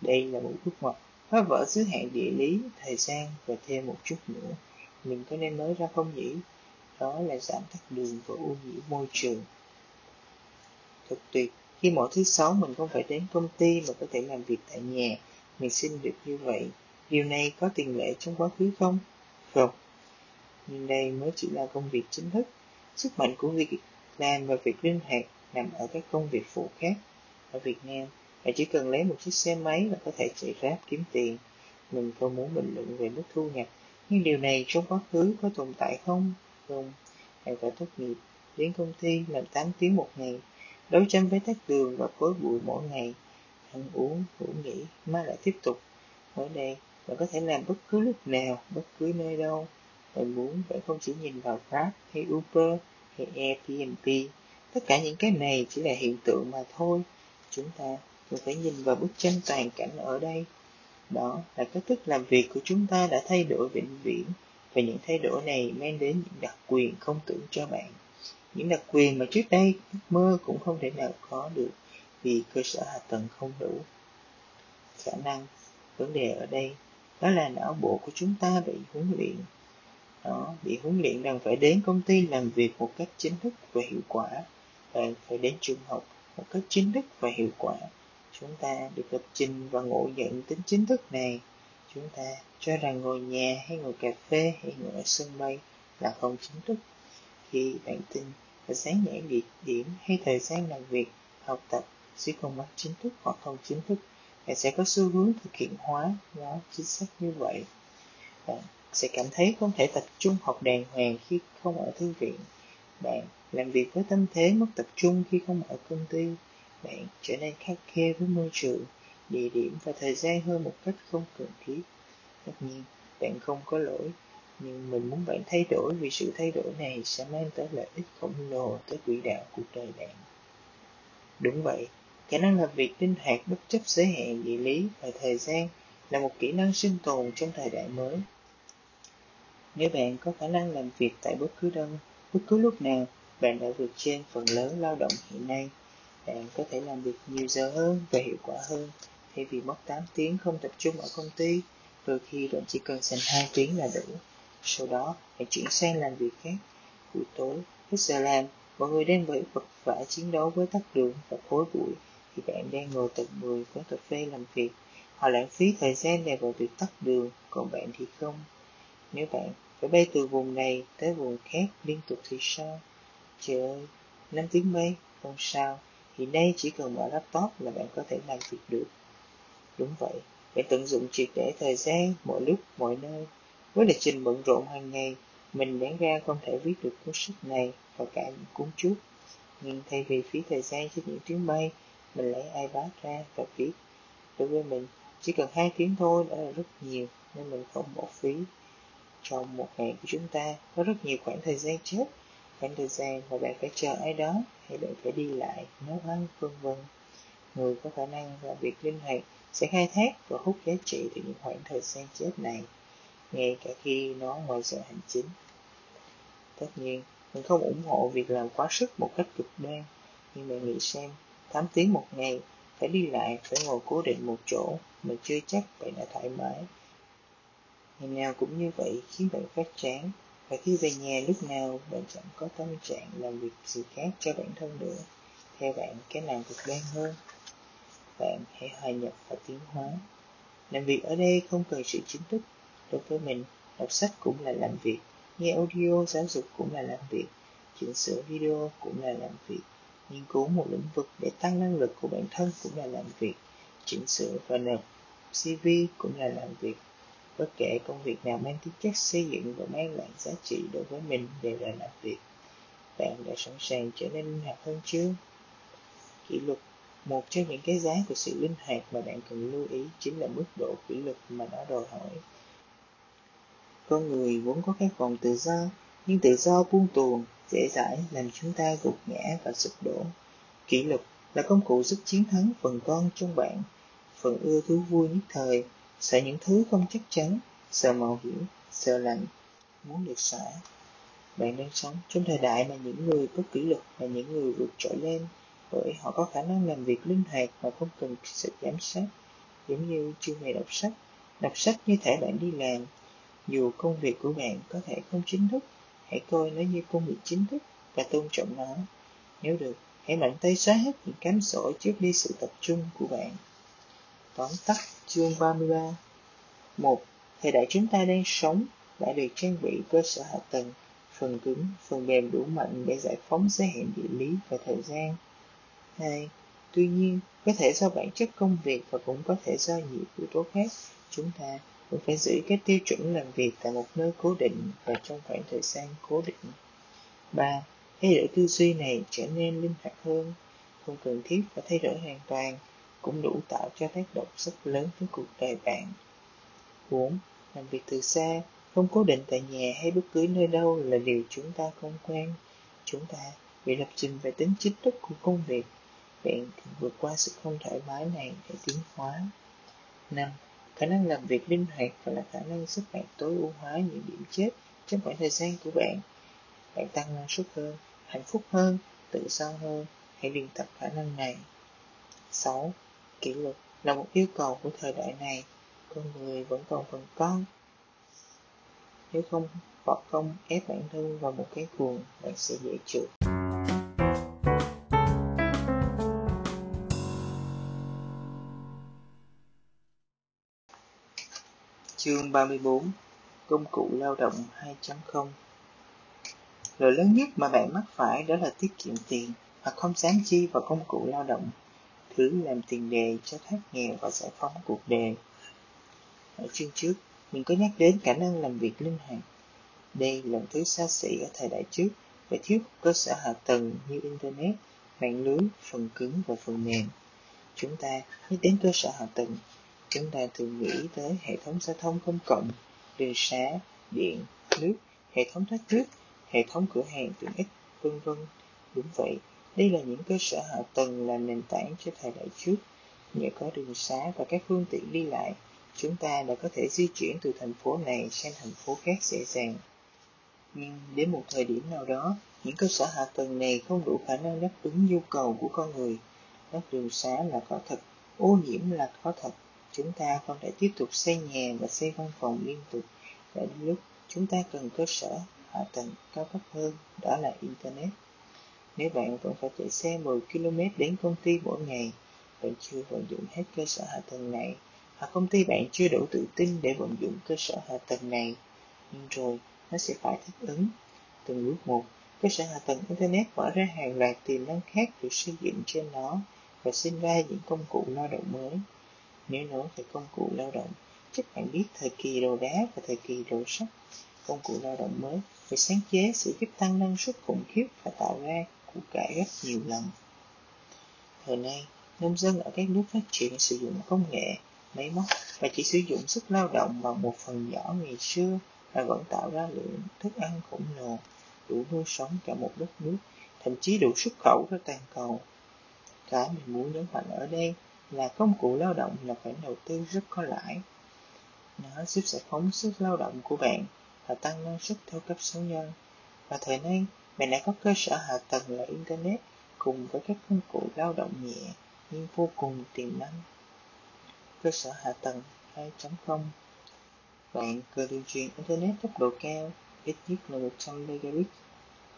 Đây là một bước ngoặt phá vỡ giới hạn địa lý, thời gian và thêm một chút nữa. Mình có nên nói ra không nhỉ? Đó là giảm tắc đường và ô nhiễm môi trường. Thật tuyệt, khi mỗi thứ sáu mình không phải đến công ty mà có thể làm việc tại nhà, mình xin được như vậy. Điều này có tiền lệ trong quá khứ không? Không. Nhưng đây mới chỉ là công việc chính thức. Sức mạnh của việc làm và việc linh hoạt nằm ở các công việc phụ khác. Ở Việt Nam, bạn chỉ cần lấy một chiếc xe máy là có thể chạy ráp kiếm tiền. Mình không muốn bình luận về mức thu nhập, nhưng điều này trong quá khứ có tồn tại không? Không. Bạn phải tốt nghiệp, đến công ty làm 8 tiếng một ngày, đấu tranh với tắc đường và khối bụi mỗi ngày, ăn uống, ngủ nghỉ, mai lại tiếp tục. Ở đây, bạn có thể làm bất cứ lúc nào, bất cứ nơi đâu. Bạn muốn, bạn không chỉ nhìn vào Grab hay Uber hay Airbnb. Tất cả những cái này chỉ là hiện tượng mà thôi. Chúng ta cần phải nhìn vào bức tranh toàn cảnh ở đây. Đó là cách thức làm việc của chúng ta đã thay đổi vĩnh viễn và những thay đổi này mang đến những đặc quyền không tưởng cho bạn. Những đặc quyền mà trước đây ước mơ cũng không thể nào có được vì cơ sở hạ tầng không đủ. Khả năng, vấn đề ở đây đó là não bộ của chúng ta bị huấn luyện. nó bị huấn luyện rằng phải đến công ty làm việc một cách chính thức và hiệu quả. Bạn phải đến trường học một cách chính thức và hiệu quả. Chúng ta được lập trình và ngộ nhận tính chính thức này. Chúng ta cho rằng ngồi nhà hay ngồi cà phê hay ngồi ở sân bay là không chính thức. Khi bạn tin và sáng nhãn địa điểm hay thời gian làm việc, học tập sẽ không bắt chính thức hoặc không chính thức, bạn sẽ có xu hướng thực hiện hóa nó chính xác như vậy. Bạn sẽ cảm thấy không thể tập trung học đàng hoàng khi không ở thư viện. Bạn làm việc với tâm thế mất tập trung khi không ở công ty. Bạn trở nên khắc khe với môi trường, địa điểm và thời gian hơn một cách không cần thiết. Tất nhiên, bạn không có lỗi, nhưng mình muốn bạn thay đổi vì sự thay đổi này sẽ mang tới lợi ích khổng lồ tới quỹ đạo cuộc đời bạn. Đúng vậy, khả năng làm việc linh hoạt bất chấp giới hạn địa lý và thời gian là một kỹ năng sinh tồn trong thời đại mới. Nếu bạn có khả năng làm việc tại bất cứ đâu, bất cứ lúc nào, bạn đã vượt trên phần lớn lao động hiện nay. Bạn có thể làm việc nhiều giờ hơn và hiệu quả hơn, thay vì mất 8 tiếng không tập trung ở công ty, đôi khi bạn chỉ cần dành 2 tiếng là đủ. Sau đó, hãy chuyển sang làm việc khác. Buổi tối, hết giờ làm, mọi người đang bị vật vã chiến đấu với tắc đường và khối bụi, thì bạn đang ngồi tận 10 quán cà phê làm việc. Họ lãng phí thời gian này vào việc tắt đường, còn bạn thì không. Nếu bạn phải bay từ vùng này tới vùng khác liên tục thì sao? Trời ơi, 5 tiếng bay, không sao. Hiện nay chỉ cần mở laptop là bạn có thể làm việc được. Đúng vậy, bạn tận dụng triệt để thời gian mọi lúc, mọi nơi. Với lịch trình bận rộn hàng ngày, mình đáng ra không thể viết được cuốn sách này và cả những cuốn trước. Nhưng thay vì phí thời gian cho những chuyến bay, mình lấy iPad ra và viết. Đối với mình, chỉ cần hai tiếng thôi đã là rất nhiều nên mình không bỏ phí. Trong một ngày của chúng ta có rất nhiều khoảng thời gian chết, khoảng thời gian mà bạn phải chờ ai đó hay bạn phải đi lại, nấu ăn, vân vân. Người có khả năng làm việc linh hoạt sẽ khai thác và hút giá trị từ những khoảng thời gian chết này, ngay cả khi nó ngoài giờ hành chính. Tất nhiên, mình không ủng hộ việc làm quá sức một cách cực đoan, nhưng bạn nghĩ xem, 8 tiếng một ngày, phải đi lại, phải ngồi cố định một chỗ, mà chưa chắc bạn đã thoải mái. Ngày nào cũng như vậy khiến bạn phát chán, và khi về nhà lúc nào bạn chẳng có tâm trạng làm việc gì khác cho bản thân nữa. Theo bạn, cái nào cực đoan hơn? Bạn hãy hòa nhập và tiến hóa. Làm việc ở đây không cần sự chính thức. Đối với mình, đọc sách cũng là làm việc, nghe audio giáo dục cũng là làm việc, chỉnh sửa video cũng là làm việc, nghiên cứu một lĩnh vực để tăng năng lực của bản thân cũng là làm việc, chỉnh sửa và nộp CV cũng là làm việc. Bất kể công việc nào mang tính chất xây dựng và mang lại giá trị đối với mình đều là làm việc. Bạn đã sẵn sàng trở nên linh hoạt hơn chưa? Kỷ luật một trong những cái giá của sự linh hoạt mà bạn cần lưu ý chính là mức độ kỷ luật mà nó đòi hỏi. Con người vốn có các vòng tự do, nhưng tự do buông tuồng, dễ dãi làm chúng ta gục ngã và sụp đổ. Kỷ luật là công cụ giúp chiến thắng phần con trong bạn, phần ưa thú vui nhất thời, sợ những thứ không chắc chắn, sợ mạo hiểm, sợ lạnh, muốn được xả. Bạn đang sống trong thời đại mà những người có kỷ luật là những người vượt trội lên, bởi họ có khả năng làm việc linh hoạt mà không cần sự giám sát, giống như chưa hề đọc sách. Đọc sách như thể bạn đi làm, dù công việc của bạn có thể không chính thức, hãy coi nó như công việc chính thức và tôn trọng nó. Nếu được, hãy mạnh tay xóa hết những cám dỗ trước đi sự tập trung của bạn. Tóm tắt chương 33 một, thời đại chúng ta đang sống đã được trang bị cơ sở hạ tầng, phần cứng, phần mềm đủ mạnh để giải phóng giới hạn địa lý và thời gian. 2. Tuy nhiên, có thể do bản chất công việc và cũng có thể do nhiều yếu tố khác, chúng ta cần phải giữ các tiêu chuẩn làm việc tại một nơi cố định và trong khoảng thời gian cố định. 3. Thay đổi tư duy này trở nên linh hoạt hơn, không cần thiết phải thay đổi hoàn toàn, cũng đủ tạo cho tác động rất lớn với cuộc đời bạn. 4. Làm việc từ xa, không cố định tại nhà hay bất cứ nơi đâu là điều chúng ta không quen. Chúng ta bị lập trình về tính chính thức của công việc bạn vượt qua sự không thoải mái này để tiến hóa. 5. Khả năng làm việc linh hoạt và là khả năng giúp bạn tối ưu hóa những điểm chết trong khoảng thời gian của bạn. Bạn tăng năng suất hơn, hạnh phúc hơn, tự do hơn. Hãy luyện tập khả năng này. 6. Kỷ luật là một yêu cầu của thời đại này. Con người vẫn còn phần con. Nếu không bỏ công ép bản thân vào một cái cuồng, bạn sẽ dễ chịu. Chương 34 Công cụ lao động 2.0 lợi lớn nhất mà bạn mắc phải đó là tiết kiệm tiền hoặc không dám chi vào công cụ lao động, thứ làm tiền đề cho thoát nghèo và giải phóng cuộc đời. Ở chương trước, mình có nhắc đến khả năng làm việc linh hoạt. Đây là thứ xa xỉ ở thời đại trước và thiếu cơ sở hạ tầng như Internet, mạng lưới, phần cứng và phần mềm. Chúng ta nhắc đến cơ sở hạ tầng chúng ta thường nghĩ tới hệ thống giao thông công cộng, đường xá, điện, nước, hệ thống thoát nước, hệ thống cửa hàng tiện ích, vân vân. Đúng vậy, đây là những cơ sở hạ tầng là nền tảng cho thời đại trước. Nhờ có đường xá và các phương tiện đi lại, chúng ta đã có thể di chuyển từ thành phố này sang thành phố khác dễ dàng. Nhưng đến một thời điểm nào đó, những cơ sở hạ tầng này không đủ khả năng đáp ứng nhu cầu của con người. Đất đường xá là có thật, ô nhiễm là có thật, chúng ta không thể tiếp tục xây nhà và xây văn phòng liên tục. Đã đến lúc chúng ta cần cơ sở, hạ tầng cao cấp hơn, đó là internet. Nếu bạn vẫn phải chạy xe 10 km đến công ty mỗi ngày, bạn chưa vận dụng hết cơ sở hạ tầng này, hoặc công ty bạn chưa đủ tự tin để vận dụng cơ sở hạ tầng này, nhưng rồi nó sẽ phải thích ứng. Từng bước một, cơ sở hạ tầng internet mở ra hàng loạt tiềm năng khác được xây dựng trên nó và sinh ra những công cụ lao động mới nếu nói về công cụ lao động, chắc bạn biết thời kỳ đồ đá và thời kỳ đồ sắt. Công cụ lao động mới về sáng chế sự giúp tăng năng suất khủng khiếp và tạo ra của cải rất nhiều lần. Thời nay, nông dân ở các nước phát triển sử dụng công nghệ, máy móc và chỉ sử dụng sức lao động bằng một phần nhỏ ngày xưa mà vẫn tạo ra lượng thức ăn khổng lồ, đủ nuôi sống cả một đất nước, thậm chí đủ xuất khẩu ra toàn cầu. Cái mình muốn nhấn mạnh ở đây là công cụ lao động là khoản đầu tư rất có lãi. Nó giúp giải phóng sức lao động của bạn và tăng năng suất theo cấp số nhân. Và thời nay, bạn đã có cơ sở hạ tầng là Internet cùng với các công cụ lao động nhẹ nhưng vô cùng tiềm năng. Cơ sở hạ tầng 2.0 Bạn cơ điều truyền Internet tốc độ cao, ít nhất là 100 megabit,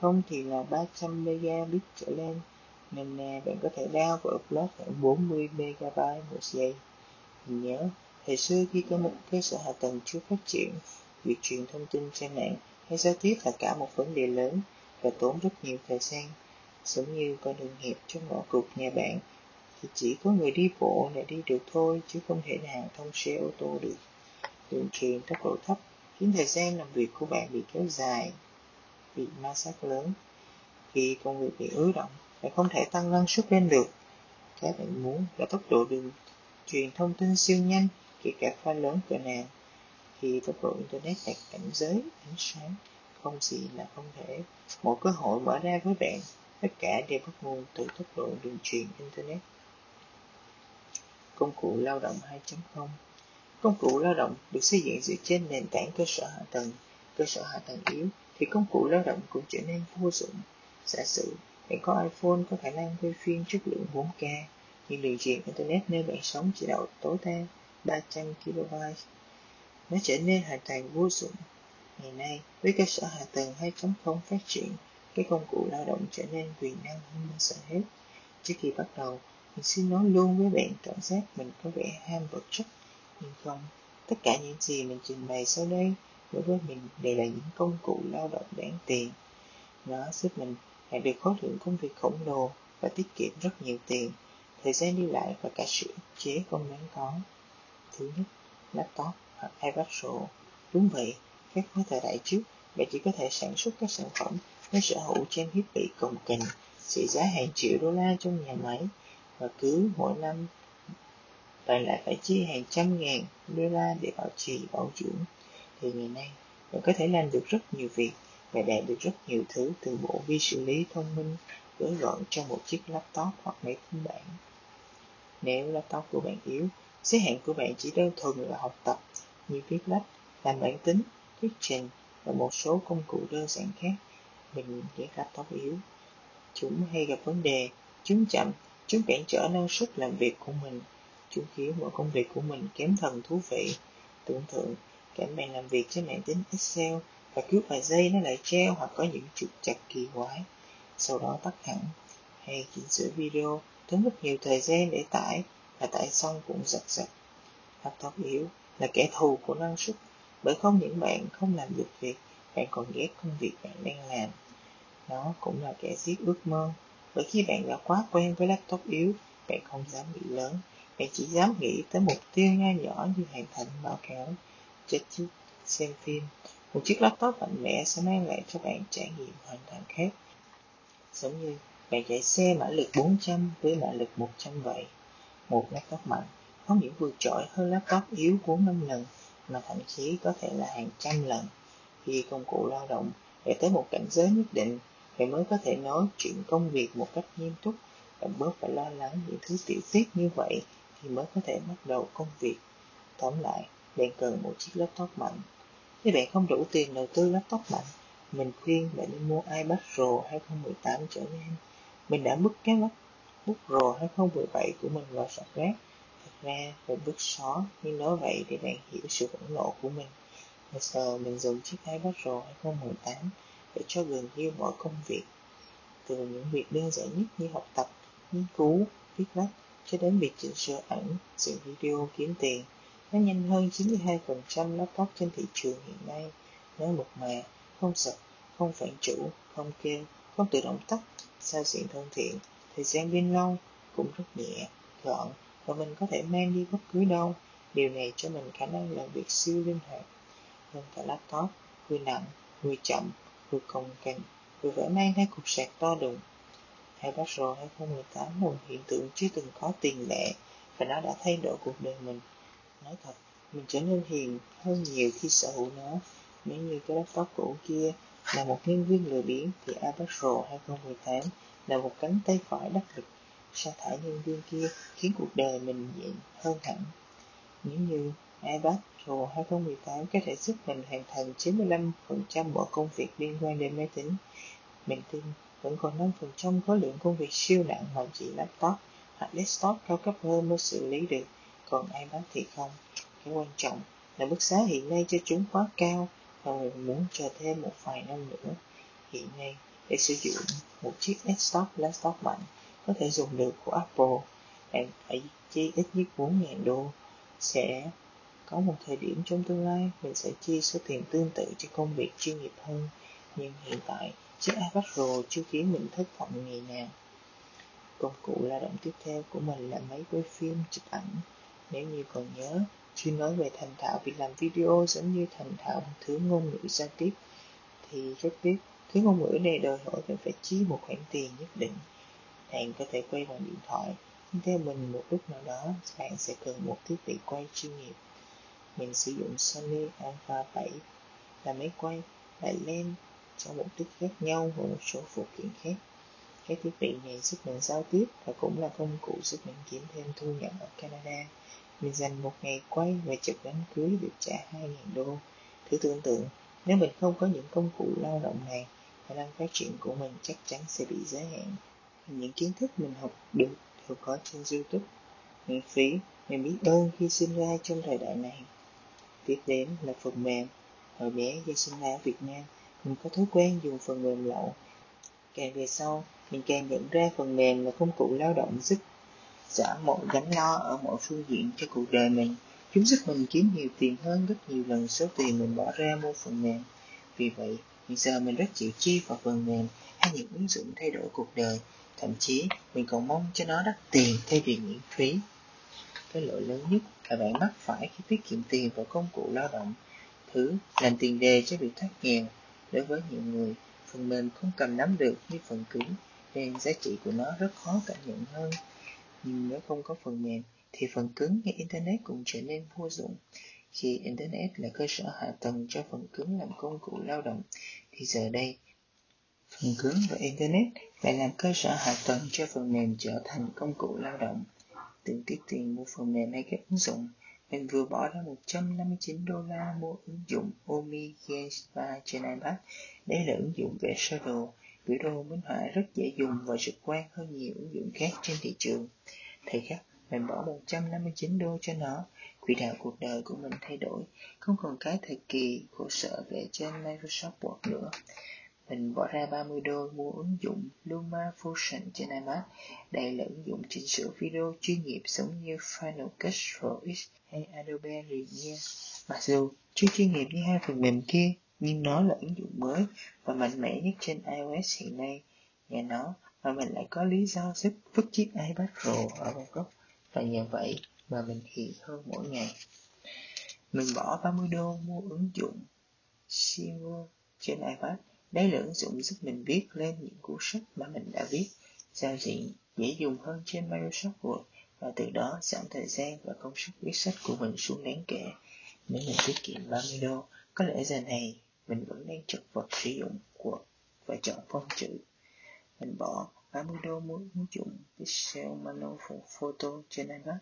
không thì là 300 megabit trở lên nên à, bạn có thể đao và upload khoảng 40 MB một giây. Mình nhớ Thời xưa khi có một cơ sở hạ tầng chưa phát triển, việc truyền thông tin trên mạng hay giao tiếp là cả một vấn đề lớn và tốn rất nhiều thời gian. Giống như con đường hẹp trong ngõ cụt nhà bạn thì chỉ có người đi bộ là đi được thôi chứ không thể nào thông xe ô tô được. Đường truyền tốc độ thấp khiến thời gian làm việc của bạn bị kéo dài, bị ma sát lớn. Khi công việc bị ứ động, bạn không thể tăng năng suất lên được. Các bạn muốn là tốc độ đường truyền thông tin siêu nhanh, kể cả pha lớn cỡ nào. thì tốc độ Internet đạt cảnh giới, ánh sáng, không gì là không thể. Một cơ hội mở ra với bạn, tất cả đều bắt nguồn từ tốc độ đường truyền Internet. Công cụ lao động 2.0 Công cụ lao động được xây dựng dựa trên nền tảng cơ sở hạ tầng. Cơ sở hạ tầng yếu thì công cụ lao động cũng trở nên vô dụng. Giả sử bạn có iPhone có khả năng quay phim chất lượng 4K, nhưng đường truyền Internet nơi bạn sống chỉ đạo tối đa 300 KB. Nó trở nên hoàn toàn vô dụng. Ngày nay, với cơ sở hạ tầng 2.0 phát triển, cái công cụ lao động trở nên quyền năng hơn bao giờ hết. Trước khi bắt đầu, mình xin nói luôn với bạn cảm giác mình có vẻ ham vật chất nhưng không tất cả những gì mình trình bày sau đây đối với mình đều là những công cụ lao động đáng tiền nó giúp mình đạt được khối lượng công việc khổng lồ và tiết kiệm rất nhiều tiền thời gian đi lại và cả sự ức chế không đáng có. Thứ nhất, laptop hoặc ipad pro. Đúng vậy, các khối thời đại trước, bạn chỉ có thể sản xuất các sản phẩm với sở hữu trang thiết bị cồng kềnh, trị giá hàng triệu đô la trong nhà máy và cứ mỗi năm bạn lại phải chi hàng trăm ngàn đô la để bảo trì, bảo dưỡng. Thì ngày nay, bạn có thể làm được rất nhiều việc và đạt được rất nhiều thứ từ bộ vi xử lý thông minh gói gọn trong một chiếc laptop hoặc máy tính bảng. Nếu laptop của bạn yếu giới hạn của bạn chỉ đơn thuần là học tập như viết lách làm bản tính thuyết trình và một số công cụ đơn giản khác. Mình để laptop yếu. Chúng hay gặp vấn đề chúng chậm chúng cản trở năng suất làm việc của mình. Chúng khiến mọi công việc của mình kém thần thú vị. Tưởng tượng, cảnh bạn làm việc trên mạng tính Excel và cứ vài giây nó lại treo hoặc có những trục chặt kỳ quái. Sau đó tắt hẳn, hay chỉnh sửa video, tốn rất nhiều thời gian để tải, và tải xong cũng giật giật. Laptop yếu là kẻ thù của năng suất, bởi không những bạn không làm được việc, bạn còn ghét công việc bạn đang làm. Nó cũng là kẻ giết ước mơ, bởi khi bạn đã quá quen với laptop yếu, bạn không dám nghĩ lớn, bạn chỉ dám nghĩ tới mục tiêu nho nhỏ như hoàn thành báo cáo, chết chít, xem phim. Một chiếc laptop mạnh mẽ sẽ mang lại cho bạn trải nghiệm hoàn toàn khác. Giống như bạn chạy xe mã lực 400 với mã lực 100 vậy. Một laptop mạnh có những vượt trội hơn laptop yếu 4-5 lần, mà thậm chí có thể là hàng trăm lần. Khi công cụ lao động để tới một cảnh giới nhất định, bạn mới có thể nói chuyện công việc một cách nghiêm túc và bớt phải lo lắng những thứ tiểu tiết như vậy thì mới có thể bắt đầu công việc. Tóm lại, bạn cần một chiếc laptop mạnh. Nếu bạn không đủ tiền đầu tư laptop mạnh, mình khuyên bạn nên mua iPad Pro 2018 trở lên. Mình đã bước cái MacBook Pro 2017 của mình vào sọt rác. Thật ra, mình bước xó, nhưng nói vậy để bạn hiểu sự phẫn nộ của mình. Bây giờ mình dùng chiếc iPad Pro 2018 để cho gần như mọi công việc. Từ những việc đơn giản nhất như học tập, nghiên cứu, viết lách, cho đến việc chỉnh sửa ảnh, dựng video kiếm tiền. Nó nhanh hơn 92% laptop trên thị trường hiện nay. Nó mượt mà, không sập, không phản chủ, không kêu, không tự động tắt, sao diện thân thiện, thời gian pin lâu, cũng rất nhẹ, gọn và mình có thể mang đi bất cứ đâu. Điều này cho mình khả năng làm việc siêu linh hoạt hơn cả laptop, vừa nặng, vừa chậm, vừa cồng cành, vừa vỡ mang hai cục sạc to đùng hay Battle 2018 là một hiện tượng chưa từng có tiền lệ và nó đã thay đổi cuộc đời mình. Nói thật, mình trở nên hiền hơn nhiều khi sở hữu nó. Nếu như cái laptop cũ kia là một nhân viên lười biếng thì iPad Pro 2018 là một cánh tay phải đắc lực sa thải nhân viên kia khiến cuộc đời mình dễ hơn hẳn. Nếu như iPad Pro 2018 có thể giúp mình hoàn thành 95% mọi công việc liên quan đến máy tính, mình tin vẫn còn 5% khối lượng công việc siêu nặng mà chỉ laptop hoặc desktop cao cấp hơn mới xử lý được, còn ai bán thì không. Cái quan trọng là mức giá hiện nay cho chúng quá cao và mình muốn chờ thêm một vài năm nữa. Hiện nay, để sử dụng một chiếc desktop laptop mạnh có thể dùng được của Apple, bạn phải chi ít nhất 4.000 đô. Sẽ có một thời điểm trong tương lai mình sẽ chi số tiền tương tự cho công việc chuyên nghiệp hơn. Nhưng hiện tại chiếc iPad Pro chưa khiến mình thất vọng ngày nào. Công cụ lao động tiếp theo của mình là máy quay phim chụp ảnh nếu như còn nhớ, khi nói về thành thạo việc làm video giống như thành thạo thứ ngôn ngữ giao tiếp, thì rất biết thứ ngôn ngữ này đòi hỏi bạn phải chi một khoản tiền nhất định. Bạn có thể quay bằng điện thoại, nhưng theo mình, một lúc nào đó, bạn sẽ cần một thiết bị quay chuyên nghiệp. Mình sử dụng Sony Alpha 7 là máy quay và lens cho mục đích khác nhau và một số phụ kiện khác. Cái thiết bị này giúp mình giao tiếp và cũng là công cụ giúp mình kiếm thêm thu nhập ở Canada mình dành một ngày quay và chụp đám cưới được trả 2.000 đô. Thử tưởng tượng, nếu mình không có những công cụ lao động này, khả năng phát triển của mình chắc chắn sẽ bị giới hạn. Những kiến thức mình học được đều có trên youtube. Miễn phí, mình biết ơn khi sinh ra trong thời đại này. Tiếp đến là phần mềm. Hồi bé do sinh ra ở việt nam, mình có thói quen dùng phần mềm lậu. Càng về sau, mình càng nhận ra phần mềm là công cụ lao động giúp xả mọi gánh lo ở mọi phương diện cho cuộc đời mình. Chúng giúp mình kiếm nhiều tiền hơn rất nhiều lần số tiền mình bỏ ra mua phần mềm. Vì vậy, hiện giờ mình rất chịu chi vào phần mềm hay những ứng dụng thay đổi cuộc đời. Thậm chí, mình còn mong cho nó đắt tiền thay vì miễn phí. Cái lỗi lớn nhất là bạn mắc phải khi tiết kiệm tiền vào công cụ lao động. Thứ, làm tiền đề cho việc thoát nghèo. Đối với nhiều người, phần mềm không cầm nắm được như phần cứng, nên giá trị của nó rất khó cảm nhận hơn nhưng nếu không có phần mềm thì phần cứng như internet cũng trở nên vô dụng khi internet là cơ sở hạ tầng cho phần cứng làm công cụ lao động thì giờ đây phần cứng và internet lại làm cơ sở hạ tầng cho phần mềm trở thành công cụ lao động từng tiết tiền mua phần mềm hay các ứng dụng mình vừa bỏ ra 159 đô la mua ứng dụng Omi Games 3 trên iPad. Đây là ứng dụng vẽ sơ đồ, biểu đồ minh họa rất dễ dùng và trực quan hơn nhiều ứng dụng khác trên thị trường. Thầy khắc mình bỏ 159 đô cho nó, quỹ đạo cuộc đời của mình thay đổi, không còn cái thời kỳ khổ sở về trên Microsoft Word nữa. Mình bỏ ra 30 đô mua ứng dụng Luma Fusion trên iPad. Đây là ứng dụng chỉnh sửa video chuyên nghiệp giống như Final Cut Pro X hay Adobe Premiere. Mặc dù chưa chuyên nghiệp như hai phần mềm kia, nhưng nó là ứng dụng mới và mạnh mẽ nhất trên iOS hiện nay. Nhờ nó mà mình lại có lý do giúp vứt chiếc iPad Pro ở một góc và nhờ vậy mà mình hiện hơn mỗi ngày. Mình bỏ 30 đô mua ứng dụng Simmer trên iPad đây là ứng dụng giúp mình viết lên những cuốn sách mà mình đã viết, giao diện dễ dùng hơn trên Microsoft Word và từ đó giảm thời gian và công sức viết sách của mình xuống đáng kể. Nếu mình tiết kiệm 30 đô, có lẽ giờ này mình vẫn đang chật vật sử dụng của và chọn phông chữ. Mình bỏ 30 đô mua ứng dụng Pixel Mano Photo trên iPad.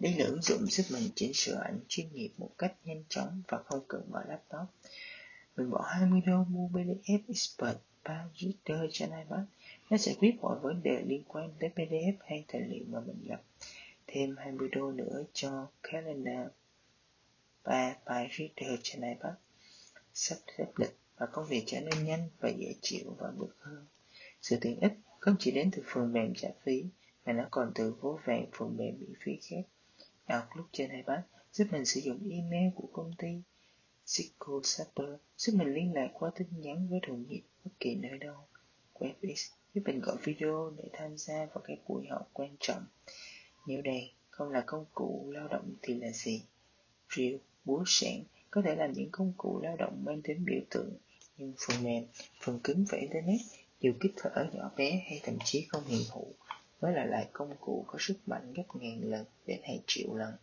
Đây là ứng dụng giúp mình chỉnh sửa ảnh chuyên nghiệp một cách nhanh chóng và không cần mở laptop. Mình bỏ 20 đô mua PDF Expert 3 Reader trên iPad. Nó sẽ quyết mọi vấn đề liên quan tới PDF hay tài liệu mà mình nhập. Thêm 20 đô nữa cho Calendar 3 bài Reader trên iPad. Sắp xếp lịch và công việc trở nên nhanh và dễ chịu và bực hơn. Sự tiện ích không chỉ đến từ phần mềm trả phí, mà nó còn từ vô vàng phần mềm miễn phí khác. Outlook trên iPad giúp mình sử dụng email của công ty Cisco Sapper giúp mình liên lạc qua tin nhắn với đồng nghiệp bất kỳ nơi đâu. WebEx giúp mình gọi video để tham gia vào các buổi họp quan trọng. Nếu đây không là công cụ lao động thì là gì? Real búa sạn có thể làm những công cụ lao động mang tính biểu tượng, nhưng phần mềm, phần cứng và Internet dù kích thở nhỏ bé hay thậm chí không hiện hữu mới là loại công cụ có sức mạnh gấp ngàn lần đến hàng triệu lần.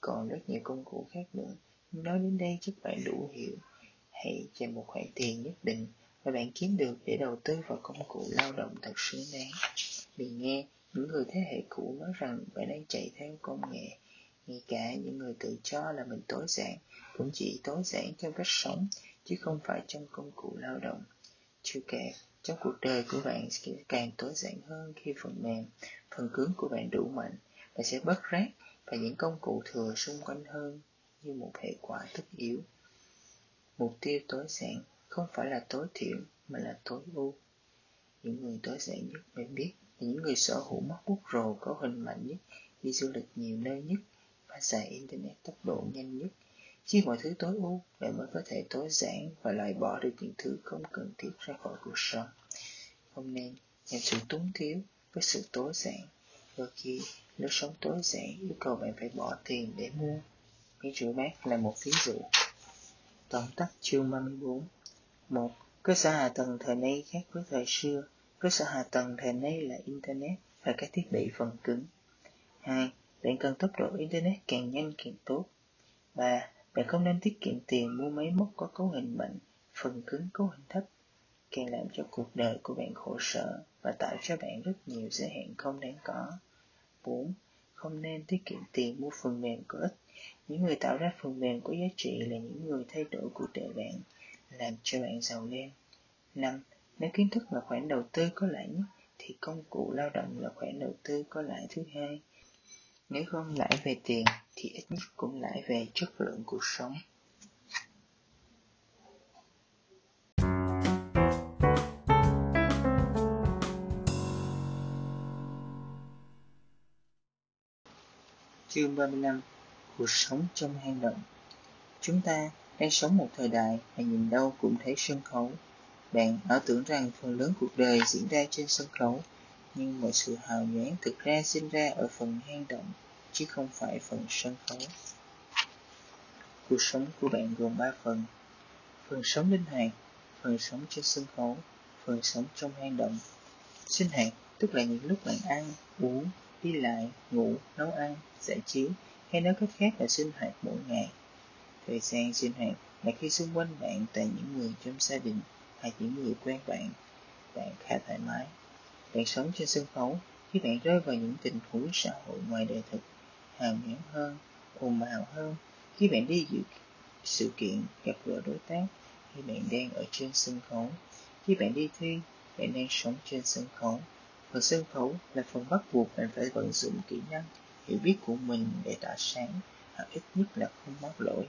Còn rất nhiều công cụ khác nữa Nói đến đây chắc bạn đủ hiểu. Hãy dành một khoản tiền nhất định mà bạn kiếm được để đầu tư vào công cụ lao động thật xứng đáng. Vì nghe, những người thế hệ cũ nói rằng bạn đang chạy theo công nghệ. Ngay cả những người tự cho là mình tối giản cũng chỉ tối giản trong cách sống, chứ không phải trong công cụ lao động. Chưa kể, trong cuộc đời của bạn sẽ càng tối giản hơn khi phần mềm, phần cứng của bạn đủ mạnh, và sẽ bớt rác và những công cụ thừa xung quanh hơn như một hệ quả tất yếu. Mục tiêu tối giản không phải là tối thiểu mà là tối ưu. Những người tối giản nhất mình biết là những người sở hữu mắt bút rồ có hình mạnh nhất, đi du lịch nhiều nơi nhất và xài Internet tốc độ nhanh nhất. chứ mọi thứ tối ưu, bạn mới có thể tối giản và loại bỏ được những thứ không cần thiết ra khỏi cuộc sống. Không nên nhằm sự túng thiếu với sự tối giản. Đôi khi, lối sống tối giản yêu cầu bạn phải bỏ tiền để mua. Cái rửa bát là một ví dụ. Tóm tắt chương 34 1. Cơ sở hạ tầng thời nay khác với thời xưa. Cơ sở hạ tầng thời nay là Internet và các thiết bị phần cứng. 2. Bạn cần tốc độ Internet càng nhanh càng tốt. Và Bạn không nên tiết kiệm tiền mua máy móc có cấu hình mạnh, phần cứng cấu hình thấp, càng làm cho cuộc đời của bạn khổ sở và tạo cho bạn rất nhiều giới hạn không đáng có. 4. Không nên tiết kiệm tiền mua phần mềm có ích. Những người tạo ra phần mềm có giá trị là những người thay đổi cuộc đời bạn, làm cho bạn giàu lên. 5. Nếu kiến thức là khoản đầu tư có lãi nhất, thì công cụ lao động là khoản đầu tư có lãi thứ hai. Nếu không lãi về tiền, thì ít nhất cũng lãi về chất lượng cuộc sống. Chương 35 Cuộc sống trong hang động Chúng ta đang sống một thời đại mà nhìn đâu cũng thấy sân khấu. Bạn ảo tưởng rằng phần lớn cuộc đời diễn ra trên sân khấu, nhưng mọi sự hào nhoáng thực ra sinh ra ở phần hang động, chứ không phải phần sân khấu. Cuộc sống của bạn gồm ba phần. Phần sống linh hoạt, phần sống trên sân khấu, phần sống trong hang động. Sinh hoạt tức là những lúc bạn ăn, uống, đi lại, ngủ, nấu ăn, giải trí, hay nói cách khác là sinh hoạt mỗi ngày. Thời gian sinh hoạt là khi xung quanh bạn toàn những người trong gia đình hay những người quen bạn. Bạn khá thoải mái. Bạn sống trên sân khấu khi bạn rơi vào những tình huống xã hội ngoài đời thực, hàm nhẫn hơn, ồn ào hơn, khi bạn đi dự sự kiện gặp gỡ đối tác, khi bạn đang ở trên sân khấu, khi bạn đi thi, bạn đang sống trên sân khấu. Phần sân khấu là phần bắt buộc bạn phải vận dụng kỹ năng, hiểu biết của mình để tỏa sáng, hoặc ít nhất là không mắc lỗi.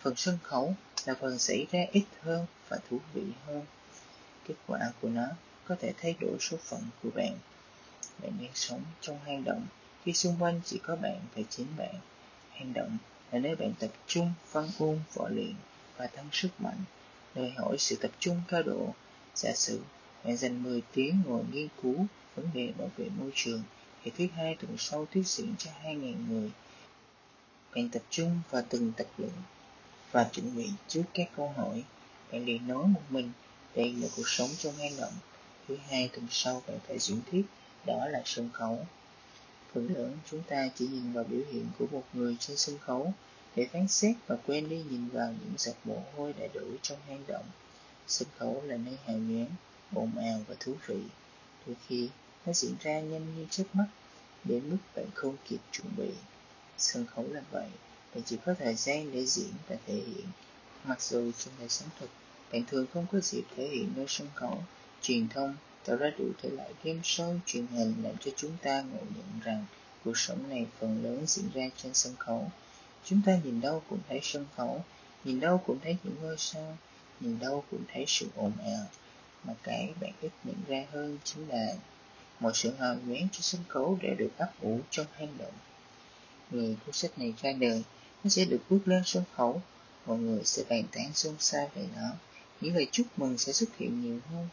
Phần sân khấu là phần xảy ra ít hơn và thú vị hơn. Kết quả của nó có thể thay đổi số phận của bạn. Bạn đang sống trong hang động khi xung quanh chỉ có bạn và chính bạn. Hang động là nơi bạn tập trung, văn ôn, võ luyện và tăng sức mạnh, đòi hỏi sự tập trung cao độ. Giả sử bạn dành 10 tiếng ngồi nghiên cứu vấn đề bảo vệ môi trường, thì thứ hai tuần sau thuyết diễn cho 2.000 người. Bạn tập trung vào từng tập luận và chuẩn bị trước các câu hỏi. Bạn liền nói một mình, đây là cuộc sống trong hang động. Thứ hai tuần sau bạn phải diễn thuyết, đó là sân khấu. Phần lớn chúng ta chỉ nhìn vào biểu hiện của một người trên sân khấu để phán xét và quên đi nhìn vào những giọt mồ hôi đã đổ trong hang động. Sân khấu là nơi hào nhoáng, ồn ào và thú vị. Đôi khi nó diễn ra nhanh như chớp mắt, đến mức bạn không kịp chuẩn bị. Sân khấu là vậy, bạn chỉ có thời gian để diễn và thể hiện. Mặc dù trong đời sống thực, bạn thường không có dịp thể hiện nơi sân khấu, truyền thông tạo ra đủ thể loại game show truyền hình làm cho chúng ta ngộ nhận rằng cuộc sống này phần lớn diễn ra trên sân khấu. Chúng ta nhìn đâu cũng thấy sân khấu, nhìn đâu cũng thấy những ngôi sao, nhìn đâu cũng thấy sự ồn ào. Mà cái bạn ít nhận ra hơn chính là mọi sự hào nhoáng trên sân khấu đã được ấp ủ trong hang động. Người cuốn sách này ra đời nó sẽ được bước lên sân khấu mọi người sẽ bàn tán xôn xao về nó những lời chúc mừng sẽ xuất hiện nhiều hơn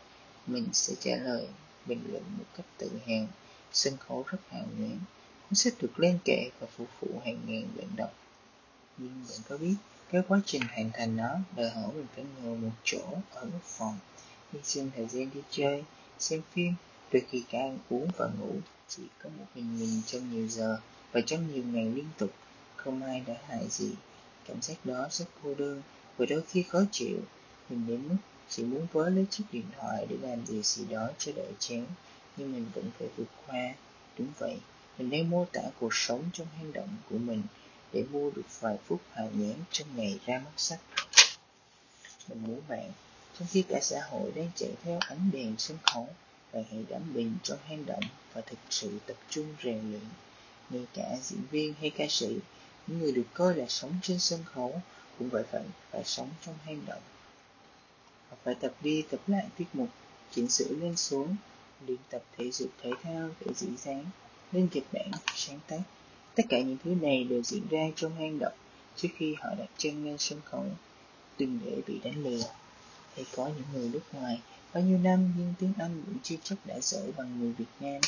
mình sẽ trả lời, bình luận một cách tự hào, sân khấu rất hào nhoáng, cuốn sách được lên kệ và phục vụ hàng ngàn bạn đọc. Nhưng bạn có biết, cái quá trình hoàn thành nó đòi hỏi mình phải ngồi một chỗ ở một phòng. Hy sinh thời gian đi chơi, xem phim đôi khi cả ăn uống và ngủ, chỉ có một mình mình trong nhiều giờ và trong nhiều ngày liên tục. Không ai đã hại gì, cảm giác đó rất cô đơn và đôi khi khó chịu. Mình đến mức chỉ muốn vớ lấy chiếc điện thoại để làm gì gì đó cho đỡ chán, nhưng mình vẫn phải vượt qua. Đúng vậy, mình đang mô tả cuộc sống trong hang động của mình để mua được vài phút hào nhoáng trong ngày ra mắt sách. Mình muốn bạn, trong khi cả xã hội đang chạy theo ánh đèn sân khấu, bạn hãy đắm mình trong hang động và thực sự tập trung rèn luyện. Ngay cả diễn viên hay ca sĩ, những người được coi là sống trên sân khấu cũng vậy phải phải sống trong hang động phải tập đi, tập lại tiết mục, chỉnh sửa lên xuống, luyện tập thể dục thể thao để dĩ dáng, lên kịch bản, sáng tác Tất cả những thứ này đều diễn ra trong hang động trước khi họ đặt chân lên sân khấu. Đừng để bị đánh lừa. Hay có những người nước ngoài, bao nhiêu năm nhưng tiếng Anh vẫn chưa chắc đã giỏi bằng người Việt Nam.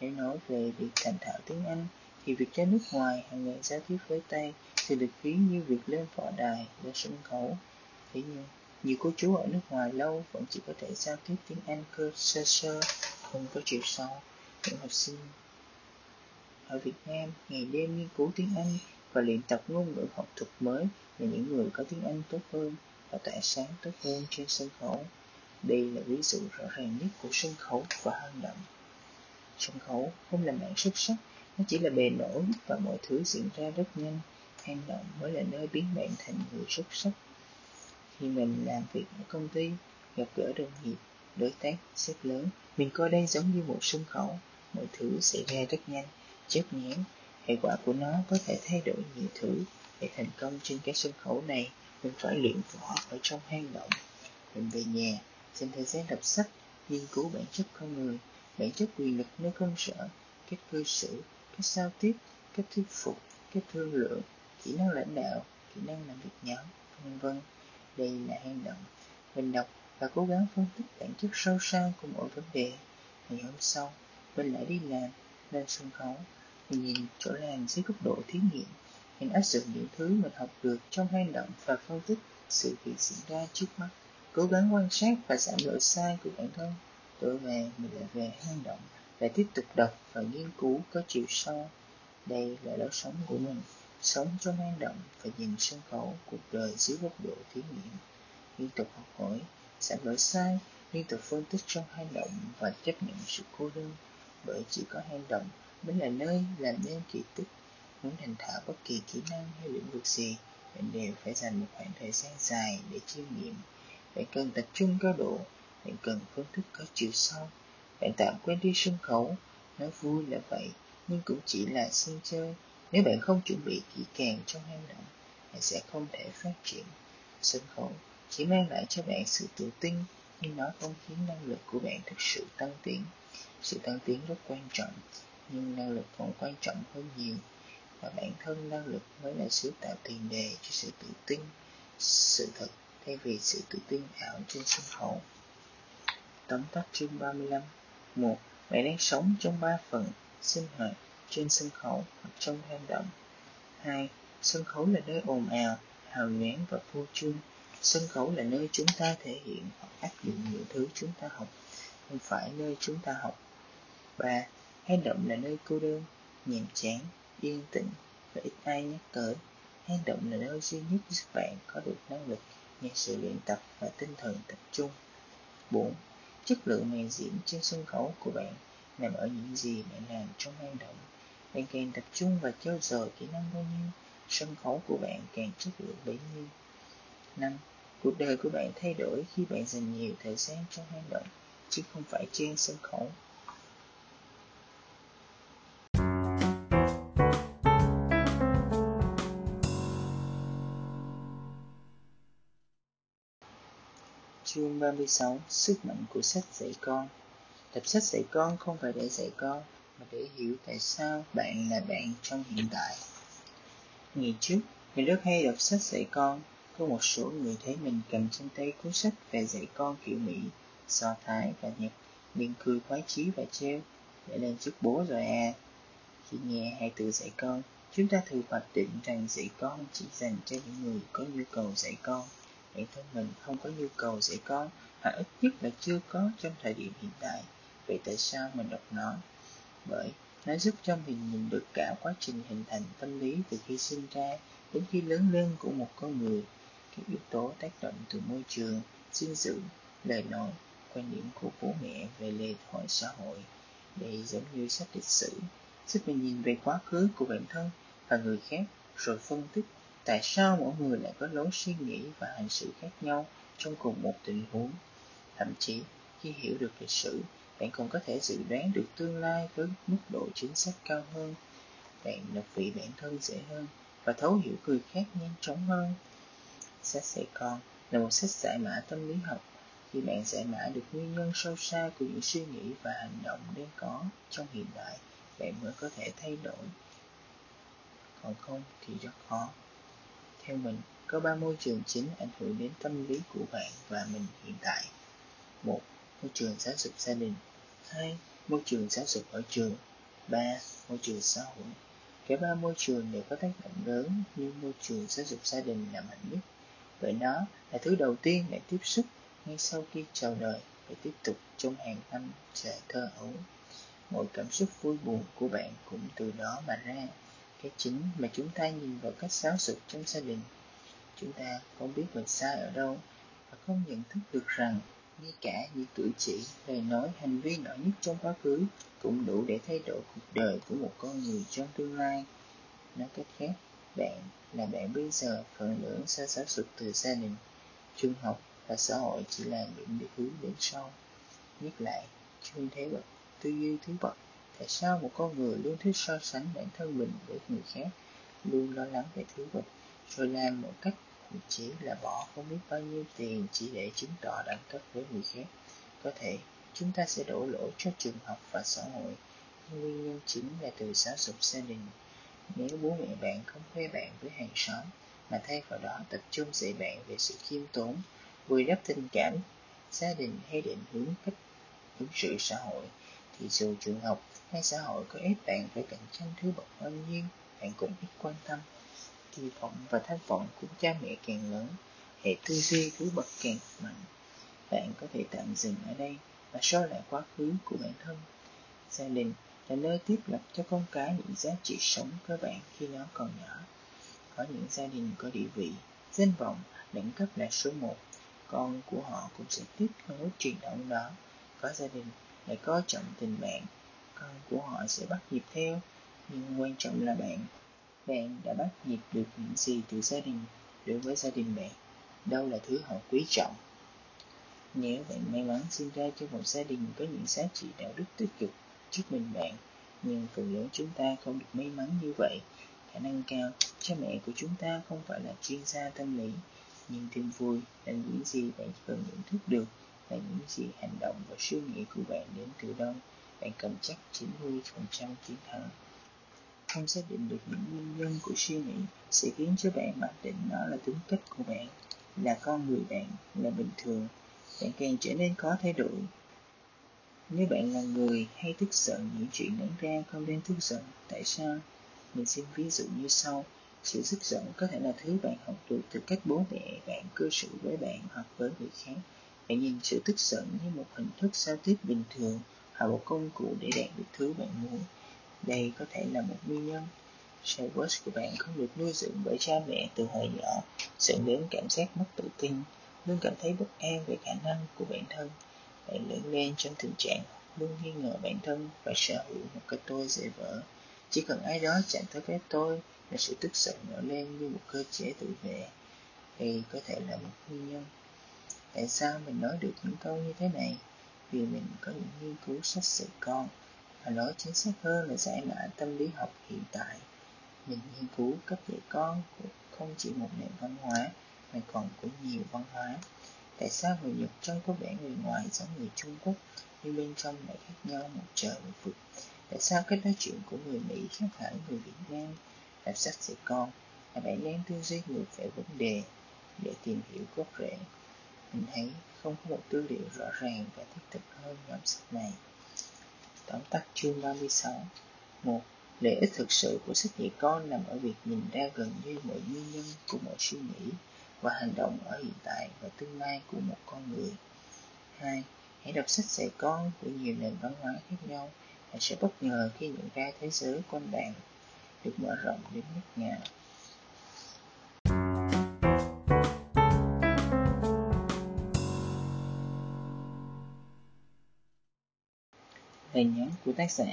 để nói về việc thành thạo tiếng Anh, thì việc ra nước ngoài hàng ngày giao tiếp với tay thì được ví như việc lên võ đài, lên sân khấu. Thế nhưng nhiều cô chú ở nước ngoài lâu vẫn chỉ có thể giao tiếp tiếng Anh cơ sơ sơ, không có chiều sâu. Những học sinh ở Việt Nam ngày đêm nghiên cứu tiếng Anh và luyện tập ngôn ngữ học thuật mới là những người có tiếng Anh tốt hơn và tỏa sáng tốt hơn trên sân khấu. Đây là ví dụ rõ ràng nhất của sân khấu và hang động. Sân khấu không là mạng xuất sắc, nó chỉ là bề nổi và mọi thứ diễn ra rất nhanh. Hang động mới là nơi biến bạn thành người xuất sắc. Khi mình làm việc ở công ty, gặp gỡ đồng nghiệp, đối tác, sếp lớn, mình coi đây giống như một sân khấu. Mọi thứ xảy ra rất nhanh, chớp nhoáng. Hệ quả của nó có thể thay đổi nhiều thứ. Để thành công trên cái sân khấu này, mình phải luyện võ ở trong hang động. Mình về nhà, dành thời gian đọc sách, nghiên cứu bản chất con người, bản chất quyền lực nơi công sở, cách cư xử, cách giao tiếp, cách thuyết phục, cách thương lượng, kỹ năng lãnh đạo, kỹ năng làm việc nhóm, vân vân. Đây là hang động. Mình đọc và cố gắng phân tích bản chất sâu xa của mỗi vấn đề. Ngày hôm sau, mình lại đi làm, lên sân khấu. Mình nhìn chỗ làm dưới góc độ thí nghiệm. Mình áp dụng những thứ mình học được trong hang động và phân tích sự việc diễn ra trước mắt cố gắng quan sát và giảm lỗi sai của bản thân tối về mình lại về hang động và tiếp tục đọc và nghiên cứu có chiều sâu đây là lối sống của mình sống trong hang động và nhìn sân khấu cuộc đời dưới góc độ thí nghiệm. Liên tục học hỏi, sẵn lỗi sai, liên tục phân tích trong hành động và chấp nhận sự cô đơn. Bởi chỉ có hành động mới là nơi làm nên kỳ tích. Muốn thành thạo bất kỳ kỹ năng hay lĩnh vực gì, bạn đều phải dành một khoảng thời gian dài để chiêm nghiệm. Bạn cần tập trung cao độ, bạn cần phân tích có chiều sâu. Bạn tạm quên đi sân khấu, nói vui là vậy, nhưng cũng chỉ là sân chơi nếu bạn không chuẩn bị kỹ càng trong hang động, bạn sẽ không thể phát triển sân khấu chỉ mang lại cho bạn sự tự tin, nhưng nó không khiến năng lực của bạn thực sự tăng tiến sự tăng tiến rất quan trọng, nhưng năng lực còn quan trọng hơn nhiều, và bản thân năng lực mới là sự tạo tiền đề cho sự tự tin, sự thật thay vì sự tự tin ảo trên sân khấu. Tóm tắt chương 35 1. Bạn đang sống trong ba phần sinh hoạt trên sân khấu hoặc trong hang động. 2. Sân khấu là nơi ồn ào, hào nhoáng và phô trương. Sân khấu là nơi chúng ta thể hiện hoặc áp dụng những thứ chúng ta học, không phải nơi chúng ta học. 3. Hang động là nơi cô đơn, nhàm chán, yên tĩnh và ít ai nhắc tới. Hang động là nơi duy nhất giúp bạn có được năng lực nhờ sự luyện tập và tinh thần tập trung. 4. Chất lượng màn diễn trên sân khấu của bạn nằm ở những gì bạn làm trong hang động. Bạn càng tập trung và trau dồi kỹ năng bao nhiêu, sân khấu của bạn càng chất lượng bấy nhiêu. 5. Cuộc đời của bạn thay đổi khi bạn dành nhiều thời gian trong hang động, chứ không phải trên sân khấu. Chương 36 Sức mạnh của sách dạy con tập sách dạy con không phải để dạy con, và để hiểu tại sao bạn là bạn trong hiện tại. Ngày trước, mình rất hay đọc sách dạy con, có một số người thấy mình cầm trên tay cuốn sách về dạy con kiểu Mỹ, Do Thái và Nhật, liền cười khoái chí và treo, để lên trước bố rồi à. Khi nghe hai từ dạy con, chúng ta thường hoạch định rằng dạy con chỉ dành cho những người có nhu cầu dạy con. Bản thân mình không có nhu cầu dạy con hoặc ít nhất là chưa có trong thời điểm hiện tại. Vậy tại sao mình đọc nó? Bởi nó giúp cho mình nhìn được cả quá trình hình thành tâm lý từ khi sinh ra đến khi lớn lên của một con người. Các yếu tố tác động từ môi trường dinh dưỡng lời nói, quan điểm của bố mẹ về lề thoại xã hội, đây giống như sách lịch sử, giúp mình nhìn về quá khứ của bản thân và người khác, rồi phân tích tại sao mỗi người lại có lối suy nghĩ và hành xử khác nhau trong cùng một tình huống. Thậm chí, khi hiểu được lịch sử bạn còn có thể dự đoán được tương lai với mức độ chính xác cao hơn bạn đọc vị bản thân dễ hơn và thấu hiểu người khác nhanh chóng hơn sách sài con là một sách giải mã tâm lý học khi bạn giải mã được nguyên nhân sâu xa của những suy nghĩ và hành động đang có trong hiện tại bạn mới có thể thay đổi còn không thì rất khó. Theo mình, có ba môi trường chính ảnh hưởng đến tâm lý của bạn và mình hiện tại. một Môi trường giáo dục gia đình 2. Môi trường giáo dục ở trường 3. Môi trường xã hội Cả ba môi trường đều có tác động lớn nhưng môi trường giáo dục gia đình là mạnh nhất bởi nó là thứ đầu tiên để tiếp xúc ngay sau khi chào đời và tiếp tục trong hàng năm trẻ thơ ấu mọi cảm xúc vui buồn của bạn cũng từ đó mà ra cái chính mà chúng ta nhìn vào cách giáo dục trong gia đình chúng ta không biết mình sai ở đâu và không nhận thức được rằng ngay cả những cử chỉ lời nói, hành vi nhỏ nhất trong quá khứ cũng đủ để thay đổi cuộc đời của một con người trong tương lai. Nói cách khác, bạn là bạn bây giờ phần lớn sẽ giáo dục từ gia đình, trường học và xã hội chỉ là những định hướng đến sau. Nhắc lại chuyên thế bậc tư duy thứ bậc tại sao một con người luôn thích so sánh bản thân mình với người khác, luôn lo lắng về thứ bậc rồi làm một cách chỉ là bỏ không biết bao nhiêu tiền chỉ để chứng tỏ đẳng cấp với người khác. Có thể, chúng ta sẽ đổ lỗi cho trường học và xã hội. Nhưng nguyên nhân chính là từ giáo dục gia đình. Nếu bố mẹ bạn không khoe bạn với hàng xóm, mà thay vào đó tập trung dạy bạn về sự khiêm tốn vui đắp tình cảm, gia đình hay định hướng cách ứng xử xã hội, thì dù trường học hay xã hội có ép bạn phải cạnh tranh thứ bậc bao nhiêu, bạn cũng ít quan tâm kỳ vọng và tham vọng của cha mẹ càng lớn, hệ tư duy thứ bậc càng mạnh. Bạn có thể tạm dừng ở đây và so lại quá khứ của bản thân. Gia đình là nơi tiếp lập cho con cái những giá trị sống cơ bản khi nó còn nhỏ. Có những gia đình có địa vị, danh vọng, đẳng cấp là số một. Con của họ cũng sẽ tiếp nối truyền thống đó. Có gia đình lại coi trọng tình bạn. Con của họ sẽ bắt nhịp theo, nhưng quan trọng là bạn bạn đã bắt nhịp được những gì từ gia đình đối với gia đình bạn đâu là thứ họ quý trọng. Nếu bạn may mắn sinh ra trong một gia đình có những giá trị đạo đức tích cực chúc mừng bạn, nhưng phần lớn chúng ta không được may mắn như vậy. Khả năng cao, cha mẹ của chúng ta không phải là chuyên gia tâm lý, nhưng thêm vui là những gì bạn cần nhận thức được là những gì hành động và suy nghĩ của bạn đến từ đâu. Bạn cầm chắc 90% chiến thắng không xác định được những nguyên nhân của suy nghĩ sẽ khiến cho bạn mặc định nó là tính cách của bạn, là con người bạn, là bình thường. Bạn càng trở nên khó thay đổi nếu bạn là người hay tức giận những chuyện đáng ra không nên tức giận, tại sao? Mình xin ví dụ như sau. Sự tức giận có thể là thứ bạn học được từ cách bố mẹ, bạn cư xử với bạn hoặc với người khác. Bạn nhìn sự tức giận như một hình thức giao tiếp bình thường hoặc một công cụ để đạt được thứ bạn muốn đây có thể là một nguyên nhân Cyrus của bạn không được nuôi dưỡng bởi cha mẹ từ hồi nhỏ, dẫn đến cảm giác mất tự tin, luôn cảm thấy bất an về khả năng của bản thân. Bạn lớn lên trong tình trạng luôn nghi ngờ bản thân và sở hữu một cái tôi dễ vỡ. Chỉ cần ai đó chạm tới cái tôi là sự tức giận nổi lên như một cơ chế tự vệ. Đây có thể là một nguyên nhân. Tại sao mình nói được những câu như thế này? Vì mình có những nghiên cứu sách sự con và nói chính xác hơn là giải mã tâm lý học hiện tại. Mình nghiên cứu cấp dạy con của không chỉ một nền văn hóa, mà còn của nhiều văn hóa. Tại sao người nhật trông có vẻ người ngoài giống người trung quốc, nhưng bên trong lại khác nhau một trời một vực? Tại sao cách nói chuyện của người mỹ khác hẳn người việt nam? Đọc sách dạy con là bạn đang tư duy ngược về vấn đề. Để tìm hiểu gốc rễ, mình thấy không có một tư liệu rõ ràng và thiết thực hơn nhóm sách này. Tóm tắt chương 36 một Lợi ích thực sự của sách dạy con nằm ở việc nhìn ra gần như mọi nguyên nhân của mọi suy nghĩ và hành động ở hiện tại và tương lai của một con người. 2. Hãy đọc sách dạy con của nhiều nền văn hóa khác nhau, bạn sẽ bất ngờ khi nhận ra thế giới quanh bạn được mở rộng đến mức nào. Lời nhắn của tác giả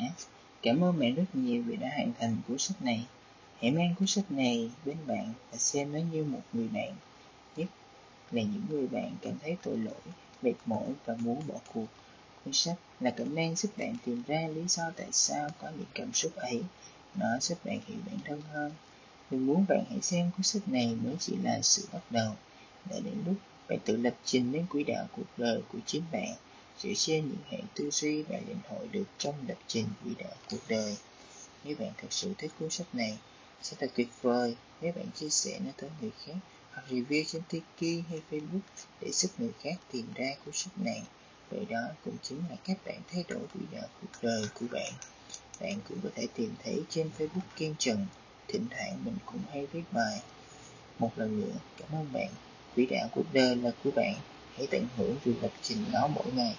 Cảm ơn mẹ rất nhiều vì đã hoàn thành cuốn sách này. Hãy mang cuốn sách này bên bạn và xem nó như một người bạn. Nhất là những người bạn cảm thấy tội lỗi, mệt mỏi và muốn bỏ cuộc. Cuốn sách là cảm năng giúp bạn tìm ra lý do tại sao có những cảm xúc ấy. Nó giúp bạn hiểu bản thân hơn. Mình muốn bạn hãy xem cuốn sách này mới chỉ là sự bắt đầu. Đã đến lúc bạn tự lập trình đến quỹ đạo cuộc đời của chính bạn dựa trên những hệ tư duy và định hội được trong lập trình vĩ đại cuộc đời. Nếu bạn thực sự thích cuốn sách này, Sẽ thật tuyệt vời nếu bạn chia sẻ nó tới người khác hoặc review trên Tiki hay Facebook để giúp người khác tìm ra cuốn sách này. Vậy đó cũng chính là cách bạn thay đổi vĩ đạo cuộc đời của bạn. Bạn cũng có thể tìm thấy trên Facebook Kiên Trần. Thỉnh thoảng mình cũng hay viết bài. Một lần nữa, cảm ơn bạn. Vĩ đạo cuộc đời là của bạn. Hãy tận hưởng việc lập trình nó mỗi ngày.